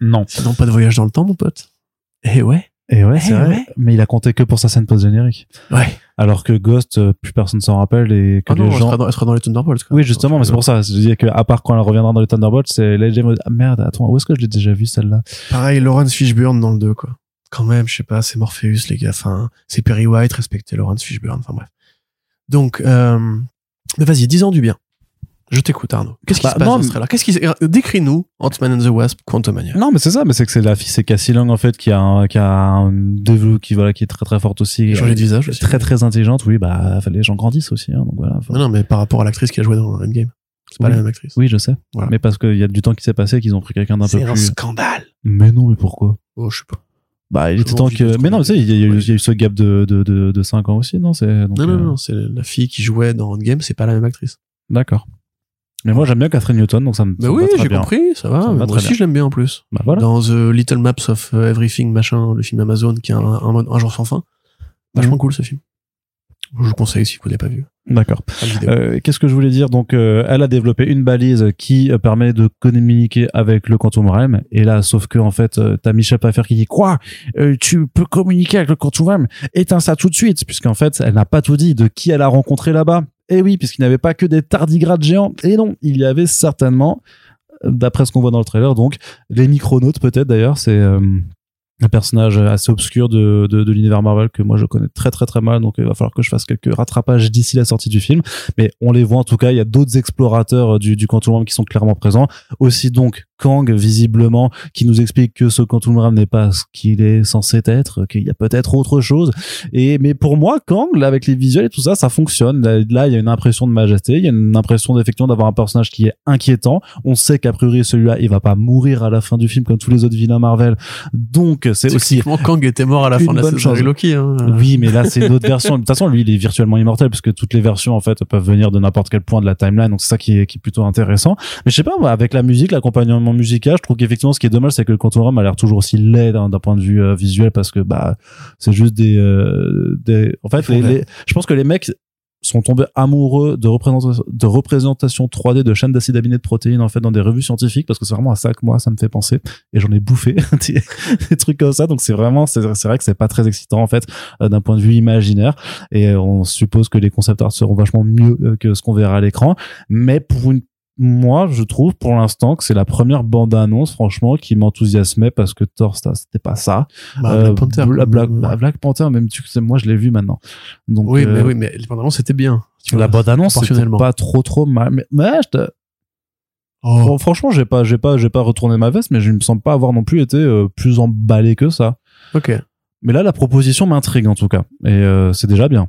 Non. Sinon, pas de voyage dans le temps, mon pote. Eh ouais. Et ouais, c'est Eh vrai. ouais. Mais il a compté que pour sa scène post générique. Ouais. Alors que Ghost, euh, plus personne s'en rappelle et que Ah non, les elle gens. sera dans, elle sera dans les Thunderbolts. quoi. Oui, justement, mais c'est pour ça. Je disais que à part quand elle reviendra dans les Thunderbolts, c'est là, ah merde, attends, où est-ce que je l'ai déjà vu celle-là? Pareil, Lawrence Fishburne dans le 2, quoi. Quand même, je sais pas, c'est Morpheus, les gars. Enfin, c'est Perry White, respectez Lawrence Fishburne. Enfin, bref. Donc, euh, mais vas-y, 10 ans du bien. Je t'écoute, Arnaud. Qu'est-ce qui Bah, se passe non, dans ce trailer? Qu'est-ce qui euh, Décris-nous Ant-Man and the Wasp, Quantumania. Non, mais c'est ça, mais c'est que c'est la fille, c'est Cassie Lang en fait qui a un, qui a un développé qui voilà qui est très très forte aussi, Changer de visage aussi. très très intelligente. Oui, bah les gens grandissent aussi, hein, donc voilà. Non, non, mais par rapport à l'actrice qui a joué dans Endgame. C'est pas Oui. la même actrice. Oui, je sais. Voilà. Mais parce qu'il y a du temps qui s'est passé, qu'ils ont pris quelqu'un d'un peu C'est un plus. scandale. Mais non, mais pourquoi? Oh, je sais pas. Bah, il était temps que. Mais non, tu sais, il y, a eu- Ouais. il y a eu ce gap de de de, de 5 ans aussi, non C'est. donc, Non, non, euh, non, c'est la fille qui jouait dans Endgame, c'est pas la même actrice. D'accord. Mais moi, j'aime bien Catherine Newton, donc ça me. Bah ça oui, j'ai compris, ça va. Ça moi aussi, l'aime bien en plus. Bah voilà. Dans The Little Maps of Everything, machin, le film Amazon, qui est un, un, mode- un jour sans fin. Vachement Mhm. cool ce film. Je vous le conseille si vous l'avez pas vu. D'accord. Euh, Qu'est-ce que je voulais dire? Donc, euh, elle a développé une balise qui euh, permet de communiquer avec le Quantum Realm. Et là, sauf que en fait, euh, t'as Michel Pfeiffer qui dit quoi? Euh, Tu peux communiquer avec le Quantum Realm? Éteins ça tout de suite, puisqu'en fait, elle n'a pas tout dit de qui elle a rencontré là-bas. Et oui, puisqu'il n'y avait pas que des tardigrades géants. Et non, il y avait certainement, d'après ce qu'on voit dans le trailer, donc les micronautes peut-être d'ailleurs. C'est euh, un personnage assez obscur de, de, de l'univers Marvel que moi je connais très très très mal. Donc il va falloir que je fasse quelques rattrapages d'ici la sortie du film. Mais on les voit en tout cas il y a d'autres explorateurs euh, du, du Quantum Realm qui sont clairement présents. Aussi donc Kang visiblement qui nous explique que ce Quantum Realm n'est pas ce qu'il est censé être qu'il y a peut-être autre chose. Et mais pour moi Kang là avec les visuels et tout ça ça fonctionne. Là, là, il y a une impression de majesté. Il y a une impression d'effectivement d'avoir un personnage qui est inquiétant. On sait qu'a priori celui-là il va pas mourir à la fin du film comme tous les autres vilains Marvel. Donc c'est aussi Kang était mort à la fin de la saison de Loki. Hein. oui, mais là, c'est une autre version. De toute façon, lui, il est virtuellement immortel parce que toutes les versions, en fait, peuvent venir de n'importe quel point de la timeline. Donc, c'est ça qui est, qui est plutôt intéressant. Mais je sais pas, moi, avec la musique, l'accompagnement musical, je trouve qu'effectivement, ce qui est dommage, c'est que le Quantum Realm a l'air toujours aussi laid d'un d'un point de vue euh, visuel parce que, bah, c'est juste des, euh, des, en fait, les, les- je pense que les mecs, sont tombés amoureux de représentation, de représentation 3D de chaînes d'acide aminé de protéines en fait dans des revues scientifiques parce que c'est vraiment à ça que moi ça me fait penser. Et j'en ai bouffé *laughs* des, trucs comme ça. Donc c'est vraiment c'est c'est vrai que c'est pas très excitant en fait euh, d'un point de vue imaginaire. Et euh, on suppose que les concept art seront vachement mieux euh, que ce qu'on verra à l'écran. Mais pour une moi, je trouve pour l'instant que c'est la première bande-annonce, franchement, qui m'enthousiasmait parce que Thor, c'était pas ça. Bah, Euh, Black Panther. Bla- Black, Black Panther, même tu sais, moi, je l'ai vu maintenant. Donc, oui, euh, mais oui, mais pendant c'était bien. Tu la bande-annonce, c'était pas trop, trop mal. Mais, mais je Oh. Bon, franchement, j'ai pas, j'ai pas, j'ai pas retourné ma veste, mais je me sens pas avoir non plus été euh, plus emballé que ça. Ok. Mais là, la proposition m'intrigue en tout cas, et euh, c'est déjà bien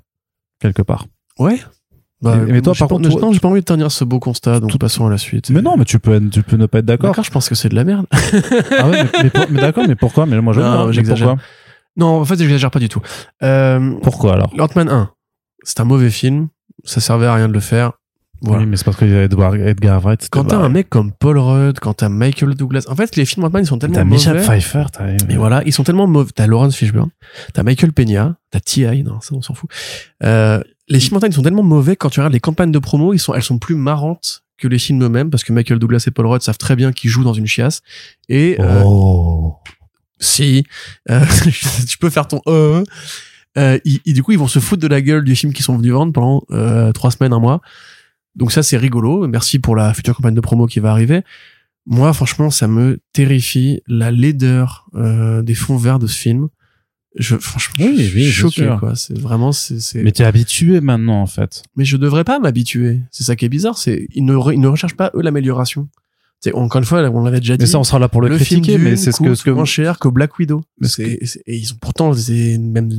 quelque part. Ouais. Bah, mais toi, par contre, non, j'ai pas envie de tenir ce beau constat, donc Tout- passons à la suite. Mais non, mais tu peux, tu peux ne pas être d'accord. D'accord, je pense que c'est de la merde. ah ouais, mais, mais pour- mais d'accord, mais pourquoi? Mais moi, j'exagère. Non, en fait, j'exagère pas du tout. Euh, pourquoi alors? Ant-Man 1, c'est un mauvais film. Ça servait à rien de le faire. Voilà. Oui, mais c'est parce qu'il y a Edward, Edgar Wright. Quand t'as un mec comme Paul Rudd, quand t'as Michael Douglas, en fait, les films Ant-Man, ils sont tellement T'as Michel mauvais. Pfeiffer, t'as. Mais voilà, ils sont tellement mauvais. T'as Lawrence Fishburne, t'as Michael Peña, t'as T.I., non, ça, on s'en fout. Euh, les films Ant-Man, ils sont tellement mauvais quand tu regardes les campagnes de promo, ils sont, elles sont plus marrantes que les films eux-mêmes, parce que Michael Douglas et Paul Rudd savent très bien qu'ils jouent dans une chiasse. Et euh, Oh. si, euh, *laughs* tu peux faire ton euh, euh, ils- ils- du coup, ils vont se foutre de la gueule du film qu'ils sont venus vendre pendant trois semaines, un mois. Donc ça, c'est rigolo. Merci pour la future campagne de promo qui va arriver. Moi, franchement, ça me terrifie la laideur euh, des fonds verts de ce film. Je, franchement, Oui, je suis oui, choqué, quoi. C'est vraiment, c'est, Mais t'es habitué maintenant, en fait. mais je devrais pas m'habituer. C'est ça qui est bizarre. C'est ils ne, re- ils ne recherchent pas eux l'amélioration. C'est encore une fois, on l'avait déjà dit. Mais ça, on sera là pour le, critiquer, mais c'est ce que, ce que moins cher que Black Widow. C'est- et ils ont pourtant c'est même.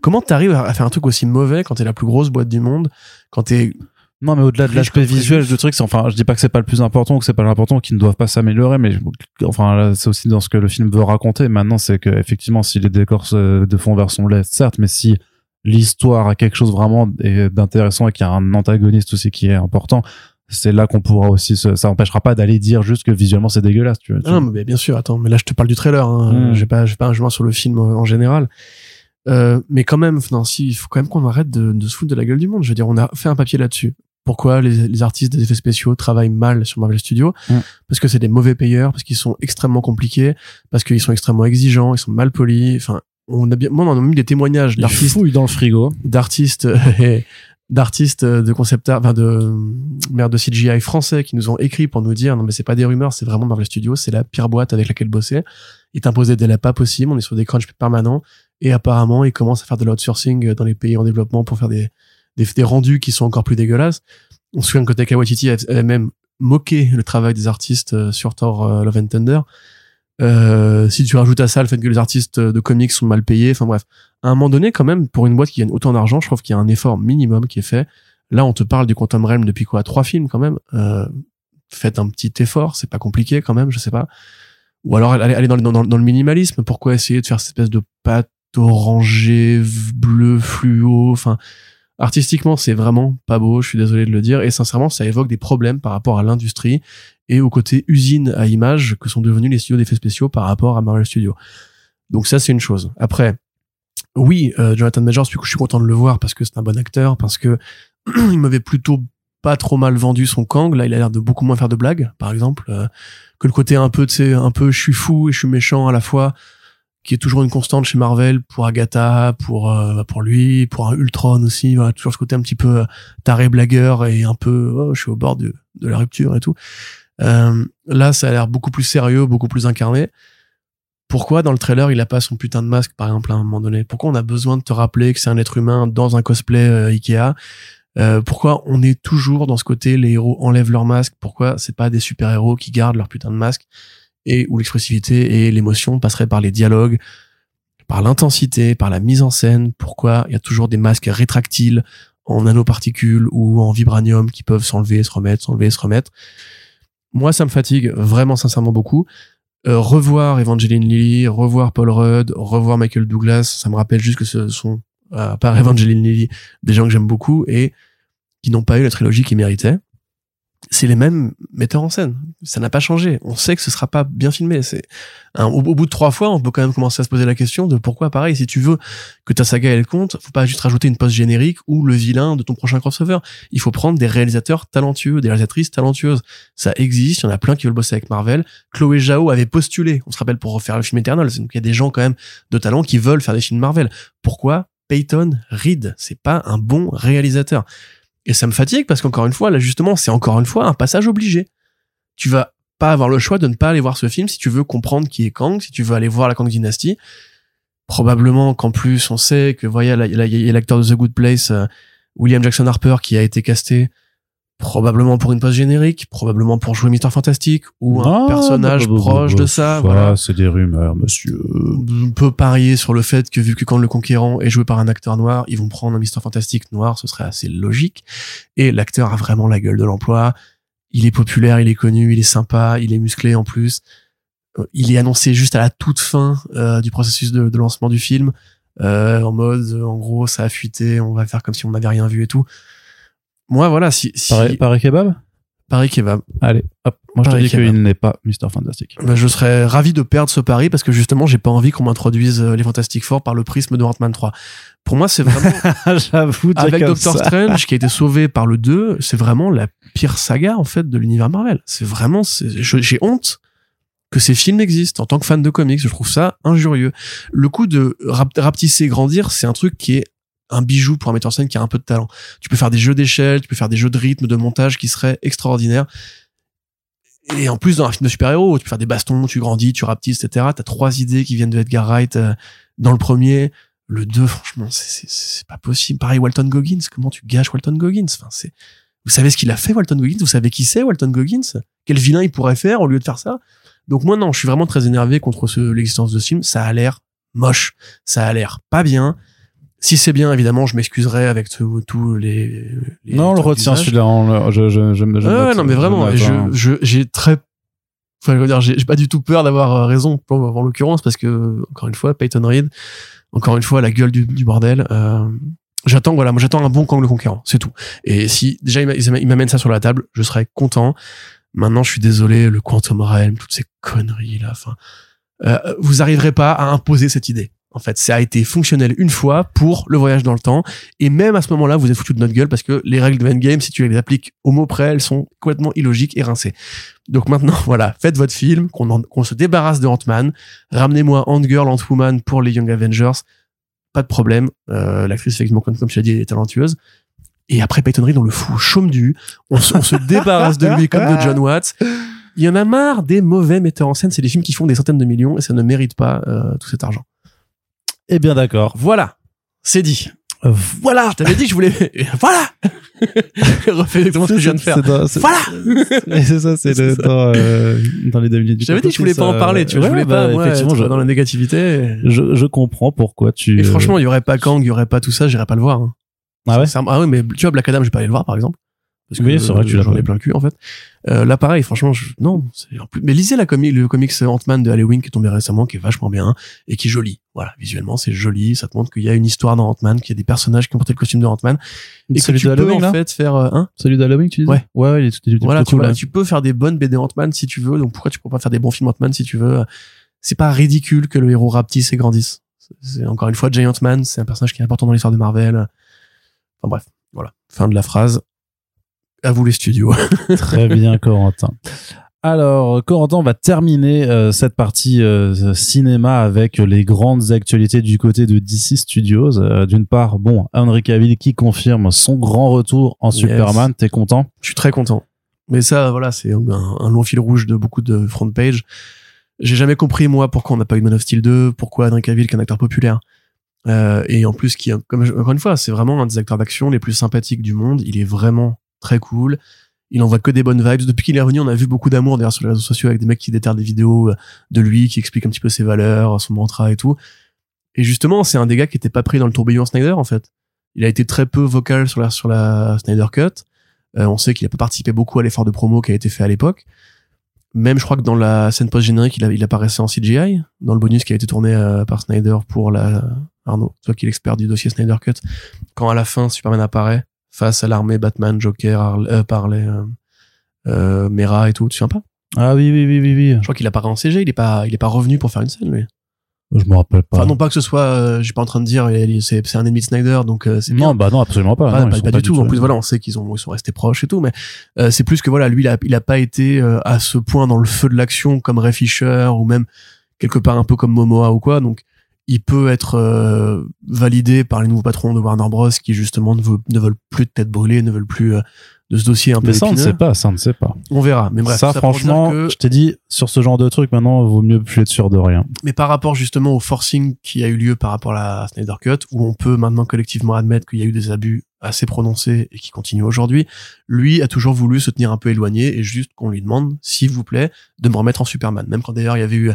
Comment t'arrives à faire un truc aussi mauvais quand t'es la plus grosse boîte du monde, quand t'es Non, mais au-delà de l'aspect visuel du truc, enfin, je dis pas que c'est pas le plus important ou que c'est pas l'important, qu'ils ne doivent pas s'améliorer, mais enfin, c'est aussi dans ce que le film veut raconter. Maintenant, c'est que effectivement, si les décors de fond vert sont laids, certes, mais si l'histoire a quelque chose vraiment d'intéressant et qu'il y a un antagoniste aussi qui est important, c'est là qu'on pourra aussi se, ça empêchera pas d'aller dire juste que visuellement c'est dégueulasse, tu vois. tu Ah non, mais bien sûr, attends, mais là je te parle du trailer, hein. Mm. j'ai pas, j'ai pas un jugement sur le film en général. Euh, mais quand même, non, si, il faut quand même qu'on arrête de, de se foutre de la gueule du monde. Je veux dire, on a fait un papier là-dessus. Pourquoi les, les artistes des effets spéciaux travaillent mal sur Marvel Studios Mm. Parce que c'est des mauvais payeurs, parce qu'ils sont extrêmement compliqués, parce qu'ils sont extrêmement exigeants, ils sont mal polis. Enfin, on a bien, moi, on a même des témoignages d'artistes dans le frigo. d'artistes *laughs* d'artistes de concept art, enfin de merde de CGI français qui nous ont écrit pour nous dire non mais c'est pas des rumeurs c'est vraiment Marvel Studios c'est la pire boîte avec laquelle bosser ils t'imposaient des délais pas possibles on est sur des crunchs permanents et apparemment ils commencent à faire de l'outsourcing dans les pays en développement pour faire des des, des rendus qui sont encore plus dégueulasses on se souvient que Taika Waititi avait même moqué le travail des artistes euh, sur Thor euh, Love and Thunder euh, si tu rajoutes à ça le fait que les artistes de comics sont mal payés enfin bref à un moment donné, quand même, pour une boîte qui gagne autant d'argent, je trouve qu'il y a un effort minimum qui est fait. Là, on te parle du Quantum Realm depuis quoi? Trois films quand même. Euh, faites un petit effort, c'est pas compliqué quand même, je sais pas. Ou alors aller, aller dans, dans, dans le minimalisme. Pourquoi essayer de faire cette espèce de pâte orangée, bleu, fluo? Enfin, artistiquement, c'est vraiment pas beau. Je suis désolé de le dire. Et sincèrement, ça évoque des problèmes par rapport à l'industrie et au côté usine à images que sont devenus les studios d'effets spéciaux par rapport à Marvel Studios. Donc ça, c'est une chose. Après, oui, euh, Jonathan Majors, je suis content de le voir parce que c'est un bon acteur, parce que *clears throat* il m'avait plutôt pas trop mal vendu son Kang. Là, il a l'air de beaucoup moins faire de blagues, par exemple, euh, que le côté un peu, tu sais, un peu, je suis fou et je suis méchant à la fois, qui est toujours une constante chez Marvel pour Agatha, pour euh, pour lui, pour un Ultron aussi. Voilà, toujours ce côté un petit peu euh, taré blagueur et un peu, oh, je suis au bord de la rupture et tout. Euh, là, ça a l'air beaucoup plus sérieux, beaucoup plus incarné pourquoi dans le trailer il a pas son putain de masque par exemple à un moment donné? Pourquoi on a besoin de te rappeler que c'est un être humain dans un cosplay Ikea? Pourquoi on est toujours dans ce côté les héros enlèvent leur masque? Pourquoi c'est pas des super héros qui gardent leur putain de masque? Et où l'expressivité et l'émotion passeraient par les dialogues, par l'intensité, par la mise en scène. Pourquoi il y a toujours des masques rétractiles en nanoparticules ou en vibranium qui peuvent s'enlever, se remettre, s'enlever, se remettre? Moi ça me fatigue vraiment sincèrement beaucoup. Euh, revoir Evangeline Lilly, revoir Paul Rudd, revoir Michael Douglas, ça me rappelle juste que ce sont, à part Evangeline Lilly, des gens que j'aime beaucoup et qui n'ont pas eu la trilogie qu'ils méritaient. C'est les mêmes metteurs en scène. Ça n'a pas changé. On sait que ce sera pas bien filmé. C'est un- au, bout de trois fois, on peut quand même commencer à se poser la question de pourquoi, pareil, si tu veux que ta saga elle compte, faut pas juste rajouter une post générique ou le vilain de ton prochain crossover. Il faut prendre des réalisateurs talentueux, des réalisatrices talentueuses. Ça existe. Il y en a plein qui veulent bosser avec Marvel. Chloé Zhao avait postulé, on se rappelle, pour refaire le film Eternal. Donc il y a des gens quand même de talent qui veulent faire des films Marvel. Pourquoi Peyton Reed? C'est pas un bon réalisateur. Et ça me fatigue parce qu'encore une fois, là justement, c'est encore une fois un passage obligé. Tu vas pas avoir le choix de ne pas aller voir ce film si tu veux comprendre qui est Kang, si tu veux aller voir la Kang Dynasty. Probablement qu'en plus, on sait que là, il y a l'acteur de The Good Place, euh, William Jackson Harper, qui a été casté probablement pour une post générique, probablement pour jouer Mister Fantastique ou un Ah, personnage bah, bah, bah, proche de ça. ça, voilà. c'est des rumeurs, monsieur. On peut parier sur le fait que vu que quand le conquérant est joué par un acteur noir, ils vont prendre un Mister Fantastique noir, ce serait assez logique. Et l'acteur a vraiment la gueule de l'emploi. Il est populaire, il est connu, il est sympa, il est musclé en plus. Euh, Il est annoncé juste à la toute fin euh, du processus de, de lancement du film, euh, en mode, en gros, ça a fuité, on va faire comme si on n'avait rien vu et tout. Moi, voilà, si, pareil kebab? Paris va. Allez, hop. Moi, je te dis qu'il n'est pas Mr. Fantastic. Bah, je serais ravi de perdre ce pari parce que justement, j'ai pas envie qu'on m'introduise euh, les Fantastic Four par le prisme de Ant-Man 3. Pour moi, c'est vraiment *laughs* J'avoue, avec Doctor ça. Strange qui a été sauvé par le 2, c'est vraiment la pire saga en fait de l'univers Marvel. C'est vraiment, j'ai honte que ces films existent. En tant que fan de comics, je trouve ça injurieux. Le coup de rap- rapetisser et grandir, c'est un truc qui est un bijou pour un metteur en scène qui a un peu de talent. Tu peux faire des jeux d'échelle, tu peux faire des jeux de rythme, de montage qui seraient extraordinaires. Et en plus, dans un film de super-héros, tu peux faire des bastons, tu grandis, tu rapetisses, etc. T'as trois idées qui viennent de Edgar Wright euh, dans le premier. Le 2, franchement, c'est- pas possible. Pareil, Walton Goggins, comment tu gâches Walton Goggins? Vous savez ce qu'il a fait, Walton Goggins? Vous savez qui c'est, Walton Goggins? Quel vilain il pourrait faire au lieu de faire ça? Donc moi, non, je suis vraiment très énervé contre ce- l'existence de ce film. Ça a l'air moche. Ça a l'air pas bien. Si c'est bien, évidemment, je m'excuserai avec tous les, les... Non, on le retient celui-là. Je, je, je, je Ouais, note, non, mais vraiment, je, hein. je, j'ai très, enfin, je veux dire, j'ai pas du tout peur d'avoir euh, raison, en en l'occurrence, parce que, encore une fois, Peyton Reed, encore une fois, la gueule du, du bordel, euh, j'attends, voilà, moi, j'attends un bon Kang le Conquérant, c'est tout. Et si, déjà, il m'amène ça sur la table, je serais content. Maintenant, je suis désolé, le Quantum Realm, toutes ces conneries, là, enfin, euh, vous arriverez pas à imposer cette idée. En fait, ça a été fonctionnel une fois pour le voyage dans le temps. Et même à ce moment-là, vous êtes foutu de notre gueule parce que les règles de Endgame, si tu les appliques au mot près, elles sont complètement illogiques et rincées. Donc maintenant, *laughs* voilà, faites votre film, qu'on se débarrasse de Ant-Man. Ramenez-moi Ant-Girl, Ant-Woman pour les Young Avengers. Pas de problème. Euh, L'actrice, effectivement, comme, comme tu l'as dit, elle est talentueuse. Et après, Peyton Reed, on le fout au chaume du. On se, on se *laughs* débarrasse de lui comme de John Watts. Il y en a marre des mauvais metteurs en scène. C'est des films qui font des centaines de millions et ça ne mérite pas euh, tout cet argent. Eh bien, d'accord. Voilà, c'est dit. Euh, Voilà. Je t'avais dit que je voulais. *laughs* Voilà. Refais exactement ce que je viens de faire. Dans- Voilà. C'est ça, *laughs* c'est le- ça. dans, euh, dans les deux minutes. du Je t'avais dit que je voulais pas en ça- parler. Tu vois, je voulais bah, pas. Moi, effectivement, je, dans la négativité. je, je comprends pourquoi tu. Et euh, franchement, il y aurait pas Kang, il y aurait pas tout ça, j'irais pas le voir. hein. ah ouais? Ah ouais, mais tu vois, Black Adam, je vais pas aller le voir, par exemple. Parce Oui, c'est vrai que tu l'as j'en ai plein le cul, en fait. Euh, là, pareil, franchement, je... non. c'est- en plus- Mais lisez la le comics Ant-Man de Halloween qui est tombé récemment, qui est vachement bien et qui est joli. Voilà, visuellement, c'est joli. Ça te montre qu'il y a une histoire dans Ant-Man, qu'il y a des personnages qui ont porté le costume de Ant-Man. Et que Celui tu peux, d'Halloween, en fait, faire, euh, hein Celui d'Halloween, tu disais Ouais. Ouais, ouais, il est, il est voilà, tu, cool, vois, tu peux faire des bonnes BD Ant-Man si tu veux, donc pourquoi tu peux pas faire des bons films Ant-Man si tu veux C'est pas ridicule que le héros rapetisse et grandisse. C'est encore une fois Giant Man, c'est un personnage qui est important dans l'histoire de Marvel. Enfin bref, voilà, fin de la phrase. À vous les studios. *laughs* Très bien, Corentin. Alors, Corentin, on va terminer euh, cette partie euh, cinéma avec les grandes actualités du côté de DC Studios. Euh, D'une part, bon, Henry Cavill qui confirme son grand retour en Yes. Superman. T'es content? Je suis très content. Mais ça, voilà, c'est un, un long fil rouge de beaucoup de front page. J'ai jamais compris, moi, pourquoi on n'a pas eu Man of Steel 2, pourquoi Henry Cavill, qui est un acteur populaire. Et en plus, qui, comme encore une fois, c'est vraiment un des acteurs d'action les plus sympathiques du monde. Il est vraiment très cool. Il envoie que des bonnes vibes. Depuis qu'il est revenu, on a vu beaucoup d'amour d'ailleurs sur les réseaux sociaux avec des mecs qui déterrent des vidéos euh, de lui, qui expliquent un petit peu ses valeurs, son mantra et tout. Et justement, c'est un des gars qui était pas pris dans le tourbillon Snyder, en fait. Il a été très peu vocal sur la, sur la Snyder Cut. Euh, on sait qu'il a pas participé beaucoup à l'effort de promo qui a été fait à l'époque. Même, je crois que dans la scène post-générique, il, a- il apparaissait en CGI, dans le bonus qui a été tourné euh, par Snyder pour la Arnaud, toi qui est l'expert du dossier Snyder Cut. Quand à la fin, Superman apparaît face à l'armée Batman, Joker, Harley, euh, Harley, euh, euh, Mera et tout, tu te souviens pas? Ah oui, oui, oui, oui, oui. Je crois qu'il apparaît en CG, il est pas, il est pas revenu pour faire une scène, lui. Je me rappelle pas. Enfin, non pas que ce soit, euh, j'ai pas en train de dire, c'est c'est un ennemi de Snyder, donc euh, c'est bien. non, bah non, absolument pas. Pas, Non, pas- ils sont pas du tout. En plus, voilà, on sait qu'ils ont, ils sont restés proches et tout, mais euh, c'est plus que voilà, lui, il a, il a pas été à ce point dans le feu de l'action comme Ray Fisher ou même quelque part un peu comme Momoa ou quoi. Donc, il peut être euh, validé par les nouveaux patrons de Warner Bros. qui justement ne, veulent- plus de tête brûlée, ne veulent plus euh, de ce dossier un peu Mais ça, on ne sait pas, ça, on ne sait pas. On verra. Mais bref, ça, franchement, que- je t'ai dit, sur ce genre de truc, maintenant, vaut mieux plus être sûr de rien. Mais par rapport justement au forcing qui a eu lieu par rapport à la Snyder Cut, où on peut maintenant collectivement admettre qu'il y a eu des abus assez prononcés et qui continuent aujourd'hui, lui a toujours voulu se tenir un peu éloigné et juste qu'on lui demande, s'il vous plaît, de me remettre en Superman. Même quand d'ailleurs il y avait eu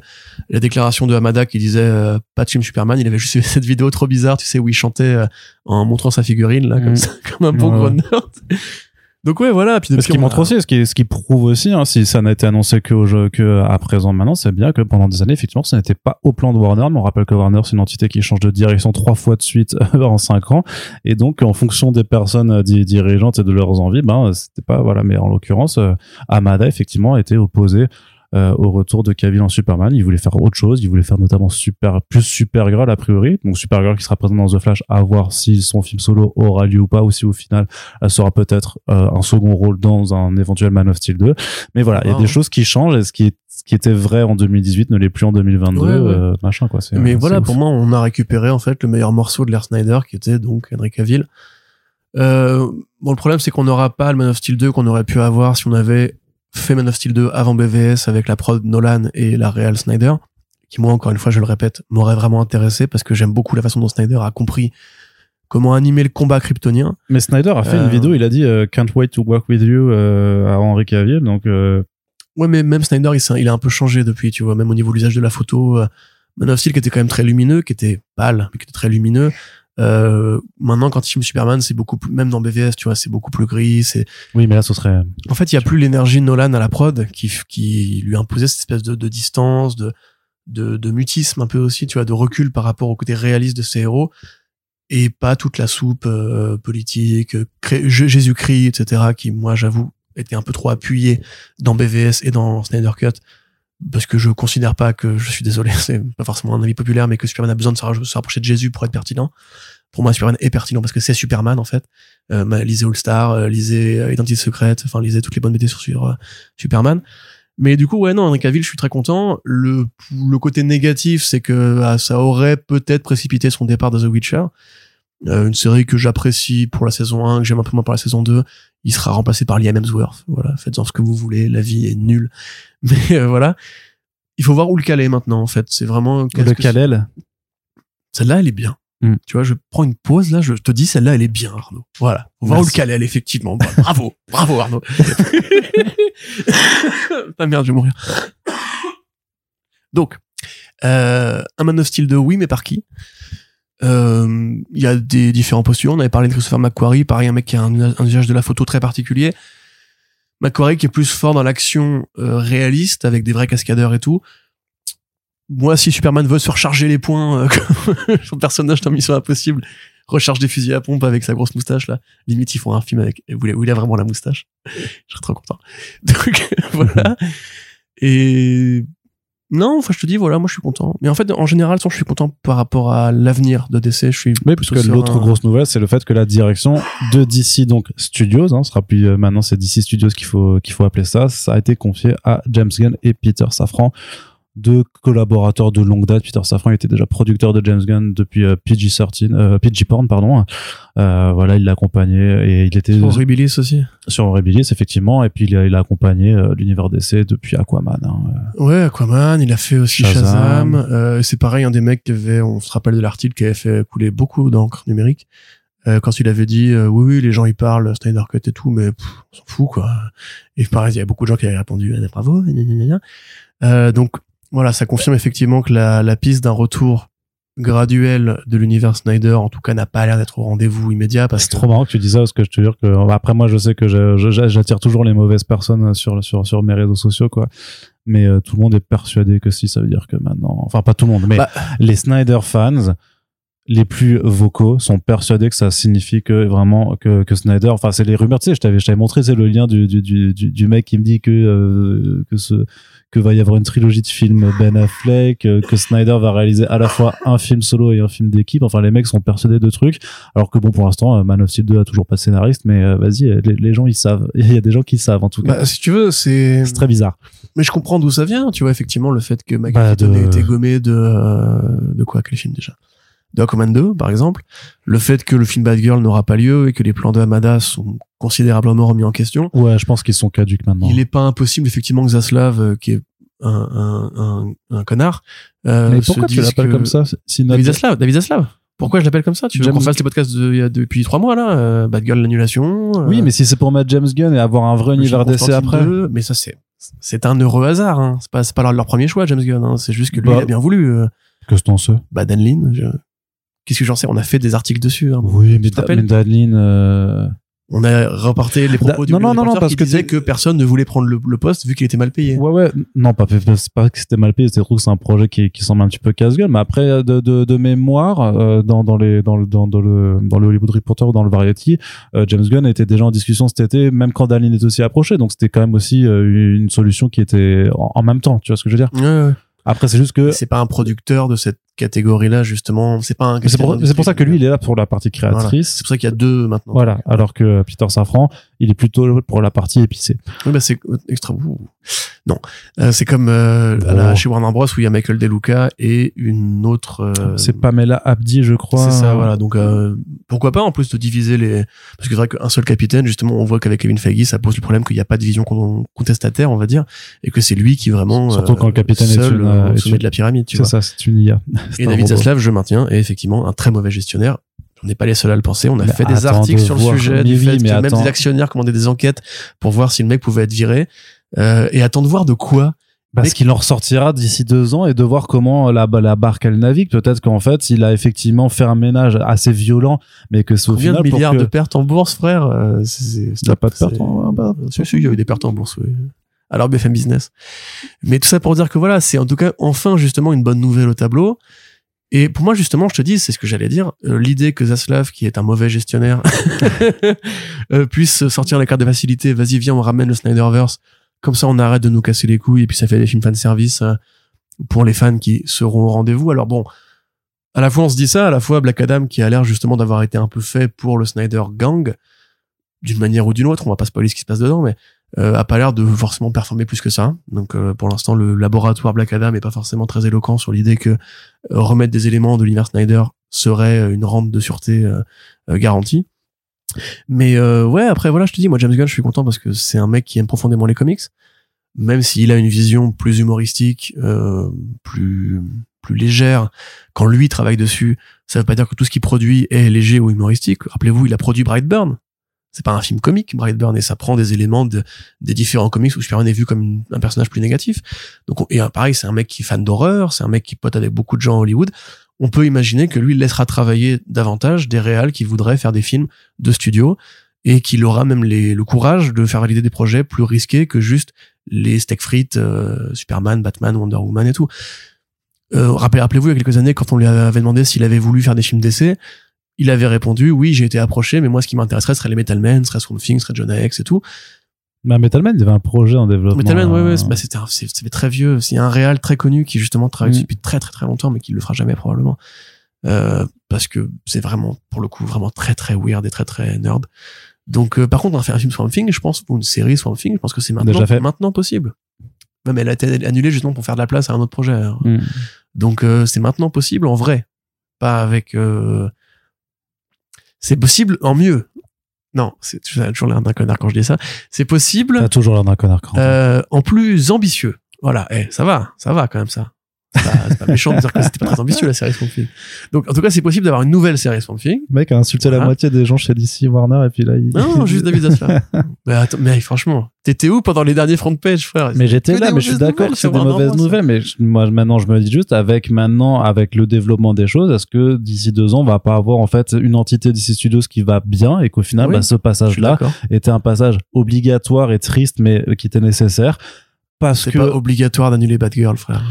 la déclaration de Hamada qui disait euh, pas de film Superman, il avait juste fait *laughs* cette vidéo trop bizarre, tu sais, où il chantait euh, en montrant sa figurine là, comme Mhm. ça, *laughs* comme un bon Ouais, gros nerd. Donc ouais, voilà. Puis ce qui on montre a- aussi, ce qui, ce qui prouve aussi, hein, si ça n'a été annoncé que, au jeu, que à présent maintenant, c'est bien que pendant des années, effectivement, ça n'était pas au plan de Warner. Mais on rappelle que Warner, c'est une entité qui change de direction trois fois de suite *laughs* en cinq ans. Et donc, en fonction des personnes euh, di- dirigeantes et de leurs envies, ben, c'était pas, voilà. Mais en l'occurrence, euh, Amada, effectivement, était opposé euh, au retour de Cavill en Superman. Il voulait faire autre chose. Il voulait faire notamment super, plus Supergirl a priori. Donc Supergirl qui sera présente dans The Flash à voir si son film solo aura lieu ou pas ou si au final elle sera peut-être euh, un second rôle dans un éventuel Man of Steel 2. Mais voilà, il y a des choses qui changent et ce qui est, ce qui était vrai en 2018 ne l'est plus en 2022, Ouais, ouais. euh, machin quoi. C'est- Mais voilà, ouf. pour moi, on a récupéré en fait le meilleur morceau de l'air Snyder, qui était donc Henry Cavill. Euh, bon, le problème, c'est qu'on n'aura pas le Man of Steel 2 qu'on aurait pu avoir si on avait fait Man of Steel 2 avant BVS avec la prod Nolan et la Real Snyder, qui moi, encore une fois, je le répète, m'aurait vraiment intéressé parce que j'aime beaucoup la façon dont Snyder a compris comment animer le combat kryptonien. Mais Snyder a fait Euh, une vidéo, il a dit euh, Can't wait to work with you euh, à Henry Cavill. Donc euh, Ouais, mais même Snyder, il, il a un peu changé depuis, tu vois, même au niveau de l'usage de la photo. euh, Man of Steel qui était quand même très lumineux, qui était pâle, mais qui était très lumineux. Euh, maintenant, quand il filme Superman, c'est beaucoup plus, même dans BVS, tu vois, c'est beaucoup plus gris. C'est, oui, mais là ce serait en fait, il y a plus l'énergie de Nolan à la prod qui, qui lui imposait cette espèce de, de distance, de, de, de mutisme un peu aussi, tu vois, de recul par rapport au côté réaliste de ses héros et pas toute la soupe euh, politique, euh, Jésus-Christ, etc., qui, moi, j'avoue, était un peu trop appuyé dans BVS et dans Snyder Cut parce que je considère pas que je suis désolé, *laughs* c'est pas forcément un avis populaire, mais que Superman a besoin de se rapprocher de Jésus pour être pertinent. Pour moi, Superman est pertinent parce que c'est Superman en fait. Euh, lisez All Star, euh, lisez euh, Identité secrète, enfin lisez toutes les bonnes BD sur, euh, Superman. Mais du coup, ouais, non, Henry je suis très content. Le, le côté négatif, c'est que ah, ça aurait peut-être précipité son départ de The Witcher. Euh, une série que j'apprécie pour la saison 1, que j'aime un peu moins pour la saison 2. Il sera remplacé par Liam Hemsworth. Voilà, faites-en ce que vous voulez. La vie est nulle. *laughs* Mais euh, voilà. Il faut voir où le caler maintenant, en fait. C'est vraiment... le que Kalel. celle-là, elle est bien. Hmm. Tu vois, je prends une pause là, je te dis celle-là, elle est bien, Arnaud. Voilà. On va où le elle, effectivement. Bravo, *laughs* bravo, Arnaud. *laughs* ah merde, je vais mourir. Donc, euh, un Man of Steel 2, oui, mais par qui? Euh, Il y a des différents postures. On avait parlé de Christopher McQuarrie, pareil, un mec qui a un, usage de la photo très particulier. McQuarrie qui est plus fort dans l'action euh, réaliste, avec des vrais cascadeurs et tout moi, si Superman veut se recharger les points euh, *laughs* son personnage dans Mission Impossible, recharge des fusils à pompe avec sa grosse moustache là. Limite, ils font un film avec où il a, où il a vraiment la moustache. *laughs* Je serais trop content. *laughs* Donc voilà. Et non, enfin je te dis voilà, moi je suis content. Mais en fait, en général, je suis content par rapport à l'avenir de DC. Je suis Oui, parce que l'autre grosse nouvelle, c'est le fait que la direction de DC, donc Studios, hein, ce sera plus euh, maintenant c'est DC Studios qu'il faut qu'il faut appeler ça, ça a été confié à James Gunn et Peter Safran, deux collaborateurs de longue date. Peter Safran était déjà producteur de James Gunn depuis euh, PG-13, euh, PG Porn, pardon. Euh, voilà, il l'a accompagné et il était Sur Horribilis aussi. sur Horribilis, effectivement, et puis il a, il a accompagné euh, l'univers DC depuis Aquaman. hein, euh. Ouais, Aquaman, il a fait aussi Shazam. Shazam. Euh, c'est pareil, un des mecs qui avait, on se rappelle de l'article qui avait fait couler beaucoup d'encre numérique. Euh, quand il avait dit euh, oui oui les gens ils parlent Snyder Cut et tout mais pff, on s'en fout quoi et pareil il y a beaucoup de gens qui avaient répondu ah, bravo gna, gna, gna. Euh, donc voilà ça confirme effectivement que la, la piste d'un retour graduel de l'univers Snyder en tout cas n'a pas l'air d'être au rendez-vous immédiat parce C'est que trop marrant que tu dis ça parce que je te jure que après moi je sais que je- je- j'attire toujours les mauvaises personnes sur sur sur mes réseaux sociaux quoi. Mais euh, tout le monde est persuadé que si ça veut dire que maintenant enfin pas tout le monde mais Bah. les Snyder fans les plus vocaux sont persuadés que ça signifie que vraiment que, que Snyder enfin c'est les rumeurs tu sais je t'avais je t'avais montré c'est le lien du, du, du, du, du mec qui me dit que euh, que ce que va y avoir une trilogie de films Ben Affleck euh, que Snyder va réaliser à la fois un film solo et un film d'équipe. Enfin les mecs sont persuadés de trucs. Alors que bon pour l'instant euh, Man of Steel 2 a toujours pas de scénariste mais euh, vas-y les, les gens ils savent. *laughs* Il y a des gens qui savent en tout cas. Bah, si tu veux c'est c'est très bizarre. Mais je comprends d'où ça vient tu vois effectivement le fait que Michael Bah, de- ait été gommé de de quoi? Quel film déjà? De Aquaman 2 par exemple le fait que le film Bad Girl n'aura pas lieu et que les plans de Hamada sont considérablement remis en question. Ouais je pense qu'ils sont caduques maintenant. Il est pas impossible effectivement que Zaslav euh, qui est un, un, un, un connard euh, mais se pourquoi tu l'appelles comme ça si notre- David Zaslav David Zaslav? Pourquoi je l'appelle comme ça? Tu veux qu'on fasse les podcasts de, il y a depuis trois mois là euh, Bad Girl l'annulation euh, oui mais si c'est pour mettre James Gunn et avoir un vrai univers d'essai après. 2, mais ça c'est c'est un heureux hasard hein. c'est pas c'est pas leur, leur premier choix James Gunn hein. c'est juste que lui Bah. il a bien voulu euh, que c'est en ce bah Dan Lin je- qu'est-ce que j'en sais? On a fait des articles dessus hein. oui mais, Da- mais Dadeline euh, on a reporté les propos Da- du non, non, non, parce qui que disait que personne ne voulait prendre le, le poste vu qu'il était mal payé. Ouais, ouais. Non, pas, pas que c'était mal payé. C'est trop que c'est un projet qui, qui semble un petit peu casse-gueule. Mais après, de, de, de mémoire, euh, dans, dans les, dans le, dans, dans le, dans le Hollywood Reporter ou dans le Variety, euh, James Gunn était déjà en discussion cet été, même quand Darlene est aussi approché. Donc c'était quand même aussi euh, une solution qui était en, en même temps. Tu vois ce que je veux dire? Ouais, ouais. Après, c'est juste que, C'est pas un producteur de cette catégorie-là justement. C'est pas un. c'est pour, ça que lui, il est là pour la partie créatrice. C'est pour ça qu'il y a deux maintenant. Voilà. Alors que Peter Safran, il est plutôt pour la partie épicée. Oui, bah c'est extra. Non, Euh, c'est comme euh, chez Warner Bros où il y a Michael De Luca et une autre. euh, c'est Pamela Abdi, je crois. C'est ça, voilà. Donc euh, pourquoi pas en plus de diviser les parce que c'est vrai qu'un seul capitaine, justement, on voit qu'avec Kevin Feige, ça pose le problème qu'il n'y a pas de vision con- contestataire, on va dire, et que c'est lui qui vraiment Surtout euh, quand le capitaine est seul euh, euh, au est sommet de la pyramide, tu C'est vois. ça, c'est une IA. *laughs* C'est Et David. Zaslav, je maintiens, est effectivement un très mauvais gestionnaire. On n'est pas les seuls à le penser. On a Mais fait des attends articles de sur le sujet, du fait mais que même attends. des actionnaires commandaient des enquêtes pour voir si le mec pouvait être viré. Euh, et attends de voir de quoi. Parce qu'il en ressortira d'ici deux ans et de voir comment la, la barque elle navigue. Peut-être qu'en fait, il a effectivement fait un ménage assez violent, mais que c'est au Combien final de milliards que... de pertes en bourse, frère euh, Il y a pas de perte c'est- en- bah, Si, si, il y a eu des pertes en bourse, oui. Alors BFM Business. Mais tout ça pour dire que voilà, c'est en tout cas enfin justement une bonne nouvelle au tableau. Et pour moi, justement, je te dis, c'est ce que j'allais dire, euh, l'idée que Zaslav, qui est un mauvais gestionnaire, *laughs* euh, puisse sortir la carte de facilité, vas-y, viens, on ramène le Snyderverse, comme ça on arrête de nous casser les couilles, et puis ça fait des films fanservice euh, pour les fans qui seront au rendez-vous. Alors bon, à la fois on se dit ça, à la fois Black Adam, qui a l'air justement d'avoir été un peu fait pour le Snyder Gang, d'une manière ou d'une autre, on va pas spoiler ce qui se passe dedans, mais euh, a pas l'air de forcément performer plus que ça. Donc euh, pour l'instant, le laboratoire Black Adam est pas forcément très éloquent sur l'idée que euh, remettre des éléments de l'univers Snyder serait une rente de sûreté garantie. Mais euh, ouais, après voilà, je te dis, moi James Gunn, je suis content parce que c'est un mec qui aime profondément les comics, même s'il a une vision plus humoristique, euh, plus plus légère. Quand lui travaille dessus, ça veut pas dire que tout ce qu'il produit est léger ou humoristique. Rappelez-vous, il a produit Brightburn. C'est pas un film comique, Brightburn, et ça prend des éléments de, des différents comics où Superman est vu comme un personnage plus négatif. Donc, on- et euh, pareil, c'est un mec qui est fan d'horreur, c'est un mec qui pote avec beaucoup de gens à Hollywood. On peut imaginer que lui laissera travailler davantage des réals qui voudraient faire des films de studio et qu'il aura même les, le courage de faire valider des projets plus risqués que juste les steak frites, euh, Superman, Batman, Wonder Woman et tout. Euh, rappelez- Rappelez-vous, il y a quelques années, quand on lui avait demandé s'il avait voulu faire des films d'essai, il avait répondu oui j'ai été approché mais moi ce qui m'intéresserait serait les Metal Men serait Swamp Thing serait Jonah Hex et tout Mais Metal Man, il y avait un projet en développement. Metal Man ouais ouais euh, c'est- bah, c'était un- c'est c'est très vieux c'est un réal très connu qui justement travaille Mm. depuis très très très longtemps mais qui le fera jamais probablement euh, parce que c'est vraiment pour le coup vraiment très très weird et très très nerd donc euh, par contre on va faire un film Swamp Thing je pense ou une série Swamp Thing je pense que c'est maintenant Déjà fait. maintenant possible même elle a été annulée justement pour faire de la place à un autre projet hmm. Donc euh, c'est maintenant possible en vrai, pas avec. C'est possible en mieux. Non, c'est toujours l'air d'un connard quand je dis ça. C'est possible T'as toujours l'air d'un connard quand euh, en plus ambitieux. Voilà, eh, ça va, ça va quand même ça. C'est pas- méchant de dire que c'était pas très ambitieux la série Swamp. Donc en tout cas c'est possible d'avoir une nouvelle série Swamp Thing. Mec a insulté la moitié des gens chez DC Warner et puis là il. Non, non, juste David Zaslav. *laughs* mais attends, mais franchement, t'étais où pendant les derniers front page frère? Mais j'étais là, mais je suis d'accord c'est des mauvaises nouvelles. Mais je- moi, maintenant, je me dis juste, avec maintenant, avec le développement des choses, est-ce que d'ici deux ans, on va pas avoir en fait une entité DC Studios qui va bien et qu'au final, Oui, bah, ce passage-là d'accord. était un passage obligatoire et triste, mais qui était nécessaire? Parce C'est que pas obligatoire d'annuler Batgirl, frère.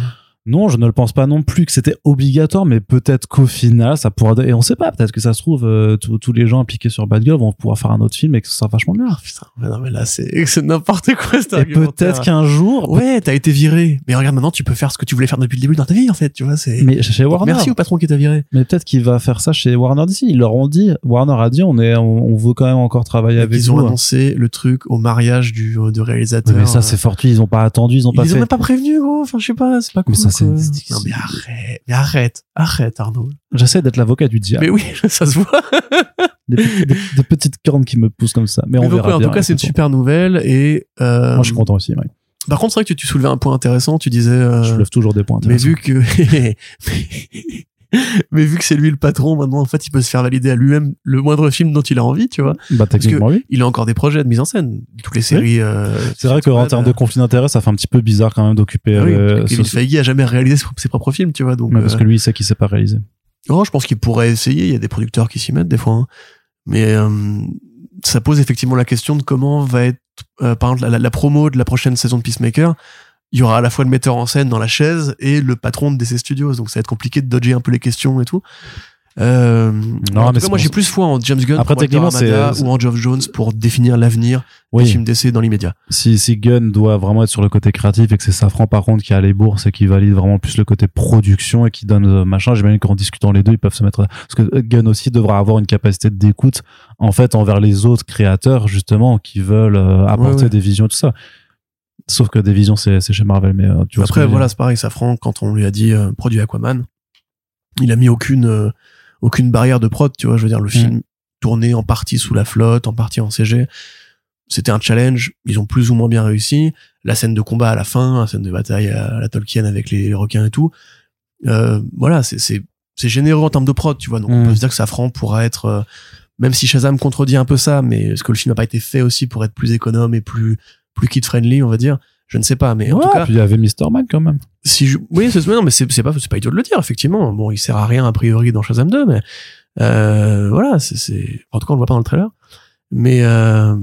Non, je ne le pense pas non plus que c'était obligatoire, mais peut-être qu'au final, ça pourra. Et on sait pas, peut-être que ça se trouve, euh, tous les gens impliqués sur Bad Girl vont pouvoir faire un autre film et que ce sera vachement bien. Ah, putain, mais non, mais là, c'est *laughs* c'est n'importe quoi, cet Et peut-être qu'un jour, Ouais, t'as été viré. Mais regarde, maintenant, tu peux faire ce que tu voulais faire depuis le début dans ta vie, en fait, tu vois, c'est... mais chez Warner, Merci au patron qui t'a viré. mais peut-être qu'il va faire ça chez Warner DC. Ils leur ont dit, Warner a dit, on est, on, on veut quand même encore travailler avec Ils ont annoncé le truc au mariage du de réalisateur. mais ça, c'est fortuit. Ils ont pas attendu, ils ont Ils pas les ont même pas prévenus, gros. Enfin, je sais pas, c'est pas cool. Mais ça, c'est- Non, mais arrête, mais arrête, arrête, Arnaud. J'essaie d'être l'avocat du diable. Mais oui, *laughs* ça se voit. Des, petits- des- des petites cornes qui me poussent comme ça. Mais, Mais on donc, verra ouais, en bien, tout cas, c'est une super nouvelle et, euh, Moi, je suis content aussi. ouais. par contre, c'est vrai que tu, tu soulevais un point intéressant, tu disais, euh, Je lève toujours des points. mais vu que, *laughs* mais vu que c'est lui le patron, maintenant, en fait, il peut se faire valider à lui-même le moindre film dont il a envie, tu vois. Bah, techniquement, oui. il a encore des projets de mise en scène. Toutes les séries. euh, C'est vrai qu'en termes de conflit d'intérêt, ça fait un petit peu bizarre quand même d'occuper. Oui, euh, parce Kevin ce- Feige a jamais réalisé ses propres films, tu vois. Donc, parce euh, que lui, il sait qu'il sait pas réaliser. oh, je pense qu'il pourrait essayer. Il y a des producteurs qui s'y mettent des fois. hein. Mais euh, ça pose effectivement la question de comment va être, par exemple, la, la promo de la prochaine saison de Peacemaker. Il y aura à la fois le metteur en scène dans la chaise et le patron de DC Studios, donc ça va être compliqué de dodger un peu les questions et tout. Euh, Non, en tout mais cas, moi j'ai plus foi en James Gunn Après, pour techniquement, c'est- ou en Geoff Jones pour définir l'avenir des Oui. films DC dans l'immédiat. si, si Gunn doit vraiment être sur le côté créatif et que c'est Safran par contre qui a les bourses et qui valide vraiment plus le côté production et qui donne euh, machin, j'imagine qu'en discutant les deux, ils peuvent se mettre parce que euh, Gunn aussi devra avoir une capacité d'écoute en fait envers les autres créateurs justement qui veulent euh, apporter Ouais, ouais. des visions tout ça. Sauf que des visions c'est chez Marvel mais euh, tu vois Après voilà, c'est pareil, Safran quand on lui a dit euh, produit Aquaman, il a mis aucune euh, aucune barrière de prod, tu vois, je veux dire le film tourné en partie sous la flotte, en partie en CG. C'était un challenge, ils ont plus ou moins bien réussi. La scène de combat à la fin, la scène de bataille à la Tolkien avec les requins et tout. Euh, voilà, c'est c'est c'est généreux en termes de prod, tu vois. Donc on Mm. peut se dire que Safran pourra être euh, même si Shazam contredit un peu ça, mais est-ce que le film n'a pas été fait aussi pour être plus économe et plus plus kid friendly, on va dire Je ne sais pas, mais en tout cas, puis il y avait Mr. Man quand même. si je... oui c'est non mais c'est c'est pas c'est pas idiot de le dire effectivement bon il sert à rien a priori dans Shazam 2 mais euh, voilà c'est c'est en tout cas on le voit pas dans le trailer mais euh,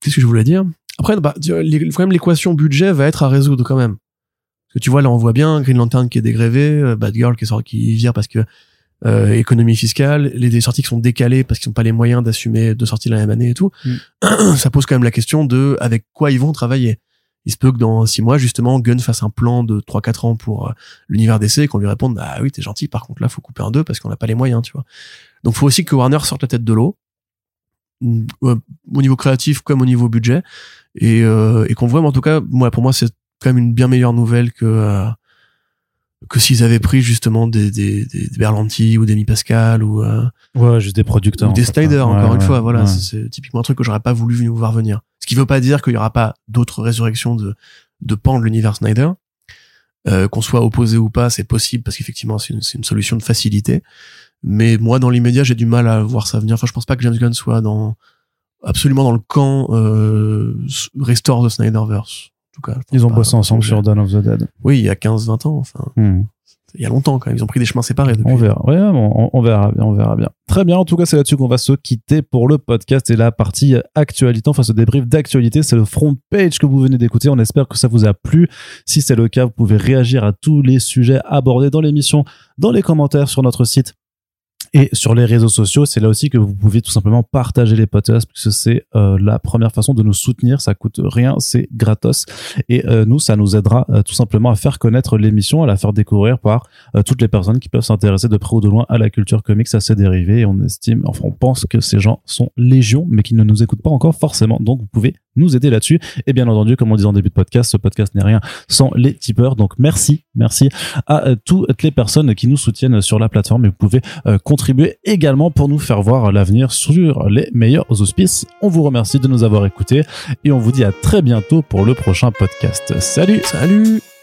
qu'est-ce que je voulais dire? Après bah les- quand même l'équation budget va être à résoudre quand même parce que tu vois là on voit bien Green Lantern qui est dégrévé euh, Batgirl qui sort qui vire parce que euh, économie fiscale les, les sorties qui sont décalées parce qu'ils n'ont pas les moyens d'assumer deux sorties la même année et tout *clears throat* ça pose quand même la question de avec quoi ils vont travailler. Il se peut que dans six mois, justement, Gunn fasse un plan de 3-4 ans pour euh, l'univers d'essai et qu'on lui réponde, ah oui, t'es gentil, par contre là, faut couper un 2 parce qu'on n'a pas les moyens, tu vois. Donc, faut aussi que Warner sorte la tête de l'eau, mm, euh, au niveau créatif comme au niveau budget, et, euh, et qu'on voit, mais en tout cas, moi, pour moi, c'est quand même une bien meilleure nouvelle que euh, que s'ils avaient pris justement des, des, des, Berlanti ou des Mi Pascal ou, euh, Ouais, juste des producteurs. ou des fait, Snyder, hein. encore Ouais, une fois. Voilà, ouais. c'est typiquement un truc que j'aurais pas voulu voir venir. Ce qui veut pas dire qu'il y aura pas d'autres résurrections de, de pans de l'univers Snyder. Euh, qu'on soit opposé ou pas, c'est possible parce qu'effectivement, c'est une, une solution de facilité. Mais moi, dans l'immédiat, j'ai du mal à voir ça venir. Enfin, je pense pas que James Gunn soit dans, absolument dans le camp, euh, restore the Snyderverse. Tout cas. Ils ont bossé ensemble sur Dawn of the Dead. Oui, il y a 15, 20 ans, enfin, Hmm. il y a longtemps quand même. Ils ont pris des chemins séparés depuis. On verra. Ouais, on, on verra bien, on verra bien. Très bien. En tout cas, c'est là-dessus qu'on va se quitter pour le podcast et la partie actualité, enfin ce débrief d'actualité, c'est le front page que vous venez d'écouter. On espère que ça vous a plu. Si c'est le cas, vous pouvez réagir à tous les sujets abordés dans l'émission, dans les commentaires sur notre site et sur les réseaux sociaux. C'est là aussi que vous pouvez tout simplement partager les podcasts puisque c'est euh, la première façon de nous soutenir. Ça coûte rien, c'est gratos. Et euh, nous, ça nous aidera euh, tout simplement à faire connaître l'émission, à la faire découvrir par euh, toutes les personnes qui peuvent s'intéresser de près ou de loin à la culture comics, à ses dérivés. Et on estime, enfin, on pense que ces gens sont légion, mais qui ne nous écoutent pas encore forcément. Donc, vous pouvez nous aider là-dessus. Et bien entendu, comme on disait en début de podcast, ce podcast n'est rien sans les tipeurs. Donc, merci, merci à euh, toutes les personnes qui nous soutiennent sur la plateforme. Et vous pouvez euh, contribuer également pour nous faire voir l'avenir sur les meilleurs auspices. On vous remercie de nous avoir écoutés et on vous dit à très bientôt pour le prochain podcast. Salut! Salut!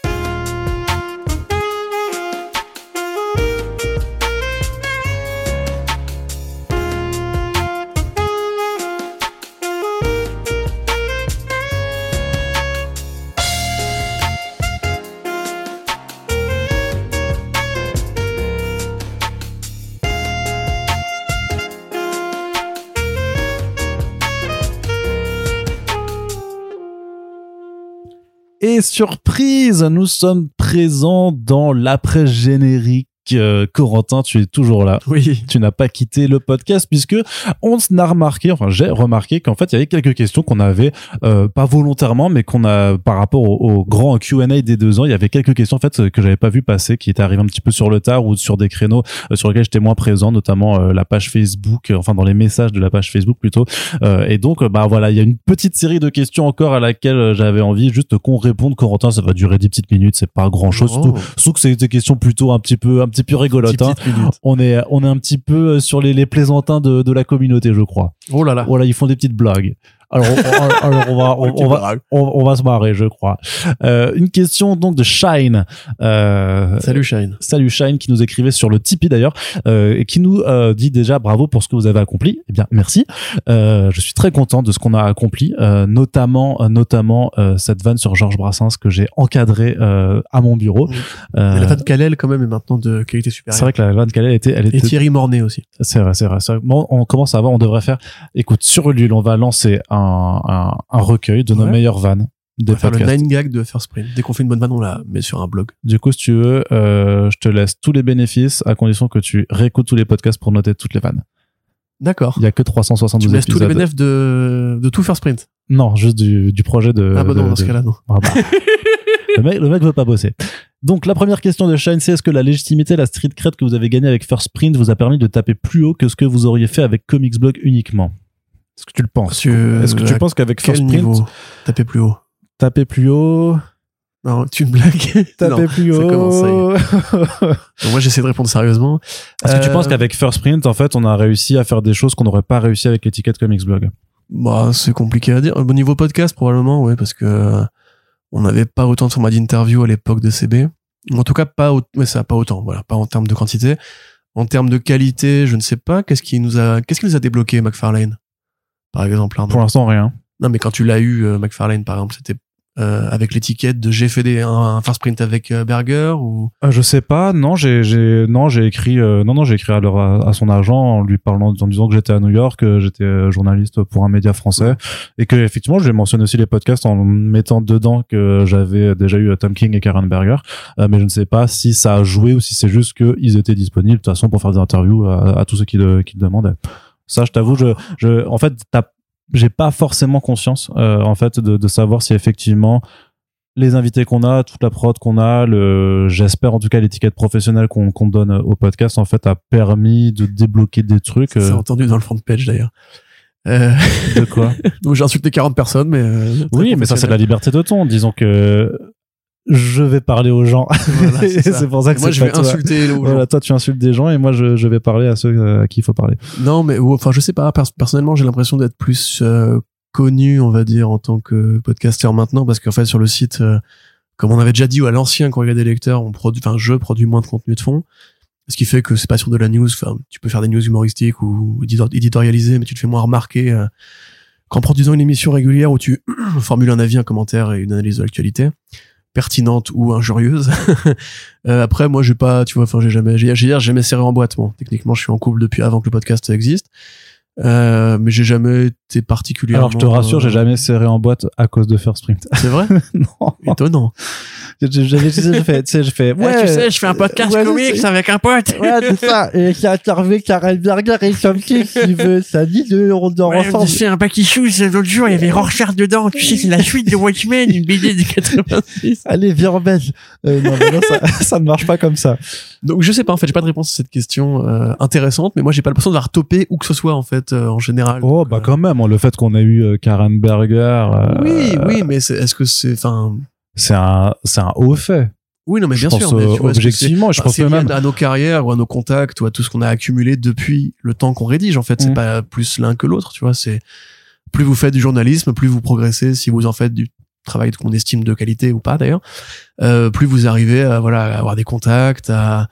Et surprise, nous sommes présents dans l'après-générique. Euh, Corentin, tu es toujours là. Oui. Tu n'as pas quitté le podcast puisque on a remarqué, enfin j'ai remarqué qu'en fait il y avait quelques questions qu'on avait euh, pas volontairement, mais qu'on a par rapport au, au grand Q&A des deux ans, il y avait quelques questions en fait que j'avais pas vu passer, qui étaient arrivées un petit peu sur le tard ou sur des créneaux euh, sur lesquels j'étais moins présent, notamment euh, la page Facebook, euh, enfin dans les messages de la page Facebook plutôt. Euh, et donc bah voilà, il y a une petite série de questions encore à laquelle j'avais envie juste qu'on réponde. Corentin, ça va durer 10 petites minutes, c'est pas grand chose. Oh. Surtout, surtout que c'est des questions plutôt un petit peu un petit peu rigolotes. hein. On est on est un petit peu sur les, les plaisantins de, de la communauté, je crois. Oh là là. Voilà, ils font des petites blagues. Alors, on, *laughs* alors, on va, on, on va, on, on va se marrer, je crois. Euh, une question donc de Shine. Euh, Salut Shine. Salut Shine qui nous écrivait sur le Tipeee d'ailleurs euh, et qui nous euh, dit déjà bravo pour ce que vous avez accompli. Eh bien merci. Euh, je suis très content de ce qu'on a accompli, euh, notamment euh, notamment euh, cette vanne sur Georges Brassens que j'ai encadré euh, à mon bureau. Oui. Euh, Et la vanne Kalel quand même est maintenant de qualité c'est supérieure. vrai que la vanne qu'elle était, elle Et était Thierry Mornay aussi. c'est vrai, c'est vrai. c'est vrai. Bon, on commence à voir, on devrait faire. Écoute, sur Ulule, on va lancer un, un, un recueil de nos Ouais. meilleures vannes On des va faire le podcasts. nine gag de First Print. Dès qu'on fait une bonne vanne, on la met sur un blog. Du coup, si tu veux, euh, je te laisse tous les bénéfices à condition que tu réécoutes tous les podcasts pour noter toutes les vannes. D'accord. Il y a que Tu 372 me laisses tous épisodes. les bénéfices de, de tout First Print? Non, juste du, du projet de. ah bah de- non, dans ce de- cas-là, non. Ah bah. *laughs* le, mec, le mec veut pas bosser. Donc, la première question de Shine, c'est est-ce que la légitimité, la street cred que vous avez gagnée avec First Print vous a permis de taper plus haut que ce que vous auriez fait avec Comics Blog uniquement? Est-ce que tu le penses Monsieur, Est-ce que tu penses qu'avec First Print, niveau Taper plus haut. taper plus haut, Non, tu me blagues. *laughs* taper Non. plus haut ça *laughs* moi, j'essaie de répondre sérieusement. Est-ce que tu Euh, penses qu'avec First Print, en fait, on a réussi à faire des choses qu'on n'aurait pas réussi avec l'étiquette Comics Blog? Bah, c'est compliqué à dire. Au niveau podcast, probablement, oui, parce que euh, on n'avait pas autant de formats d'interview à l'époque de CB. En tout cas, pas, au... ouais, ça, pas autant. Voilà, pas en termes de quantité. En termes de qualité, je ne sais pas. Qu'est-ce qui nous a, qu'est-ce qui nous a débloqué, McFarlane? Par exemple, Arnaud Pour l'instant, rien. Non, mais quand tu l'as eu, euh, McFarlane, par exemple, c'était euh, avec l'étiquette de j'ai fait des, un, un first print avec euh, Berger ou? Euh, je sais pas. Non, j'ai, j'ai, non, j'ai écrit, euh, non, non, j'ai écrit alors à, à son agent en lui parlant, en disant que j'étais à New York, que j'étais journaliste pour un média français, et que effectivement, je lui ai mentionné aussi les podcasts en mettant dedans que j'avais déjà eu Tom King et Karen Berger, Euh, mais je ne sais pas si ça a joué ou si c'est juste qu'ils étaient disponibles de toute façon pour faire des interviews à, à tous ceux qui le, qui le demandaient. Ça, je t'avoue, je, je, en fait, t'as j'ai pas forcément conscience euh, en fait de, de savoir si effectivement les invités qu'on a, toute la prod qu'on a, le, j'espère en tout cas l'étiquette professionnelle qu'on qu'on donne au podcast en fait a permis de débloquer des trucs. c'est euh, entendu dans le front page d'ailleurs. Euh, de quoi *laughs* donc j'ai insulté 40 personnes, mais euh, Oui, mais ça c'est de la liberté de ton. Disons que je vais parler aux gens. Voilà, *laughs* c'est pour ça que Moi, je vais toi. insulter les gens. Voilà, toi tu insultes des gens et moi je, je vais parler à ceux euh, à qui il faut parler. Non, mais enfin, je sais pas. pers- personnellement, j'ai l'impression d'être plus euh, connu, on va dire, en tant que podcasteur maintenant, parce qu'en fait, sur le site, euh, comme on avait déjà dit ou à l'ancien quand il y a des lecteurs, on produit, enfin, je produis moins de contenu de fond. Ce qui fait que c'est pas sur de la news. Enfin, tu peux faire des news humoristiques ou éditor- éditorialisées, mais tu te fais moins remarquer euh, qu'en produisant une émission régulière où tu *clears throat* formules un avis, un commentaire et une analyse de l'actualité pertinente ou injurieuse. *laughs* Euh, après, moi, j'ai pas, tu vois, enfin, j'ai jamais, j'ai, j'ai jamais serré en boîte. Bon, techniquement, je suis en couple depuis avant que le podcast existe. Euh, mais j'ai jamais été particulièrement. Alors je te rassure, j'ai euh, jamais serré en boîte à cause de First Print. C'est vrai? *laughs* non. Étonnant. Fait, tu sais, je fais. Ouais, je fais un podcast ouais, comics avec un pote. Ouais, c'est ça. Et j'ai interviewé Karen Berger et Tom King qui veut ça dit de on dort Ouais, ensemble. j'ai fait un paquet shoes l'autre jour, il y avait Rorschach dedans. Tu sais, c'est la suite de Watchmen, une BD de 86. Allez, viens en belge. Euh, non, mais non, ça, *laughs* ça ne marche pas comme ça. Donc, je sais pas, en fait, j'ai pas de réponse à cette question, euh, intéressante, mais moi, j'ai pas l'impression de la retoper où que ce soit, en fait, euh, en général. Oh, Donc, bah euh, quand même, le fait qu'on a eu euh, Karen Berger, euh, Oui, oui, mais c'est- est-ce que c'est, enfin, c'est un, c'est un haut fait. oui, non, mais je bien pense sûr, mais tu vois, objectivement, je pense c'est que lié même. à nos carrières ou à nos contacts ou à tout ce qu'on a accumulé depuis le temps qu'on rédige en fait c'est Mm. pas plus l'un que l'autre tu vois c'est plus vous faites du journalisme plus vous progressez si vous en faites du travail qu'on estime de qualité ou pas d'ailleurs euh, plus vous arrivez à voilà à avoir des contacts à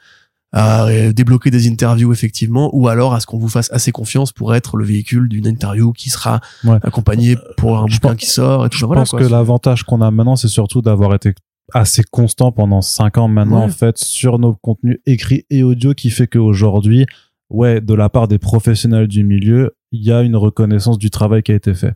à euh, débloquer des interviews effectivement ou alors à ce qu'on vous fasse assez confiance pour être le véhicule d'une interview qui sera Ouais. accompagné pour un Je bouquin pense- qui sort et tout Je voilà pense quoi. que l'avantage qu'on a maintenant, c'est surtout d'avoir été assez constant pendant cinq ans maintenant, Ouais. en fait, sur nos contenus écrits et audio, qui fait qu'aujourd'hui, ouais, de la part des professionnels du milieu, il y a une reconnaissance du travail qui a été fait.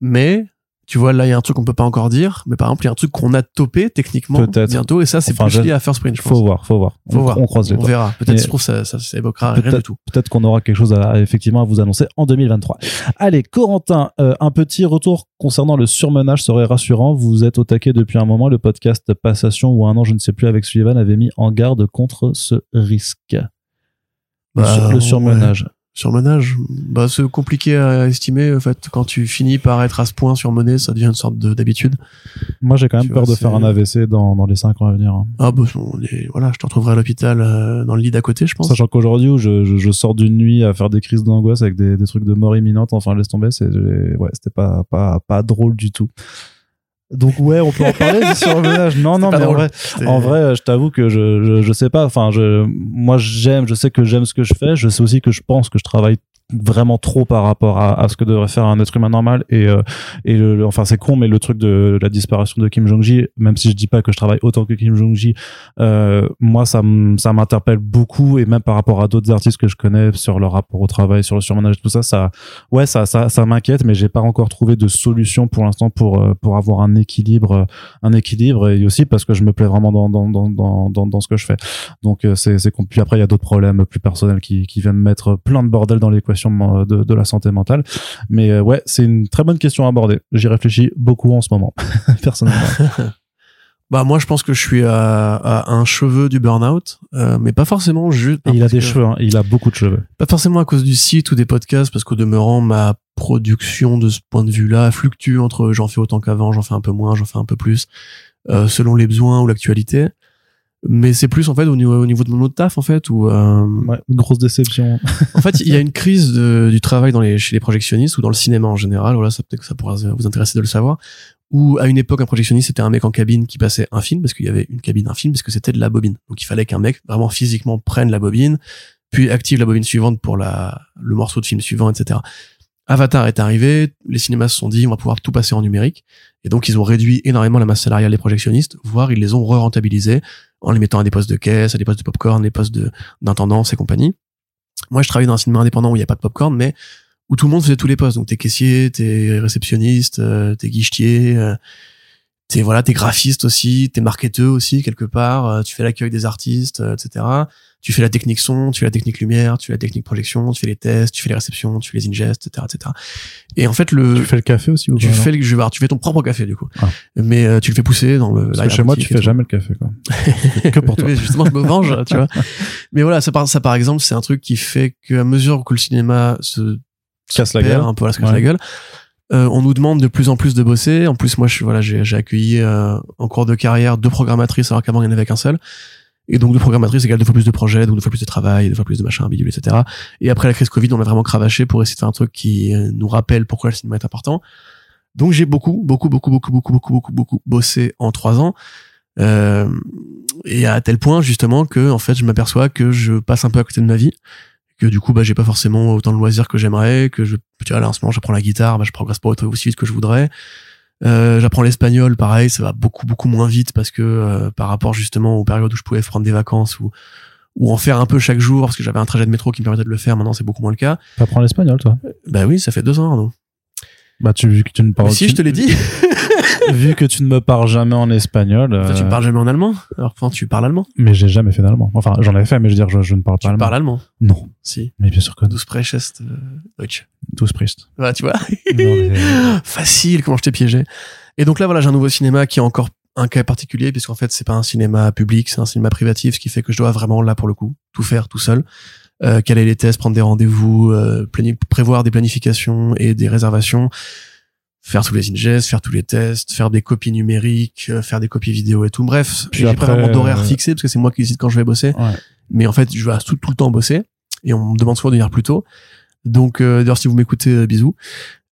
Mais tu vois, là, il y a un truc qu'on peut pas encore dire. Mais par exemple, il y a un truc qu'on a topé techniquement bientôt. Et ça, c'est Enfin, plus lié à First Print, je pense. Faut voir, faut voir. Faut on, voir. on croise les On verra. Peut-être, je trouve, ça, ça, ça évoquera rien du tout. Peut-être qu'on aura quelque chose à, à effectivement à vous annoncer en 2023. Allez, Corentin, euh, un petit retour concernant le surmenage serait rassurant. Vous êtes au taquet depuis un moment. Le podcast Passation ou un an, je ne sais plus, avec Sullivan avait mis en garde contre ce risque. Le Bah, sur- le ouais. Surmenage. Bah c'est compliqué à estimer en fait. Quand tu finis par être à ce point surmené, ça devient une sorte de- d'habitude. Moi, j'ai quand même Tu peur vois, de faire un AVC dans, dans les 5 ans à venir. hein. Ah bah on est- voilà, je te retrouverai à l'hôpital euh, dans le lit d'à côté, je pense. Sachant qu'aujourd'hui, où je, je, je sors d'une nuit à faire des crises d'angoisse avec des, des trucs de mort imminente, enfin, laisse tomber, c'est, ouais, c'était pas, pas, pas drôle du tout. Donc, ouais, on peut en parler *laughs* du surmenage. Non, non, mais en vrai, En vrai, je t'avoue que je, je, je sais pas. Enfin, je, moi, j'aime, je sais que j'aime ce que je fais. Je sais aussi que je pense que je travaille vraiment trop par rapport à, à ce que devrait faire un être humain normal et euh, et le, enfin c'est con mais le truc de la disparition de Kim Jong Ji même si je dis pas que je travaille autant que Kim Jong Ji euh, moi ça ça m'interpelle beaucoup et même par rapport à d'autres artistes que je connais sur leur rapport au travail sur le surmenage tout ça ça ouais ça ça ça m'inquiète mais j'ai pas encore trouvé de solution pour l'instant pour euh, pour avoir un équilibre euh, un équilibre et aussi parce que je me plais vraiment dans dans dans dans dans, ce que je fais. Donc euh, c'est c'est compliqué. Après il y a d'autres problèmes plus personnels qui qui viennent mettre plein de bordel dans l'équation de de la santé mentale mais euh, ouais c'est une très bonne question à aborder j'y réfléchis beaucoup en ce moment *laughs* personnellement *laughs* Bah moi je pense que je suis à, à un cheveu du burn-out, euh, mais pas forcément juste. il a des que- cheveux hein, il a beaucoup de cheveux Pas forcément à cause du site ou des podcasts, parce qu'au demeurant ma production de ce point de vue-là fluctue entre j'en fais autant qu'avant, j'en fais un peu moins, j'en fais un peu plus, euh, selon les besoins ou l'actualité. Mais c'est plus en fait au niveau, au niveau de mon autre taf en fait où euh, ouais une grosse déception *laughs* en fait il y a une *laughs* crise de- du travail dans les, chez les projectionnistes ou dans le cinéma en général. Voilà, ça peut-être que ça pourra vous intéresser de le savoir. Où à une époque un projectionniste c'était un mec en cabine qui passait un film parce qu'il y avait une cabine un film parce que c'était de la bobine. Donc il fallait qu'un mec vraiment physiquement prenne la bobine, puis active la bobine suivante pour la le morceau de film suivant, etc. Avatar est arrivé, les cinémas se sont dit on va pouvoir tout passer en numérique et donc ils ont réduit énormément la masse salariale des projectionnistes, voire ils les ont re-rentabilisés en les mettant à des postes de caisse, à des postes de popcorn, des postes de d'intendance et compagnie. Moi je travaillais dans un cinéma indépendant où il n'y a pas de popcorn mais où tout le monde faisait tous les postes. Donc t'es caissier, t'es réceptionniste, euh, t'es guichetier, euh, t'es voilà, t'es graphiste aussi, t'es marketeur aussi quelque part. euh, tu fais l'accueil des artistes, euh, etc. Tu fais la technique son, tu fais la technique lumière, tu fais la technique projection, tu fais les tests, tu fais les réceptions, tu fais les ingests, etc., etc. Et en fait le tu fais le café aussi ou tu fais le, je vais voir, tu fais ton propre café du coup, Ah. mais euh, tu le fais pousser dans le. Parce que chez moi tu fais tout. jamais le café quoi que pour *laughs* toi Oui, justement, je me venge, tu vois. *laughs* Mais voilà, ça par, ça par exemple, c'est un truc qui fait qu'à mesure que le cinéma se casse la perd gueule un peu à la se casse Ouais. la gueule, euh, on nous demande de plus en plus de bosser. En plus, moi, je, voilà, j'ai j'ai accueilli euh, en cours de carrière deux programmatrices alors qu'avant il n'y en avait qu'un seul. Et donc deux programmatrices égale deux fois plus de projets, donc deux fois plus de travail, deux fois plus de machin, bidule, etc. Et après la crise Covid, on a vraiment cravaché pour essayer de faire un truc qui euh, nous rappelle pourquoi le cinéma est important. Donc j'ai beaucoup, beaucoup, beaucoup, beaucoup, beaucoup, beaucoup, beaucoup, beaucoup bossé en trois ans. Euh, et à tel point justement que en fait je m'aperçois que je passe un peu à côté de ma vie que du coup bah j'ai pas forcément autant de loisirs que j'aimerais que je tu vois là en ce moment j'apprends la guitare bah je progresse pas aussi vite que je voudrais euh, j'apprends l'espagnol pareil ça va beaucoup beaucoup moins vite parce que euh, par rapport justement aux périodes où je pouvais prendre des vacances ou ou en faire un peu chaque jour parce que j'avais un trajet de métro qui me permettait de le faire maintenant c'est beaucoup moins le cas. T'apprends l'espagnol toi? Bah oui ça fait deux ans Arnaud. Bah tu tu ne parles Mais si tu- je te l'ai dit *laughs* vu que tu ne me parles jamais en espagnol tu euh, parles jamais en allemand. Alors enfin tu parles allemand. mais j'ai jamais fait d'allemand. Enfin j'en avais fait mais je veux dire je, je ne parle tu pas allemand. parles allemand non. Si. Mais bien sûr que non. Du spreches euh, Deutsch. Tout spricht voilà tu vois. Non, mais- *laughs* facile comment je t'ai piégé. Et donc là voilà j'ai un nouveau cinéma qui est encore un cas particulier puisqu'en fait c'est pas un cinéma public c'est un cinéma privatif ce qui fait que je dois vraiment là pour le coup tout faire tout seul. Euh, caler les tests prendre des rendez-vous euh, prévoir des planifications et des réservations faire tous les ingests faire tous les tests faire des copies numériques euh, faire des copies vidéo et tout. Bref j'ai pas vraiment d'horaire euh, fixé parce que c'est moi qui décide quand je vais bosser. Ouais. mais en fait je vais tout, tout le temps bosser et on me demande souvent de venir plus tôt. Donc euh, d'ailleurs si vous m'écoutez euh, bisous.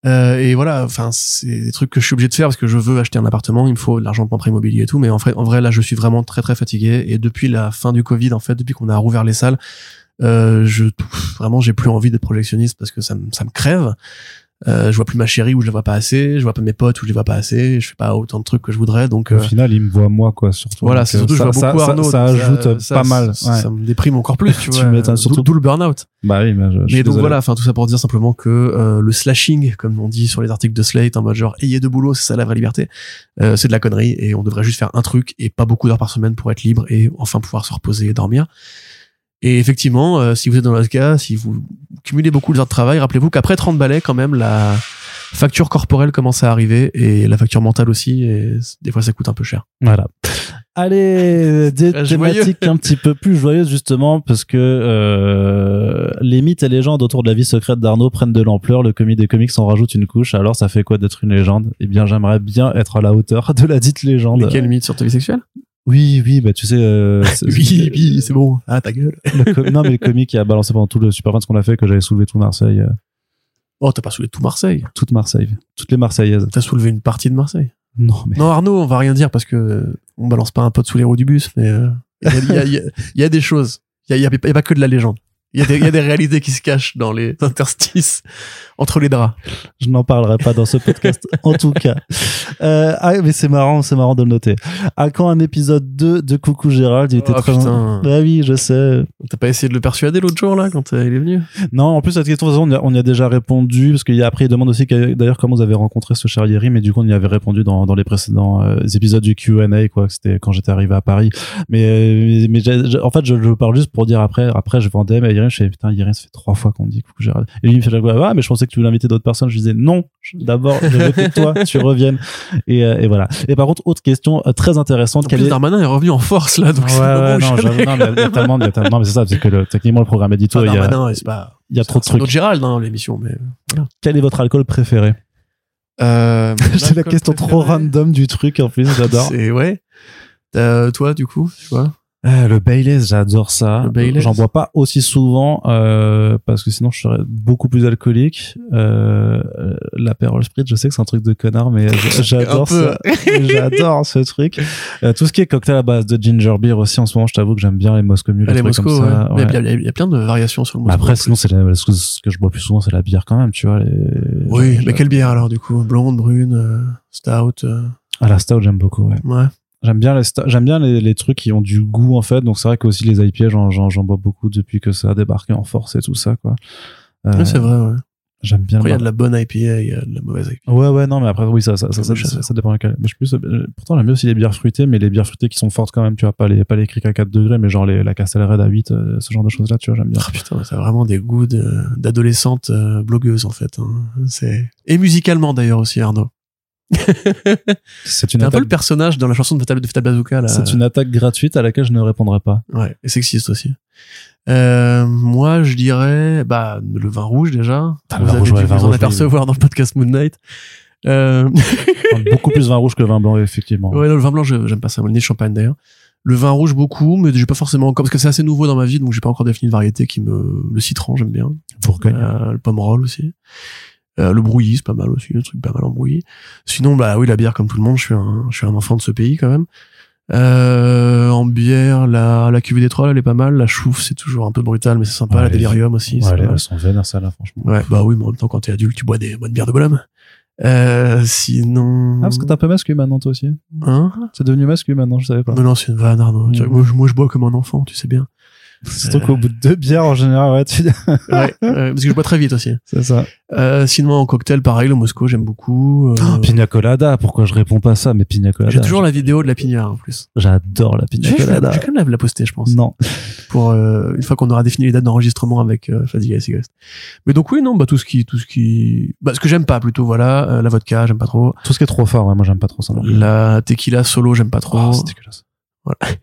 Euh, et voilà enfin c'est des trucs que je suis obligé de faire parce que je veux acheter un appartement. Il me faut de l'argent pour prêt immobilier et tout. Mais en vrai en vrai là je suis vraiment très très fatigué. Et depuis la fin du covid en fait depuis qu'on a rouvert les salles euh, je vraiment j'ai plus envie d'être projectionniste parce que ça me ça me crève euh, je vois plus ma chérie où je la vois pas assez je vois pas mes potes où je les vois pas assez je fais pas autant de trucs que je voudrais donc au euh, final il me voit moi quoi surtout voilà, c'est euh, surtout je ça, vois ça, beaucoup ça- Arnaud. ça ajoute pas mal ouais. ça me déprime encore plus, *laughs* tu Tu vois. surtout- D'où le burn-out. bah oui mais je, je Mais donc désolé. voilà, enfin tout ça pour dire simplement que euh, le slashing, comme on dit sur les articles de Slate, en mode genre ayez de boulot, c'est ça la vraie liberté, euh, c'est de la connerie et on devrait juste faire un truc et pas beaucoup d'heures par semaine pour être libre et enfin pouvoir se reposer et dormir. Et effectivement, euh, si vous êtes dans cas, si vous cumulez beaucoup d'heures de travail, rappelez-vous qu'après 30 balais, quand même, la, facture corporelle commence à arriver et la facture mentale aussi. Et des fois, ça coûte un peu cher. Voilà. Allez, *laughs* des thématiques un petit peu plus joyeuses justement parce que euh, les mythes et légendes autour de la vie secrète d'Arnaud prennent de l'ampleur. Le commis des comics en rajoute une couche. Alors ça fait quoi d'être une légende? Eh bien, j'aimerais bien être à la hauteur de la dite légende. Mais quel mythe sur ta vie sexuelle? Oui, oui, bah tu sais. euh, *laughs* Oui, oui, c'est bon. Ah, ta gueule. *laughs* le non, mais le comic qui a balancé pendant tout le Super ce qu'on a fait, que j'avais soulevé tout Marseille, euh, Oh, t'as pas soulevé tout Marseille. toute Marseille, toutes les Marseillaises. T'as soulevé une partie de Marseille. Non, mais Non, Arnaud, on va rien dire parce que euh, on balance pas un pote sous les roues du bus, mais euh, il y, a, il y a- il y a- il y a des choses. Il y a, y pas que de la légende. Il y, a des, il y a des réalités qui se cachent dans les *laughs* interstices entre les draps. je n'en parlerai pas dans ce podcast, en tout cas. Euh, ah, mais c'est marrant, c'est marrant de le noter. À quand un épisode 2 de Coucou Gérald? Il était Oh, très. putain. Bah oui, je sais. T'as pas essayé de le persuader l'autre jour là quand euh, il est venu? Non, en plus, cette question, on y a, on y a déjà répondu, parce qu'il après, il demande aussi d'ailleurs comment vous avez rencontré ce cher Yeri, mais du coup, on y avait répondu dans, dans les précédents euh, épisodes du Q&A, quoi, c'était quand j'étais arrivé à Paris. Mais, euh, mais en fait, je, je parle juste pour dire après, après, je vendais, mais Yeri, je fais, putain, Yeri, ça fait trois fois qu'on dit coucou Gérald. Et lui, il me fait, ah, mais je pensais que tu voulais inviter d'autres personnes. Je lui disais, non, d'abord, je veux que toi, tu reviennes. Et, euh, et voilà. Et par contre, autre question euh, très intéressante, En plus, est... Darmanin est revenu en force là, donc Ouais, non, mais tellement, mais c'est ça, c'est que le, techniquement, le programme édito, Enfin, il y a, c'est pas. il y a trop de trucs. Gérald dans l'émission, mais. Quel est votre alcool préféré? Euh, C'est *laughs* la question trop random du truc en plus, j'adore. C'est ouais. Euh, toi, du coup, tu vois. Euh, le Baileys, j'adore ça. J'en bois pas aussi souvent euh, parce que sinon je serais beaucoup plus alcoolique. Euh, L'apérole spritz, je sais que c'est un truc de connard, mais *laughs* j'adore ça. j'adore ce truc. *laughs* Euh, tout ce qui est cocktail à base de ginger beer aussi en ce moment, je t'avoue que j'aime bien les Moscow Mule, les Moscow, comme ça. Ouais. Il y a- il y, plein de variations sur le Mais Moscow. après, sinon, c'est la- ce que, je bois plus souvent, c'est la bière quand même, tu vois. Les... Oui, mais quelle bière alors, du coup? Blonde, brune, euh, stout. euh, Ah, la stout, j'aime beaucoup, ouais. Ouais. J'aime bien les j'aime bien les, les trucs qui ont du goût en fait. Donc c'est vrai que aussi les IPA j'en j'en j'en bois beaucoup depuis que ça a débarqué en force et tout ça quoi. Euh, Ouais, c'est vrai, ouais. J'aime bien. Il y a de la bonne IPA, il y a de la mauvaise IPA. Ouais ouais non mais après oui ça ça ça, ça, ça, ça. dépend lequel. Mais je plus euh, pourtant j'aime bien aussi les bières fruitées mais les bières fruitées qui sont fortes quand même tu vois pas les pas les crics à 4 degrés mais genre les la Castle Red à 8 euh, ce genre de choses là tu vois j'aime bien. Ah putain, ça a vraiment des goûts de- d'adolescente euh, blogueuse en fait. hein. C'est et musicalement d'ailleurs aussi Arnaud. C'est une un peu le personnage dans la chanson de Fatal, de Fatal Bazooka là. c'est une attaque gratuite à laquelle je ne répondrai pas. Ouais, et sexiste aussi. Euh, moi, je dirais bah le vin rouge déjà. Ah, le Vous vin rouge, ouais, vous en apercevoir dans le podcast Moon Knight. Euh, *laughs* beaucoup plus vin rouge que vin blanc effectivement. ouais, non, le vin blanc, j'aime pas ça. Moi, Le champagne d'ailleurs. Le vin rouge beaucoup, mais j'ai pas forcément encore parce que c'est assez nouveau dans ma vie, donc j'ai pas encore défini de variété qui me. Le citron, j'aime bien. Bourgogne. Euh, le pomme roll aussi. Euh, le brouillis, c'est pas mal aussi, un truc pas mal en brouillis. Sinon, bah oui, la bière comme tout le monde, je suis un, je suis un enfant de ce pays quand même. Euh, en bière, la, la cuvée des trolls, elle est pas mal. La chouffe, c'est toujours un peu brutal, mais c'est sympa. Ouais, la délirium aussi. Ouais, elles, sont vénères ça là franchement. Ouais, bah oui, mais en même temps, quand t'es adulte, tu bois des bonnes bières de bonhomme. Euh, sinon. Ah parce que t'es un peu masculin maintenant toi aussi. Hein? C'est devenu masculin maintenant je savais pas. Mais non, c'est une vanne, Arnaud. Tu-. Moi, je- moi, je bois comme un enfant, tu sais bien. Surtout qu'au bout de deux bières, en général, ouais, tu... *laughs* Ouais, ouais, parce que je bois très vite aussi. c'est ça. Euh, sinon, en cocktail, pareil, le Moscow, j'aime beaucoup. Euh, Oh, pina colada, pourquoi je réponds pas à ça Mais pina colada. J'ai toujours la vidéo de la pignard, en plus. J'adore la pina vais, je vais colada. quand même la, poster, je pense. Non. Pour euh, une fois qu'on aura défini les dates d'enregistrement avec euh, Fadiga et Segrest. Mais donc oui, non, bah tout ce qui, tout ce qui, bah ce que j'aime pas plutôt, voilà, euh, la vodka, j'aime pas trop. Tout ce qui est trop fort, ouais, moi j'aime pas trop ça. Non. La tequila solo, j'aime pas trop. Oh, c'est dégueulasse. Voilà.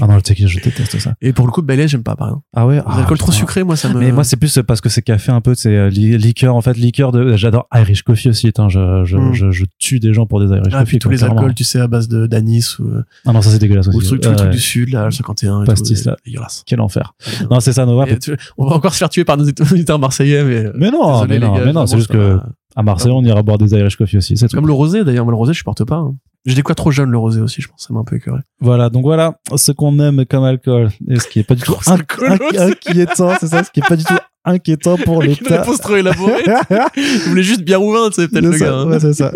Ah non, le tequila, je déteste ça. et pour le coup, Baileys, j'aime pas, par exemple. Ah ouais? Ah, alcools trop sucrés, moi, ça me. Mais moi, c'est plus parce que c'est café un peu, c'est euh, li- liqueur, en fait, liqueur de. J'adore Irish coffee aussi. Attends, je, je, Mm. je, je tue des gens pour des Irish ah, coffee. puis tous quoi, les clairement. alcools, tu sais, à base de d'anis ou, euh, Ah non, ça c'est dégueulasse aussi. ou le truc, ouais. du sud, là, le 51 et Pastis, tout, là. Dégueulasse. Quel enfer. Non, c'est ça, Nova. Tu- on va encore se faire tuer par nos auditeurs marseillais, mais. Mais non, désolé, mais non, gars, mais non, c'est juste que à Marseille, on ira boire des Irish coffee aussi. Tout. Comme le rosé, d'ailleurs. Moi, le rosé, je supporte pas. J'ai découvert trop jeune le rosé aussi, je pense. Ça m'a un peu écœuré. Voilà, donc voilà ce qu'on aime comme alcool et ce qui est pas du tout inqui- inqui- inquiétant, c'est ça, ce qui est pas du tout inquiétant pour Une l'État. réponse trop élaborée. *laughs* Il voulait juste bien tu sais, peut-être C'est le ça, gars. hein. ouais, c'est ça.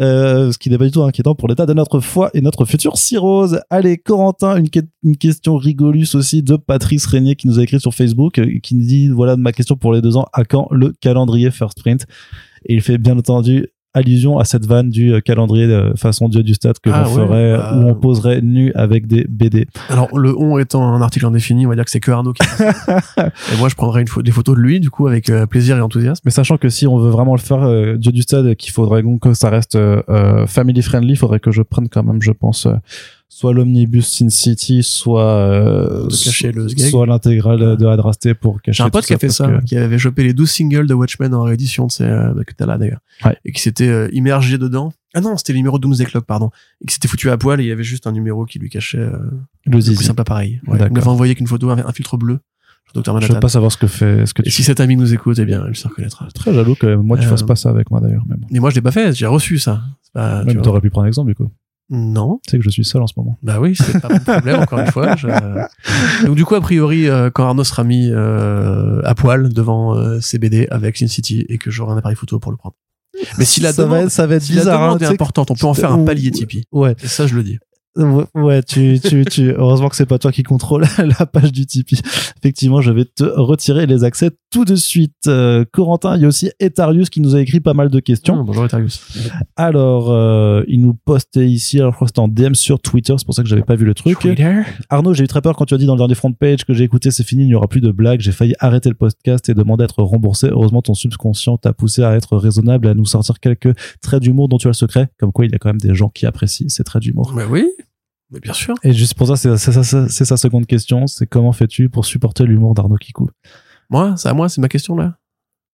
Euh, ce qui n'est pas du tout inquiétant pour l'état de notre foi et notre futur cirrhose. Allez, Corentin, une, que- une question rigolus aussi de Patrice Régnier qui nous a écrit sur Facebook, euh, qui nous dit, voilà ma question pour les deux ans, à quand le calendrier First Print? Et il fait bien entendu allusion à cette vanne du euh, calendrier de façon Dieu du stade que Ah l'on ouais, ferait bah, où on poserait nu avec des BD. Alors, le on étant un article indéfini, on va dire que c'est que Arnaud qui. *laughs* Et moi, je prendrais une des photos de lui, du coup, avec euh, plaisir et enthousiasme. Mais sachant que si on veut vraiment le faire euh, Dieu du stade, qu'il faudrait donc que ça reste euh, euh, family friendly, il faudrait que je prenne quand même, je pense, euh, soit l'omnibus Sin City, soit euh, cacher le soit l'intégrale de Adrasté pour cacher. J'ai un pote qui a fait ça, que- qui avait chopé les 12 singles de Watchmen en réédition, c'est euh, que t'as là d'ailleurs, Ouais. et qui s'était euh, immergé dedans. Ah non, c'était le numéro de Doomsday Clock, pardon, et qui s'était foutu à poil et il y avait juste un numéro qui lui cachait euh, le zizi. plus simple appareil. Ouais. Il m'avait envoyé qu'une photo, un, un filtre bleu, Je veux Manhattan. pas savoir ce que fait, ce que Et tu si cet ami nous écoute, eh bien, il se reconnaîtra. Très jaloux que moi tu Euh, fasses pas ça avec moi d'ailleurs, mais bon. Mais moi, je l'ai pas fait, j'ai reçu ça. C'est pas- tu t'aurais pu prendre un exemple du coup. Non. Tu sais que je suis seul en ce moment. Bah oui, c'est pas mon problème, encore une fois. je- *laughs* Donc du coup, a priori, euh, quand Arnaud sera mis euh, à poil devant euh, CBD avec Sin City et que j'aurai un appareil photo pour le prendre. Mais si la ça demande, va ça va être si la bizarre. hein, demande tu est importante, on peut en faire un palier Tipeee. Ouais, Et ça, je le dis. Ouais, ouais, tu, tu, tu, heureusement que c'est pas toi qui contrôle *laughs* la page du Tipeee. Effectivement, je vais te retirer les accès tout de suite. Euh, Corentin, il y a aussi Etarius qui nous a écrit pas mal de questions. Oh, bonjour Etarius. Alors, euh, il nous postait ici, alors je crois que c'était en DM sur Twitter, c'est pour ça que j'avais pas vu le truc. Arnaud, j'ai eu très peur quand tu as dit dans le dernier front page que j'ai écouté, c'est fini, il n'y aura plus de blagues. J'ai failli arrêter le podcast et demander à être remboursé. Heureusement, ton subconscient t'a poussé à être raisonnable et à nous sortir quelques traits d'humour dont tu as le secret. Comme quoi, il y a quand même des gens qui apprécient ces traits d'humour. Mais oui, mais bien sûr. Et juste pour ça, c'est sa seconde question. C'est comment fais-tu pour supporter l'humour d'Arnaud Kikou? Moi, c'est à moi, c'est ma question là.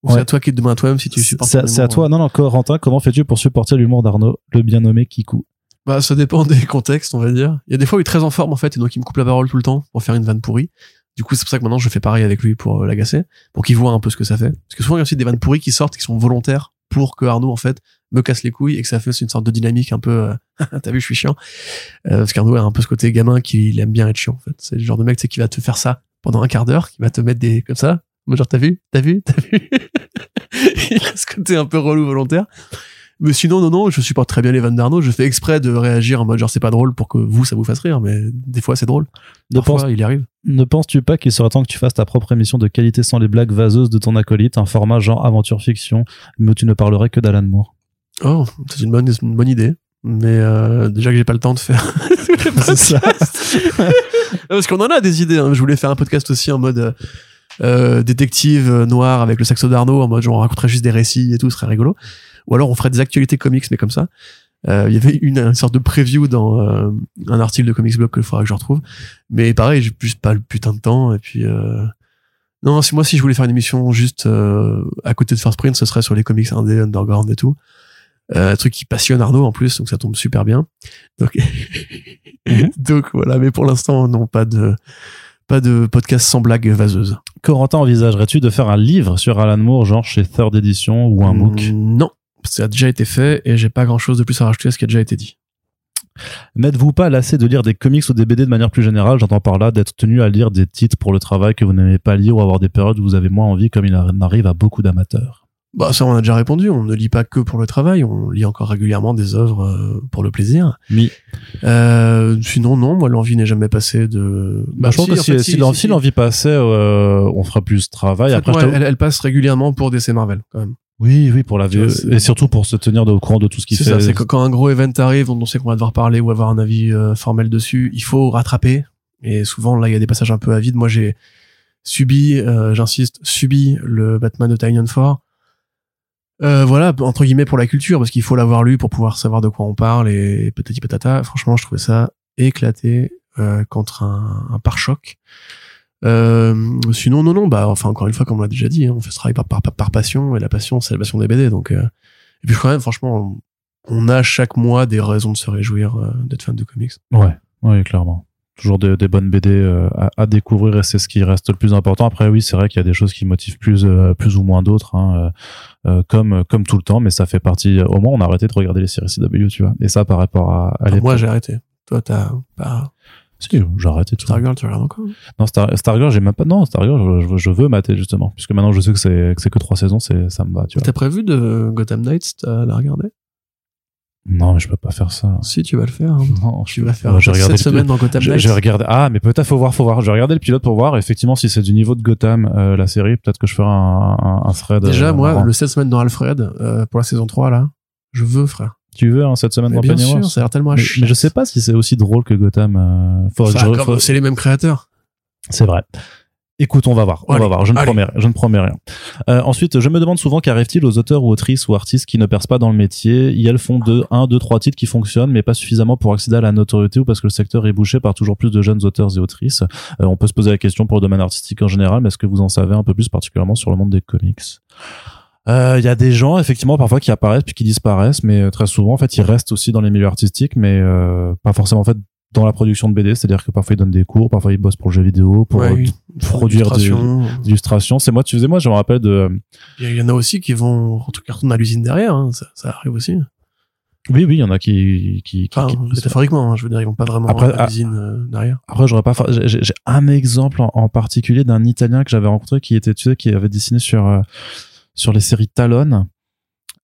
Ou Ouais. c'est à toi qui te demande à toi-même si tu supportes. C'est à toi. Non, non, Corentin, comment fais-tu pour supporter l'humour d'Arnaud, le bien nommé Kikou? Bah, ça dépend *laughs* des contextes, on va dire. Il y a des fois où il est très en forme, en fait, et donc il me coupe la parole tout le temps pour faire une vanne pourrie. Du coup, c'est pour ça que maintenant je fais pareil avec lui pour euh, l'agacer, pour qu'il voit un peu ce que ça fait. Parce que souvent, il y a aussi des vannes pourries qui sortent, qui sont volontaires pour que Arnaud, en fait, me casse les couilles et que ça fasse une sorte de dynamique un peu, euh, *laughs* t'as vu, je suis chiant. Euh, parce qu'Arnaud a un peu ce côté gamin qui il aime bien être chiant, en fait. C'est le genre de mec, qui va te faire ça pendant un quart d'heure, qui va te mettre des, comme ça. Moi, genre, t'as vu? T'as vu? T'as vu? *laughs* il a ce côté un peu relou volontaire. Mais sinon, non, non, je supporte très bien les vannes d'Arnaud. Je fais exprès de réagir en mode genre c'est pas drôle pour que vous, ça vous fasse rire, mais des fois c'est drôle. Ne, Parfois, il y arrive. ne penses-tu pas qu'il serait temps que tu fasses ta propre émission de qualité sans les blagues vaseuses de ton acolyte, un format genre aventure fiction, mais où tu ne parlerais que d'Alan Moore? Oh, c'est une bonne, une bonne idée. Mais euh, déjà que j'ai pas le temps de faire. *laughs* C'est ça. *laughs* Parce qu'on en a des idées. hein. Je voulais faire un podcast aussi en mode euh, euh, détective euh, noir avec le saxo d'Arnaud, en mode genre on raconterait juste des récits et tout, ce serait rigolo. Ou alors on ferait des actualités comics, mais comme ça. Euh, Il y avait une, une sorte de preview dans euh, un article de Comics Blog que il faudra que je retrouve. Mais pareil, j'ai juste pas le putain de temps. Et puis euh... non, si moi si je voulais faire une émission juste euh, à côté de First Print, ce serait sur les comics indé, underground et tout. Euh, un truc qui passionne Arnaud en plus, donc ça tombe super bien. Donc, Mhm. *laughs* donc voilà, mais pour l'instant, non, pas de, pas de podcast sans blague vaseuse. Corentin, envisagerais-tu de faire un livre sur Alan Moore, genre chez Third Edition ou un MOOC? Mm, Non, ça a déjà été fait et j'ai pas grand chose de plus à rajouter à ce qui a déjà été dit. N'êtes-vous pas lassé de lire des comics ou des BD de manière plus générale? J'entends par là d'être tenu à lire des titres pour le travail que vous n'aimez pas lire ou avoir des périodes où vous avez moins envie, comme il en arrive à beaucoup d'amateurs. Bah ça on a déjà répondu, on ne lit pas que pour le travail, on lit encore régulièrement des œuvres euh, pour le plaisir. Oui. Euh, sinon non, moi l'envie n'est jamais passée de. Bah, je pense que si, fait, si, l'en- si l'envie passait, euh, on fera plus de travail. En fait, Après, elle, elle passe régulièrement pour DC Marvel quand même. oui, oui, pour la c'est- et surtout pour se tenir au courant de tout ce qu'il C'est fait. c'est que quand un gros event arrive, on sait qu'on va devoir parler ou avoir un avis euh, formel dessus, il faut rattraper. Et souvent, là, il y a des passages un peu avides. Moi, j'ai subi, euh, j'insiste, subi le Batman de Tynion 4. Euh, voilà, entre guillemets pour la culture, parce qu'il faut l'avoir lu pour pouvoir savoir de quoi on parle et patati patata. Franchement, je trouvais ça éclaté euh, contre un, pare-choc. Euh, sinon, non, non, bah, enfin, encore une fois, comme on l'a déjà dit, hein, on fait ce travail par, par, par passion, et la passion, c'est la passion des BD, donc, et puis quand même, franchement, on a chaque mois des raisons de se réjouir d'être fan de comics. Ouais, ouais, clairement. Toujours des, des bonnes BD euh, à, à découvrir et c'est ce qui reste le plus important. Après, oui, c'est vrai qu'il y a des choses qui motivent plus, euh, plus ou moins d'autres, hein, euh, comme, comme tout le temps, mais ça fait partie. Au moins, on a arrêté de regarder les séries CW, tu vois. Et ça, par rapport à, à l'époque. moi, j'ai arrêté. Toi, t'as pas Si, j'ai arrêté tout. Stargirl, tu regardes encore? Non, Star, Stargirl, j'ai même pas. Non, Stargirl, je, je, veux mater justement, puisque maintenant je sais que c'est que trois saisons, c'est ça me va, tu vois. T'as prévu de Gotham Knights, t'as la regarder? Non, mais je peux pas faire ça. Si, tu vas le faire. hein. Non, Tu vas faire j'ai cette semaine dans Gotham Je, Knights. je vais regarder. Ah, mais peut-être faut voir, faut voir. Je vais regarder le pilote pour voir. Effectivement, si c'est du niveau de Gotham, euh, la série, peut-être que je ferai un, un, un thread. Déjà, euh, moi, le 7 semaines dans Alfred, euh, pour la saison 3, là, Je veux, frère. Tu veux hein, cette semaine Mais dans bien Pennyworth? sûr, ça a l'air tellement mais, mais je sais pas si c'est aussi drôle que Gotham. euh, Enfin, je- C'est les mêmes créateurs. C'est vrai. Écoute, on va voir. On Allez, va voir. Je ne allez. promets, je ne promets rien. Euh, ensuite, je me demande souvent qu'arrive-t-il aux auteurs ou autrices ou artistes qui ne percent pas dans le métier? Et elles font deux, un, deux, trois titres qui fonctionnent, mais pas suffisamment pour accéder à la notoriété ou parce que le secteur est bouché par toujours plus de jeunes auteurs et autrices. Euh, on peut se poser la question pour le domaine artistique en général, mais est-ce que vous en savez un peu plus particulièrement sur le monde des comics? Euh, Il y a des gens effectivement parfois qui apparaissent puis qui disparaissent, mais euh, très souvent en fait ils restent aussi dans les milieux artistiques, mais euh, pas forcément en fait dans la production de BD, c'est-à-dire que parfois ils donnent des cours, parfois ils bossent pour le jeu vidéo, pour Ouais, euh, oui. produire des- Illustration. d'illustration. C'est moi, tu faisais moi, je me rappelle de. Il y en a aussi qui vont rentrer carton à l'usine derrière. hein. Ça, ça arrive aussi. Oui, oui, il y en a qui, qui, qui- Enfin, qui- métaphoriquement, hein, je veux dire, ils vont pas vraiment Après, à ah- l'usine euh, derrière. Après, j'aurais pas. J'ai j'ai un exemple en, en particulier d'un Italien que j'avais rencontré qui était, tu sais, qui avait dessiné sur euh, sur les séries Talon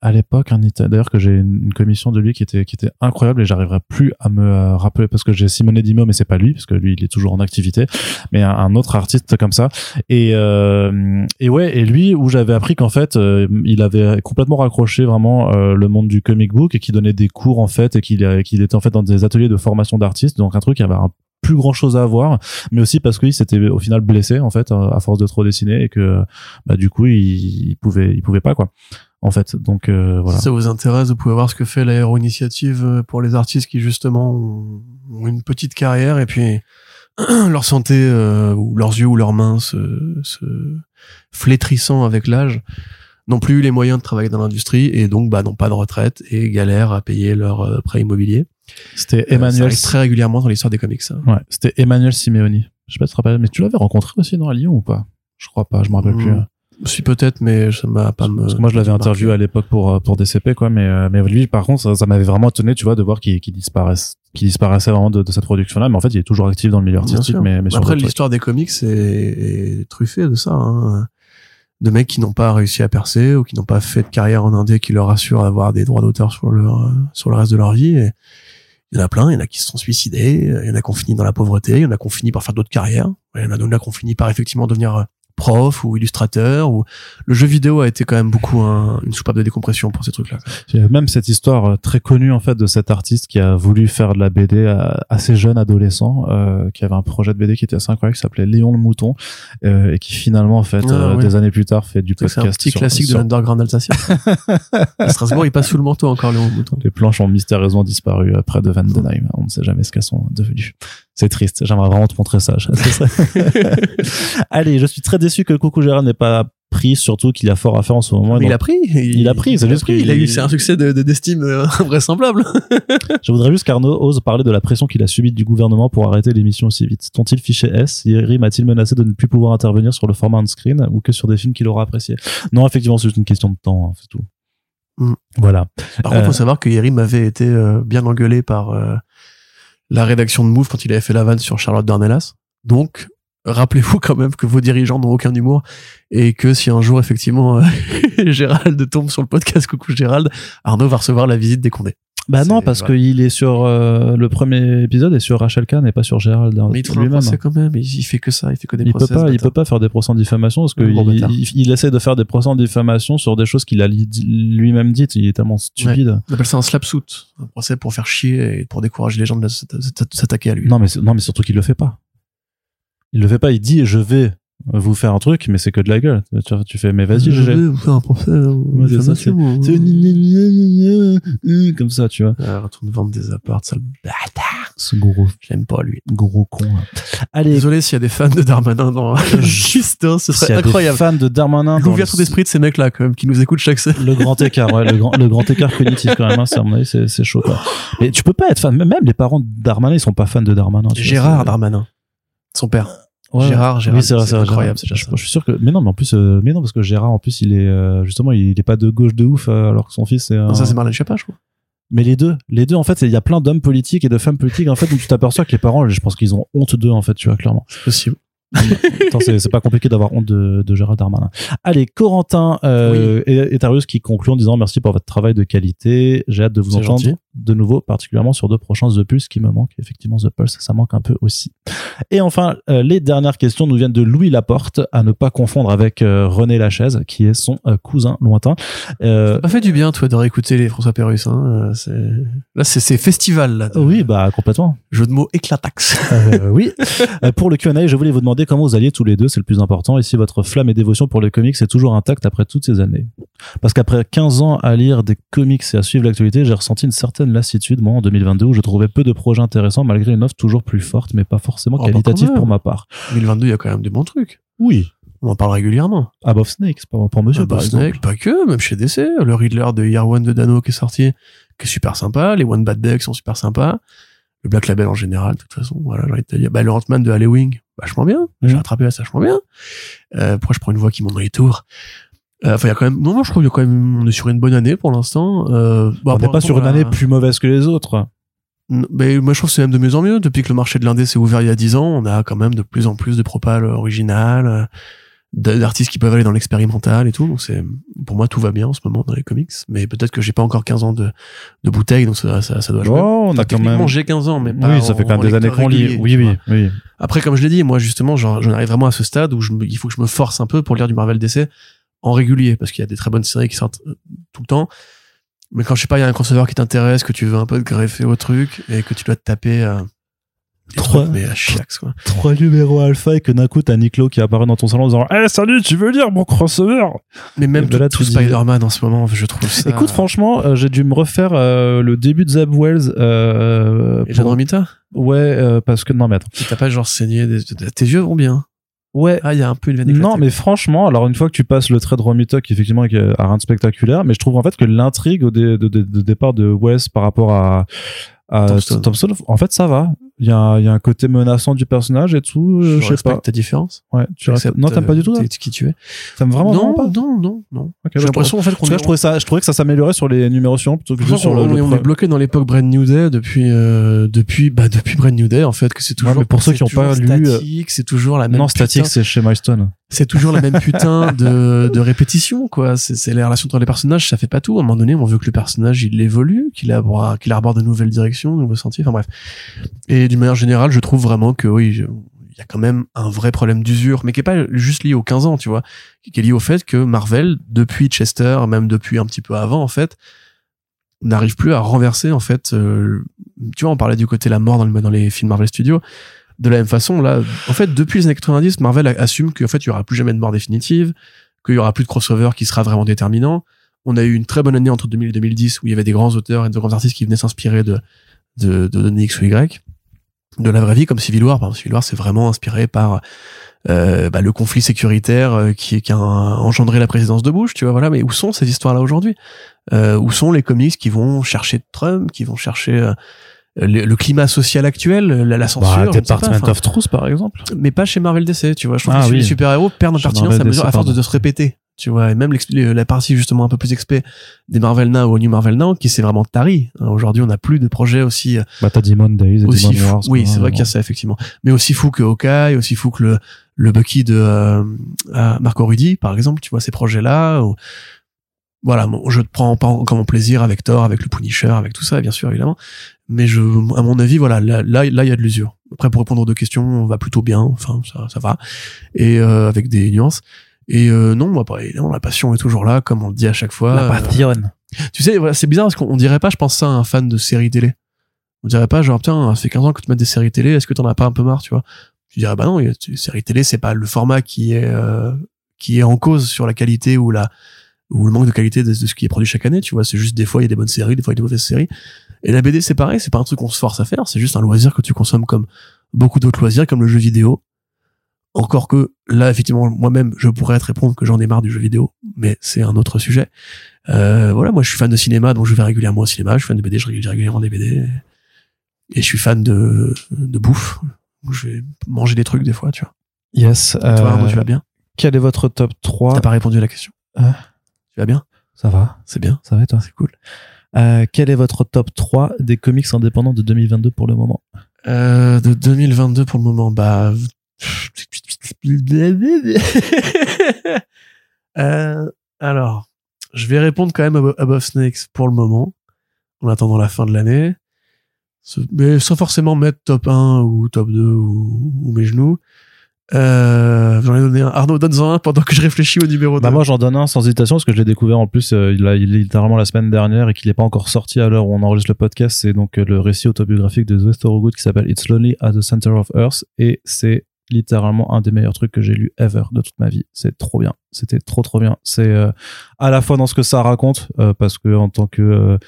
à l'époque. D'ailleurs que j'ai une, commission de lui qui était qui était incroyable et j'arriverai plus à me euh, rappeler parce que j'ai Simone Dimo, mais c'est pas lui parce que lui il est toujours en activité, mais un, autre artiste comme ça. Et euh, et ouais, et lui où j'avais appris qu'en fait euh, il avait complètement raccroché vraiment euh, le monde du comic book et qu'il donnait des cours en fait et qu'il qu'il était en fait dans des ateliers de formation d'artistes, donc un truc qui avait plus grand chose à voir mais aussi parce qu'il s'était au final blessé en fait à force de trop dessiner et que bah du coup il, il pouvait il pouvait pas quoi en fait donc euh, voilà Si ça vous intéresse, vous pouvez voir ce que fait l'aéro-initiative euh, pour les artistes qui justement ont, ont une petite carrière et puis *clears throat* leur santé euh, ou leurs yeux ou leurs mains se, se flétrissant avec l'âge n'ont plus eu les moyens de travailler dans l'industrie et donc bah n'ont pas de retraite et galèrent à payer leur euh, prêt immobilier. c'était Euh, ça Emmanuel arrive très régulièrement dans l'histoire des comics. ça. ouais c'était Emmanuel Simeoni je sais pas si tu te rappelles mais tu l'avais rencontré aussi non à Lyon ou pas? Je crois pas je me rappelle Hmm, plus Si peut-être, mais ça m'a pas me. parce que moi je l'avais interviewé à l'époque pour euh, pour DCP quoi mais euh, mais lui par contre ça, ça m'avait vraiment étonné tu vois de voir qu'il qu'il disparaisse qu'il disparaissait vraiment de, de cette production là mais en fait il est toujours actif dans le milieu artistique mais mais Après, l'histoire des comics est, est truffée de ça. Hein. De mecs qui n'ont pas réussi à percer ou qui n'ont pas fait de carrière en indé qui leur assure d'avoir des droits d'auteur sur, leur, sur le reste de leur vie. Et il y en a plein, il y en a qui se sont suicidés, il y en a qui ont fini dans la pauvreté, il y en a qui ont fini par faire d'autres carrières, il y en a d'autres qui ont fini par effectivement devenir euh, prof ou illustrateur. Ou... Le jeu vidéo a été quand même beaucoup un- une soupape de décompression pour ces trucs-là. Il y a même cette histoire euh, très connue en fait de cet artiste qui a voulu faire de la BD à- assez jeune adolescent, euh, qui avait un projet de BD qui était assez incroyable, qui s'appelait Léon le Mouton, euh, et qui finalement en fait Ah, euh, des années plus tard fait du C'est un podcast. petit sur- classique sur- de l'underground alsacien. *laughs* à Strasbourg, il passe sous le manteau encore, Léon Mouton. Les planches ont mystérieusement disparu près de Vandenheim. On ne sait jamais ce qu'elles sont devenues. C'est triste. J'aimerais vraiment te montrer ça. *laughs* Allez, je suis très déçu que Coucou Gérard n'ait pas pris, surtout qu'il a fort à faire en ce moment. Mais il a pris. Il a pris, c'est il a juste pris. qu'il- Il a eu, c'est un succès de, de- d'estime euh, *laughs* invraisemblable. *laughs* Je voudrais juste qu'Arnaud ose parler de la pression qu'il a subie du gouvernement pour arrêter l'émission aussi vite. T'ont-ils fiché S? Yeri m'a-t-il menacé de ne plus pouvoir intervenir sur le format on-screen ou que sur des films qu'il aura appréciés? Non, effectivement, c'est juste une question de temps, hein, c'est tout. Mm. Voilà. Par contre, Euh. faut savoir que Yerim avait été euh, bien engueulé par euh, la rédaction de Move quand il avait fait la vanne sur Charlotte Dornelas. Donc, rappelez-vous quand même que vos dirigeants n'ont aucun humour et que si un jour, effectivement, euh, *laughs* Gérald tombe sur le podcast Coucou Gérald, Arnaud va recevoir la visite des Condés. Bah non, parce voilà. qu'il est sur euh, le premier épisode et sur Rachel Kahn et pas sur Gérald Mais il trouve un procès quand même. Il, fait que ça. Il fait que des Il peut procès. pas, ce il peut pas faire des procès en diffamation parce gros il, il, essaie de faire des procès en diffamation sur des choses qu'il a lui-même dites. Il est tellement stupide. On appelle ça un slap suit. Un procès pour faire chier et pour décourager les gens de s'atta- s'attaquer à lui. Non, mais non, mais surtout qu'il le fait pas. Il le fait pas. Il dit je vais vous faire un truc, mais c'est que de la gueule. Tu, tu fais mais vas-y, je vais vous faire un procès. euh, Ouais, c'est ça. C'est comme ça, tu vois. Euh, retourne vendre des apparts, sale bâtard. Ce gros, J'aime pas lui. gros con. là. Allez, Désolé s'il y a des fans de Darmanin dans *laughs* *laughs* Justin, ce serait a des incroyable. fans de Darmanin, L'ouverture le- d'esprit de ces mecs-là, quand même, qui nous écoutent chaque semaine. le grand écart, ouais, le grand, le grand écart cognitif quand même, hein, c'est c'est, c'est chaud. Quoi. Mais tu peux pas être fan, même les parents de Darmanin, ils sont pas fans de Darmanin. vois, Gérard Darmanin. Son père. Ouais. Gérard, Gérard. Oui, c'est c'est incroyable, Gérard. c'est Je, je suis sûr que, mais non, mais en plus, euh, mais non, parce que Gérard, en plus, il est, euh, justement, il, est pas de gauche de ouf, euh, alors que son fils est un... Non, ça, c'est Marlène Schiappa, je crois. Mais les deux, les deux, en fait, c'est- il y a plein d'hommes politiques et de femmes politiques, en fait, où tu t'aperçois que les parents, je pense qu'ils ont honte d'eux, en fait, tu vois, clairement. C'est possible. C'est c'est pas compliqué d'avoir honte de, de Gérald Darmanin. Allez, Corentin euh, et Etarius qui conclut en disant merci pour votre travail de qualité. J'ai hâte de vous C'est entendre gentil. de nouveau, particulièrement sur deux prochains The Pulse qui me manquent. Effectivement, The Pulse, ça manque un peu aussi. Et enfin, euh, les dernières questions nous viennent de Louis Laporte, à ne pas confondre avec euh, René Lachaise, qui est son euh, cousin lointain. Euh, Ça fait du bien, toi, de réécouter les François Pérus. Hein. Là, c'est festival. Là, de- oui, bah complètement. Jeu de mots éclatax. Euh, oui. *laughs* Pour le Q&A, je voulais vous demander comment vous alliez tous les deux, c'est le plus important, et si votre flamme et dévotion pour les comics est toujours intacte après toutes ces années. Parce qu'après 15 ans à lire des comics et à suivre l'actualité, j'ai ressenti une certaine lassitude, moi, en 2022, où je trouvais peu de projets intéressants, malgré une offre toujours plus forte, mais pas forcément Oh, quand pour ma part. 2022, il y a quand même des bons trucs. Oui. On en parle régulièrement. Above Snakes, pour, pour monsieur, bah, par Snake, exemple. pas que, même chez DC. Le Riddler de Year One de Dano qui est sorti, qui est super sympa. Les One Bad Deck sont super sympas. Le Black Label en général, de toute façon, voilà, j'ai envie de te dire. Bah, le Ant-Man de Halloween, vachement bien. J'ai Mhm. rattrapé c'est vachement bien. Euh, pourquoi je prends une voix qui monte dans les tours? Euh, Enfin, il y a quand même, non, non, je trouve qu'il y a quand même, on est sur une bonne année pour l'instant. Euh, bah, On n'est pas sur une année plus mauvaise que les autres. Ben, moi, je trouve que c'est même de mieux en mieux. Depuis que le marché de l'indé s'est ouvert il y a 10 ans, on a quand même de plus en plus de propales originales, euh, d'artistes qui peuvent aller dans l'expérimental et tout. Donc c'est, pour moi, tout va bien en ce moment dans les comics. Mais peut-être que j'ai pas encore 15 ans de, de bouteille, donc ça, ça, ça doit jouer. Oh, on Enfin, a quand même. j'ai 15 ans, mais pas Oui, ça fait quand même des années qu'on lit. Oui, oui, oui. Après, comme je l'ai dit, moi, justement, j'en arrive vraiment à ce stade où je il faut que je me force un peu pour lire du Marvel DC en régulier, parce qu'il y a des très bonnes séries qui sortent euh, tout le temps. Mais quand je sais pas, il y a un crossover qui t'intéresse, que tu veux un peu te greffer au truc, et que tu dois te taper, euh, Trois- mais à chiax, quoi. Trois numéros alpha et que d'un coup, t'as Niklo qui apparaît dans ton salon en disant Eh, salut, tu veux lire mon crossover? Mais même Et ben là, tout, tu tout Spider-Man en ce moment, je trouve ça. Écoute, franchement, euh, j'ai dû me refaire euh, le début de Zeb Wells. Euh, Et pour- Ouais, euh, parce que non, mais attends. t'as pas genre saigné des... Tes yeux vont bien. Ouais. Ah, il y a un peu une veine éclatée. Non, mais franchement, alors une fois que tu passes le trait de qui effectivement est- a rien de spectaculaire, mais je trouve en fait que l'intrigue au dé- de, de- de départ de Wes par rapport à, à Thompson. Thompson, en fait, ça va. Il y a, y a un côté menaçant du personnage et tout. euh, je je sais pas. ta différence. Ouais, tu non, t'aimes pas du tout. euh, là t'es- qui tu es. T'aimes vraiment, non, pas. non, non, non. J'ai bah, l'impression en fait qu'on En tout cas, est- je trouvais ça, je trouvais que ça s'améliorait sur les numéros suivants plutôt que Je sur le. on, le on pre- est bloqué dans l'époque Brand New Day depuis euh, depuis bah depuis Brand New Day en fait que c'est toujours mais pour ceux qui ont pas lu, euh, statique, c'est toujours la même Non, statique, c'est chez Milestone. C'est toujours la même *laughs* putain de de répétition quoi. C'est c'est les relations entre les personnages ça fait pas tout. À un moment donné on veut que le personnage il évolue qu'il arbore qu'il arbore de nouvelles directions de nouveaux sentiers enfin bref. Et d'une manière générale je trouve vraiment que oui il y a quand même un vrai problème d'usure mais qui est pas juste lié aux 15 ans tu vois. Qui est lié au fait que Marvel depuis Chester même depuis un petit peu avant en fait n'arrive plus à renverser en fait euh, tu vois on parlait du côté la mort dans, le, dans les films Marvel Studios de la même façon là en fait depuis les années 90 Marvel assume qu'en fait il y aura plus jamais de mort définitive qu'il y aura plus de crossover qui sera vraiment déterminant. On a eu une très bonne année entre 2000 et 2010 où il y avait des grands auteurs et de grands artistes qui venaient s'inspirer de de, de X ou Y de la vraie vie comme Civil War. Par exemple Civil War c'est vraiment inspiré par euh, bah, le conflit sécuritaire euh, qui, qui a engendré la présidence de Bush tu vois voilà. Mais où sont ces histoires là aujourd'hui? Euh, où sont les comics qui vont chercher Trump qui vont chercher euh, le, le climat social actuel la, la censure Bah, pas, Department enfin, of Truth, par exemple. mais pas chez Marvel DC tu vois je trouve Ah que oui. les super héros perdent en pertinence à mesure à force de, se répéter tu vois et même la partie justement un peu plus expé des Marvel Now au New Marvel Now qui s'est vraiment tari Hein, aujourd'hui on n'a plus de projets aussi euh, Bah, t'as Demon Days aussi Demon. Wars. oui c'est vrai qu'il y a ça effectivement mais aussi fou que Hawkeye aussi fou que le le Bucky de euh, à Marco Rudy par exemple tu vois ces projets là voilà bon, je prends pas mon plaisir avec Thor avec le Punisher avec tout ça bien sûr évidemment mais je à mon avis voilà là là il y a de l'usure après pour répondre aux deux questions on va plutôt bien enfin ça ça va et euh, avec des nuances et euh, non moi pareil non, la passion est toujours là comme on le dit à chaque fois La Euh, passion. tu sais, voilà, c'est bizarre parce qu'on dirait pas, je pense ça à un fan de séries télé. On dirait pas, genre, tiens, ça fait 15 ans que tu mets des séries télé, est-ce que t'en as pas un peu marre, tu vois? Tu dirais, bah non, séries télé, c'est pas le format qui est, euh, qui est en cause sur la qualité ou la, ou le manque de qualité de, de ce qui est produit chaque année, tu vois. C'est juste des fois, il y a des bonnes séries, des fois, il y a des mauvaises séries. Et la BD, c'est pareil, c'est pas un truc qu'on se force à faire, c'est juste un loisir que tu consommes comme beaucoup d'autres loisirs, comme le jeu vidéo. Encore que là, effectivement, moi-même, je pourrais te répondre que j'en ai marre du jeu vidéo, mais c'est un autre sujet. Euh, voilà, moi je suis fan de cinéma, donc je vais régulièrement au cinéma. Je suis fan de BD, je regarde régulièrement des BD. Et je suis fan de, de bouffe. où Je vais manger des trucs des fois, tu vois. Yes. Toi, Arnaud, euh, tu vas bien? quel est votre top 3 T'as pas répondu à la question. Ah. Tu vas bien? Ça va C'est bien, Ça va et toi? C'est cool. Euh, Quel est votre top 3 des comics indépendants de 2022 pour le moment? Euh, de 2022 pour le moment, bah... *laughs* Euh, alors, je vais répondre quand même à Abo- Above Snakes pour le moment, en attendant la fin de l'année. Mais sans forcément mettre top 1 ou top 2 ou, ou mes genoux. Euh, J'en ai donné un. Arnaud, donne-en un pendant que je réfléchis au numéro 2. Bah moi j'en donne un sans hésitation parce que je l'ai découvert en plus euh, il, a, il est littéralement la semaine dernière et qu'il n'est pas encore sorti à l'heure où on enregistre le podcast. C'est donc euh, le récit autobiographique de Zoé Thorogood qui s'appelle It's Lonely at the Center of Earth et c'est littéralement un des meilleurs trucs que j'ai lu ever de toute ma vie. C'est trop bien. C'était trop trop bien. C'est euh, à la fois dans ce que ça raconte euh, parce que en tant que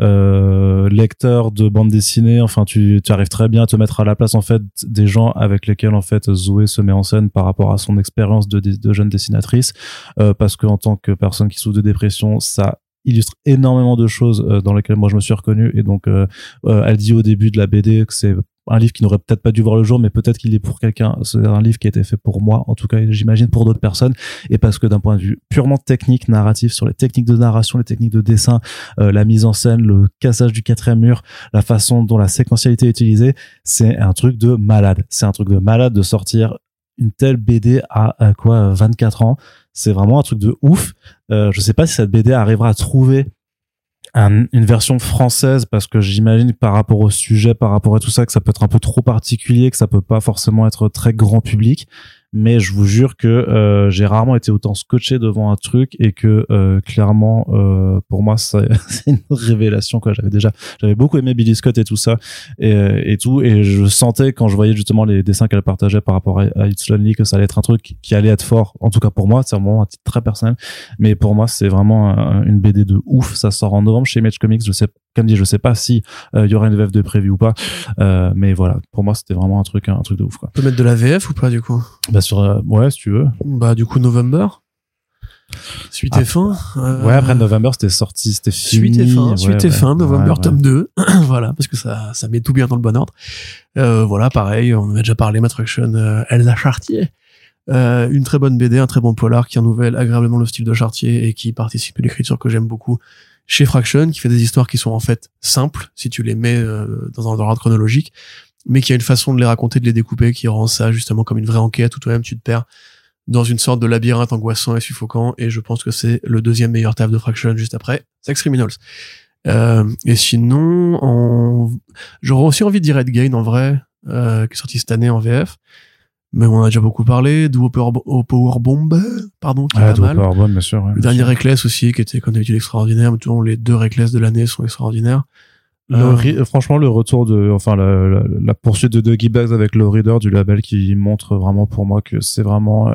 euh, lecteur de bande dessinée, enfin tu, tu arrives très bien à te mettre à la place en fait des gens avec lesquels en fait Zoé se met en scène par rapport à son expérience de, de jeune dessinatrice. Euh, parce que en tant que personne qui souffre de dépression, ça illustre énormément de choses euh, dans lesquelles moi je me suis reconnu. Et donc euh, euh, elle dit au début de la BD que c'est un livre qui n'aurait peut-être pas dû voir le jour mais peut-être qu'il est pour quelqu'un. C'est un livre qui a été fait pour moi en tout cas j'imagine pour d'autres personnes. Et parce que d'un point de vue purement technique narratif sur les techniques de narration les techniques de dessin euh, la mise en scène le cassage du quatrième mur la façon dont la séquentialité est utilisée c'est un truc de malade. C'est un truc de malade de sortir une telle BD à, à quoi 24 ans. C'est vraiment un truc de ouf. Euh, je sais pas si cette BD arrivera à trouver un- une version française parce que j'imagine par rapport au sujet, par rapport à tout ça, que ça peut être un peu trop particulier, que ça peut pas forcément être très grand public. Mais je vous jure que euh, j'ai rarement été autant scotché devant un truc et que euh, clairement, euh, pour moi, *laughs* c'est une révélation. quoi. J'avais déjà, j'avais beaucoup aimé Billy Scott et tout ça et, euh, et tout, et je sentais quand je voyais justement les dessins qu'elle partageait par rapport à, It's Lonely que ça allait être un truc qui allait être fort. En tout cas pour moi, c'est vraiment un titre très personnel. Mais pour moi, c'est vraiment un- une BD de ouf. Ça sort en novembre chez Image Comics. Je sais, comme dit, je sais pas si euh, il y aura une VF de prévu ou pas. Euh, mais voilà, pour moi, c'était vraiment un truc, un truc de ouf. Quoi. On peut mettre de la VF ou pas, du coup? Bah sur, euh, ouais, si tu veux. Bah, du coup, November. Suite Ah. et fin. Euh, Ouais, après November, c'était sorti, c'était fini. Suite et fin, Ouais, suite et fin, November Ouais, ouais. tome 2. *clears throat* voilà, parce que ça, ça met tout bien dans le bon ordre. Voilà, pareil, on en a déjà parlé, Matraction, euh, Elsa Chartier. Euh, une très bonne BD, un très bon polar qui renouvelle agréablement le style de Chartier et qui participe à l'écriture que j'aime beaucoup chez Fraction, qui fait des histoires qui sont en fait simples, si tu les mets euh, dans un dans l'ordre chronologique, mais qui a une façon de les raconter, de les découper, qui rend ça justement comme une vraie enquête où toi-même tu te perds dans une sorte de labyrinthe angoissant et suffocant, et je pense que c'est le deuxième meilleur taf de Fraction juste après, Sex Criminals. Euh, et sinon, j'aurais aussi envie de dire Red Gain en vrai, euh, qui est sorti cette année en VF. Mais on en a déjà beaucoup parlé. Duo Power, Bo- Power Bomb, pardon, qui est Ouais, pas Dope mal. Power Bomb, bien sûr. ouais, Le bien dernier. Reckless aussi, qui était, a utilisé extraordinaire. Mais tout, les deux Reckless de l'année sont extraordinaires. Le Euh, franchement, le retour de, enfin, la, la, la poursuite de Dougie Bags avec le reader du label qui montre vraiment pour moi que c'est vraiment euh,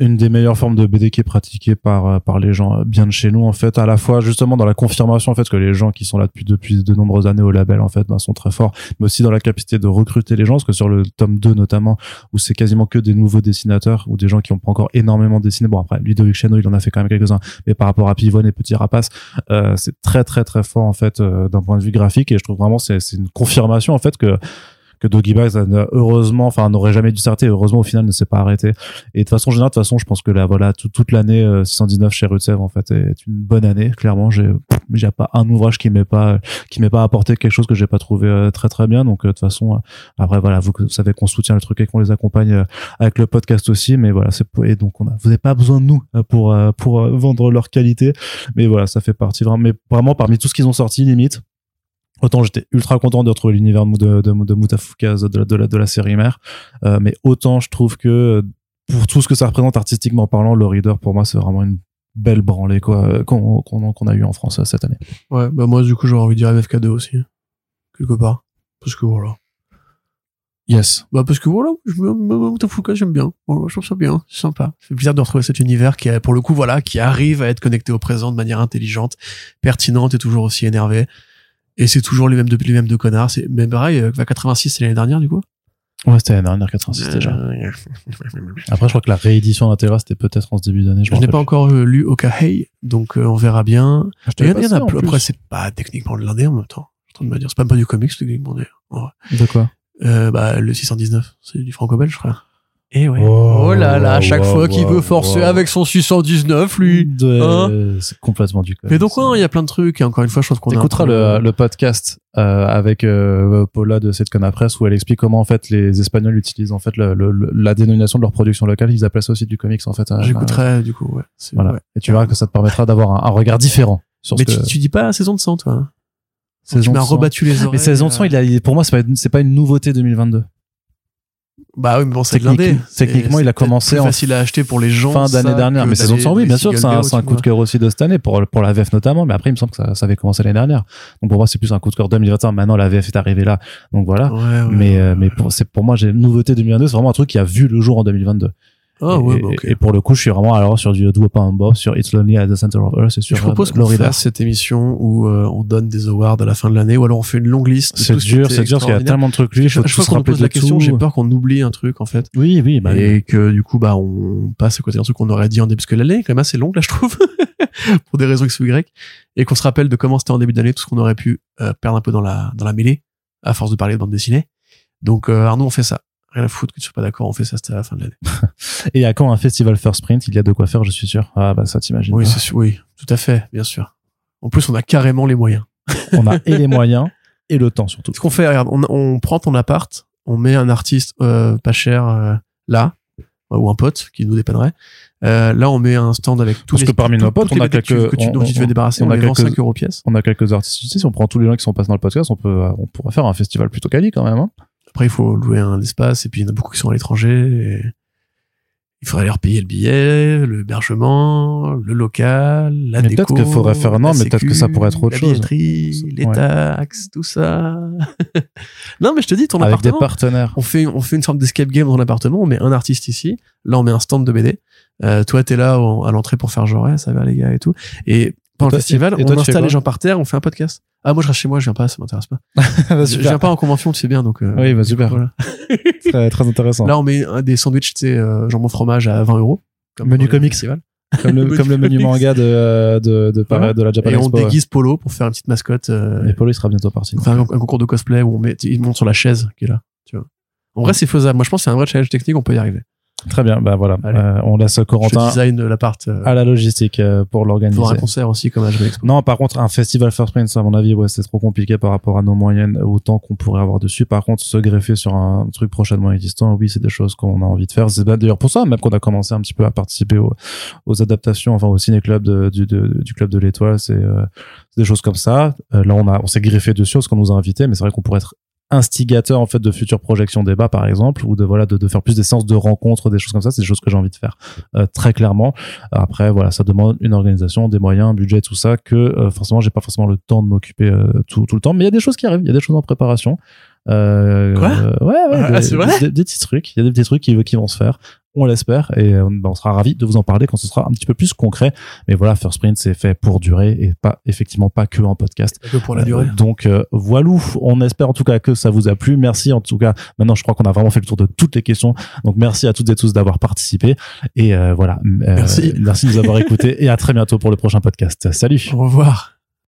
une des meilleures formes de BD qui est pratiquée par euh, par les gens euh, bien de chez nous en fait à la fois justement dans la confirmation en fait que les gens qui sont là depuis depuis de nombreuses années au label en fait ben, sont très forts mais aussi dans la capacité de recruter les gens parce que sur le tome 2 notamment où c'est quasiment que des nouveaux dessinateurs ou des gens qui ont pas encore énormément dessiné bon après Ludovic Chano il en a fait quand même quelques-uns mais par rapport à Pivot et Petit Rapace euh, c'est très très très fort en fait euh, d'un point de vue graphique et je trouve vraiment c'est c'est une confirmation en fait que que Doggy Bags heureusement enfin n'aurait jamais dû s'arrêter. Heureusement au final ne s'est pas arrêté. Et de façon générale de façon je pense que là voilà tout- toute l'année euh, 619 chez Rutsev en fait est une bonne année clairement. J'ai j'ai pas un ouvrage qui m'est pas qui m'est pas apporté quelque chose que j'ai pas trouvé euh, très très bien. Donc euh, de toute façon euh, après voilà vous, savez qu'on soutient le truc et qu'on les accompagne euh, avec le podcast aussi. Mais voilà c'est et donc on a vous n'avez pas besoin de nous euh, pour euh, pour euh, vendre leur qualité. Mais voilà ça fait partie vraiment mais vraiment parmi tout ce qu'ils ont sorti limite autant j'étais ultra content de retrouver l'univers de, de, de, de Mutafukaz de la, de la de la série mère euh, mais autant je trouve que pour tout ce que ça représente artistiquement parlant le reader pour moi c'est vraiment une belle branlée quoi qu'on a eu en France euh, cette année Ouais, bah moi, du coup, j'aurais envie de dire MFK2 aussi. Quelque part. Parce que voilà. yes Bah, parce que voilà, Mutafuka, j'aime bien. Voilà, je trouve ça bien. C'est sympa. C'est plaisir de retrouver cet univers qui, a, pour le coup, voilà, qui arrive à être connecté au présent de manière intelligente, pertinente et toujours aussi énervé. Et c'est toujours les mêmes deux, les mêmes deux connards. C'est, même pareil, euh, 86, c'est l'année dernière, du coup? ouais c'était l'année dernière 86 déjà Euh, *laughs* après je crois que la réédition intégrale c'était peut-être en ce début d'année je, Je n'ai pas encore euh, lu Okahei, donc euh, on verra bien. Il y en a, il y en a plus. Après, c'est pas techniquement de l'indé en même temps. Je suis en train de me dire, c'est pas, pas du comics, techniquement de quoi? Euh, bah, le 619, c'est du franco-belge, frère. Et ouais. Oh, Oh là là, à chaque fois qu'il veut forcer avec son 619, lui. De- Hein c'est complètement du Mais donc, ouais, il y a plein de trucs, et encore une fois, je trouve qu'on a. un T'écouteras peu- le, le podcast euh, avec euh, Paula de cette Press où elle explique comment en fait les Espagnols utilisent en fait le, le- la dénomination de leur production locale. Ils appellent ça aussi du comics en fait. euh, J'écouterai, du coup, ouais. Voilà. ouais. Et tu verras que ça te permettra d'avoir un, un regard différent sur Mais ce tu, que tu dis pas saison de sang, toi. hein? Saison tu m'as rebattu les oreilles. Mais saison de euh, sang, il a, pour moi, c'est pas, pas une nouveauté 2022. Bah oui, mais bon, c'est de Technique- l'indé. techniquement, il a commencé en facile à acheter pour les gens. fin d'année dernière. Mais saison de d'aller sang, oui, les bien sûr, c'est un, coup de cœur aussi de cette année pour, pour la VF notamment. Mais après, il me semble que ça, ça avait commencé l'année dernière. Donc pour moi, c'est plus un coup de cœur 2021. Maintenant, la VF est arrivée là. Donc voilà. Ouais, ouais, mais ouais. euh, mais pour, c'est pour moi, j'ai nouveauté 2022. C'est vraiment un truc qui a vu le jour en 2022. Ah et, ouais, bah, et pour le coup, je suis vraiment alors sur du Do Pas un Boss, sur It's Lonely at the Center of Earth, et sur je propose euh, qu'on fasse cette émission où euh, on donne des awards à la fin de l'année, ou alors on fait une longue liste. C'est dur, c'est dur parce qu'il y a tellement de trucs lui. Je crois se qu'on pose la question, j'ai peur qu'on oublie un truc en fait. Oui, oui, bah, et que du coup bah on passe à côté d'un truc qu'on aurait dit en début parce que l'année est quand même assez longue là je trouve *laughs* pour des raisons X ou Y et qu'on se rappelle de comment c'était en début d'année tout ce qu'on aurait pu euh, perdre un peu dans la dans la mêlée à force de parler de bande dessinée donc euh, Arnaud on fait ça rien à foutre que tu sois pas d'accord on fait ça c'était à la fin de l'année *laughs* Et à quand un festival First Print, il y a de quoi faire, je suis sûr. Ah bah ça t'imagines. oui pas. c'est sûr oui tout à fait bien sûr en plus on a carrément les moyens *laughs* On a et les moyens et le temps surtout. ce qu'on fait regarde on, on prend ton appart on met un artiste euh, pas cher euh, là ou un pote qui nous dépannerait euh, là on met un stand avec tous Parce les que parmi tout- nos potes, on a quelques- que tu, on- dont tu on- débarrasser on on, a les quelques- 5 euros pièce On a quelques artistes ici. Si on prend tous les gens qui sont passés dans le podcast, on peut, on pourrait faire un festival plutôt quali quand même. Hein. Après, il faut louer un espace, et puis il y en a beaucoup qui sont à l'étranger. et Il faudrait leur payer le billet, l'hébergement, le local, la Mais déco. peut-être qu'il faudrait faire- non, la mais peut-être que ça pourrait être autre la chose. les Ouais. taxes, tout ça. *laughs* non, mais je te dis, ton Avec des appartement. partenaires. On fait, on fait une sorte d'escape game dans l'appartement, on met un artiste ici, là on met un stand de BD. Euh, toi, t'es là à l'entrée pour faire genre, ça va les gars et tout. Et pendant toi- le festival, et- toi, on fais installe les gens par terre, on fait un podcast. Ah, moi je reste chez moi, je viens pas, ça m'intéresse pas. *laughs* Bah, Je viens pas en convention, tu sais bien, donc. euh, Oui, bah, super. voilà. *laughs* Très, très intéressant. Là, on met des sandwichs, tu sais, euh, jambon fromage à 20 euros. Comme Menu comics. festivals. comme le, Menu *laughs* comme le menu manga de, de, de, de la Japan Et on Expo. ouais. déguise Polo pour faire une petite mascotte. Euh, Et Polo, il sera bientôt parti. on fait un, un concours de cosplay où on met, il monte sur la chaise qui est là. Tu vois. En vrai, c'est faisable. Moi, je pense que c'est un vrai challenge technique, on peut y arriver. Très bien. Bah voilà. Euh, on laisse Je Corentin design l'appart euh, à la logistique euh, pour pour l'organiser. un concert aussi, comme Expo. Non, par contre, un festival First Print, à mon avis, ouais, c'est trop compliqué par rapport à nos moyennes, au temps qu'on pourrait avoir dessus. Par contre, se greffer sur un truc prochainement existant, oui, c'est des choses qu'on a envie de faire. C'est d'ailleurs pour ça, même qu'on a commencé un petit peu à participer aux, aux adaptations, enfin au ciné-club de- du, de- du club de l'étoile. C'est euh, des choses comme ça. Euh, là, on a, on s'est greffé dessus parce qu'on nous a invités, mais c'est vrai qu'on pourrait être instigateur en fait de futures projections débat par exemple ou de voilà de, de faire plus des séances de rencontres des choses comme ça c'est des choses que j'ai envie de faire euh, très clairement. Après voilà ça demande une organisation des moyens un budget tout ça que euh, forcément j'ai pas forcément le temps de m'occuper euh, tout, tout le temps. Mais il y a des choses qui arrivent il y a des choses en préparation. Euh, Quoi? ouais ouais Ah, des, vrai? des- des petits trucs il y a des petits trucs qui, qui vont se faire on l'espère et euh, ben, on sera ravi de vous en parler quand ce sera un petit peu plus concret mais voilà First Print c'est fait pour durer et pas effectivement pas que en podcast peu pour la durée. euh, donc euh, voilà, on espère en tout cas que ça vous a plu. Merci en tout cas. Maintenant, je crois qu'on a vraiment fait le tour de toutes les questions. Donc merci à toutes et tous d'avoir participé. Et euh, voilà, Merci. merci de nous avoir écoutés et à très bientôt pour le prochain podcast. Salut. Au revoir.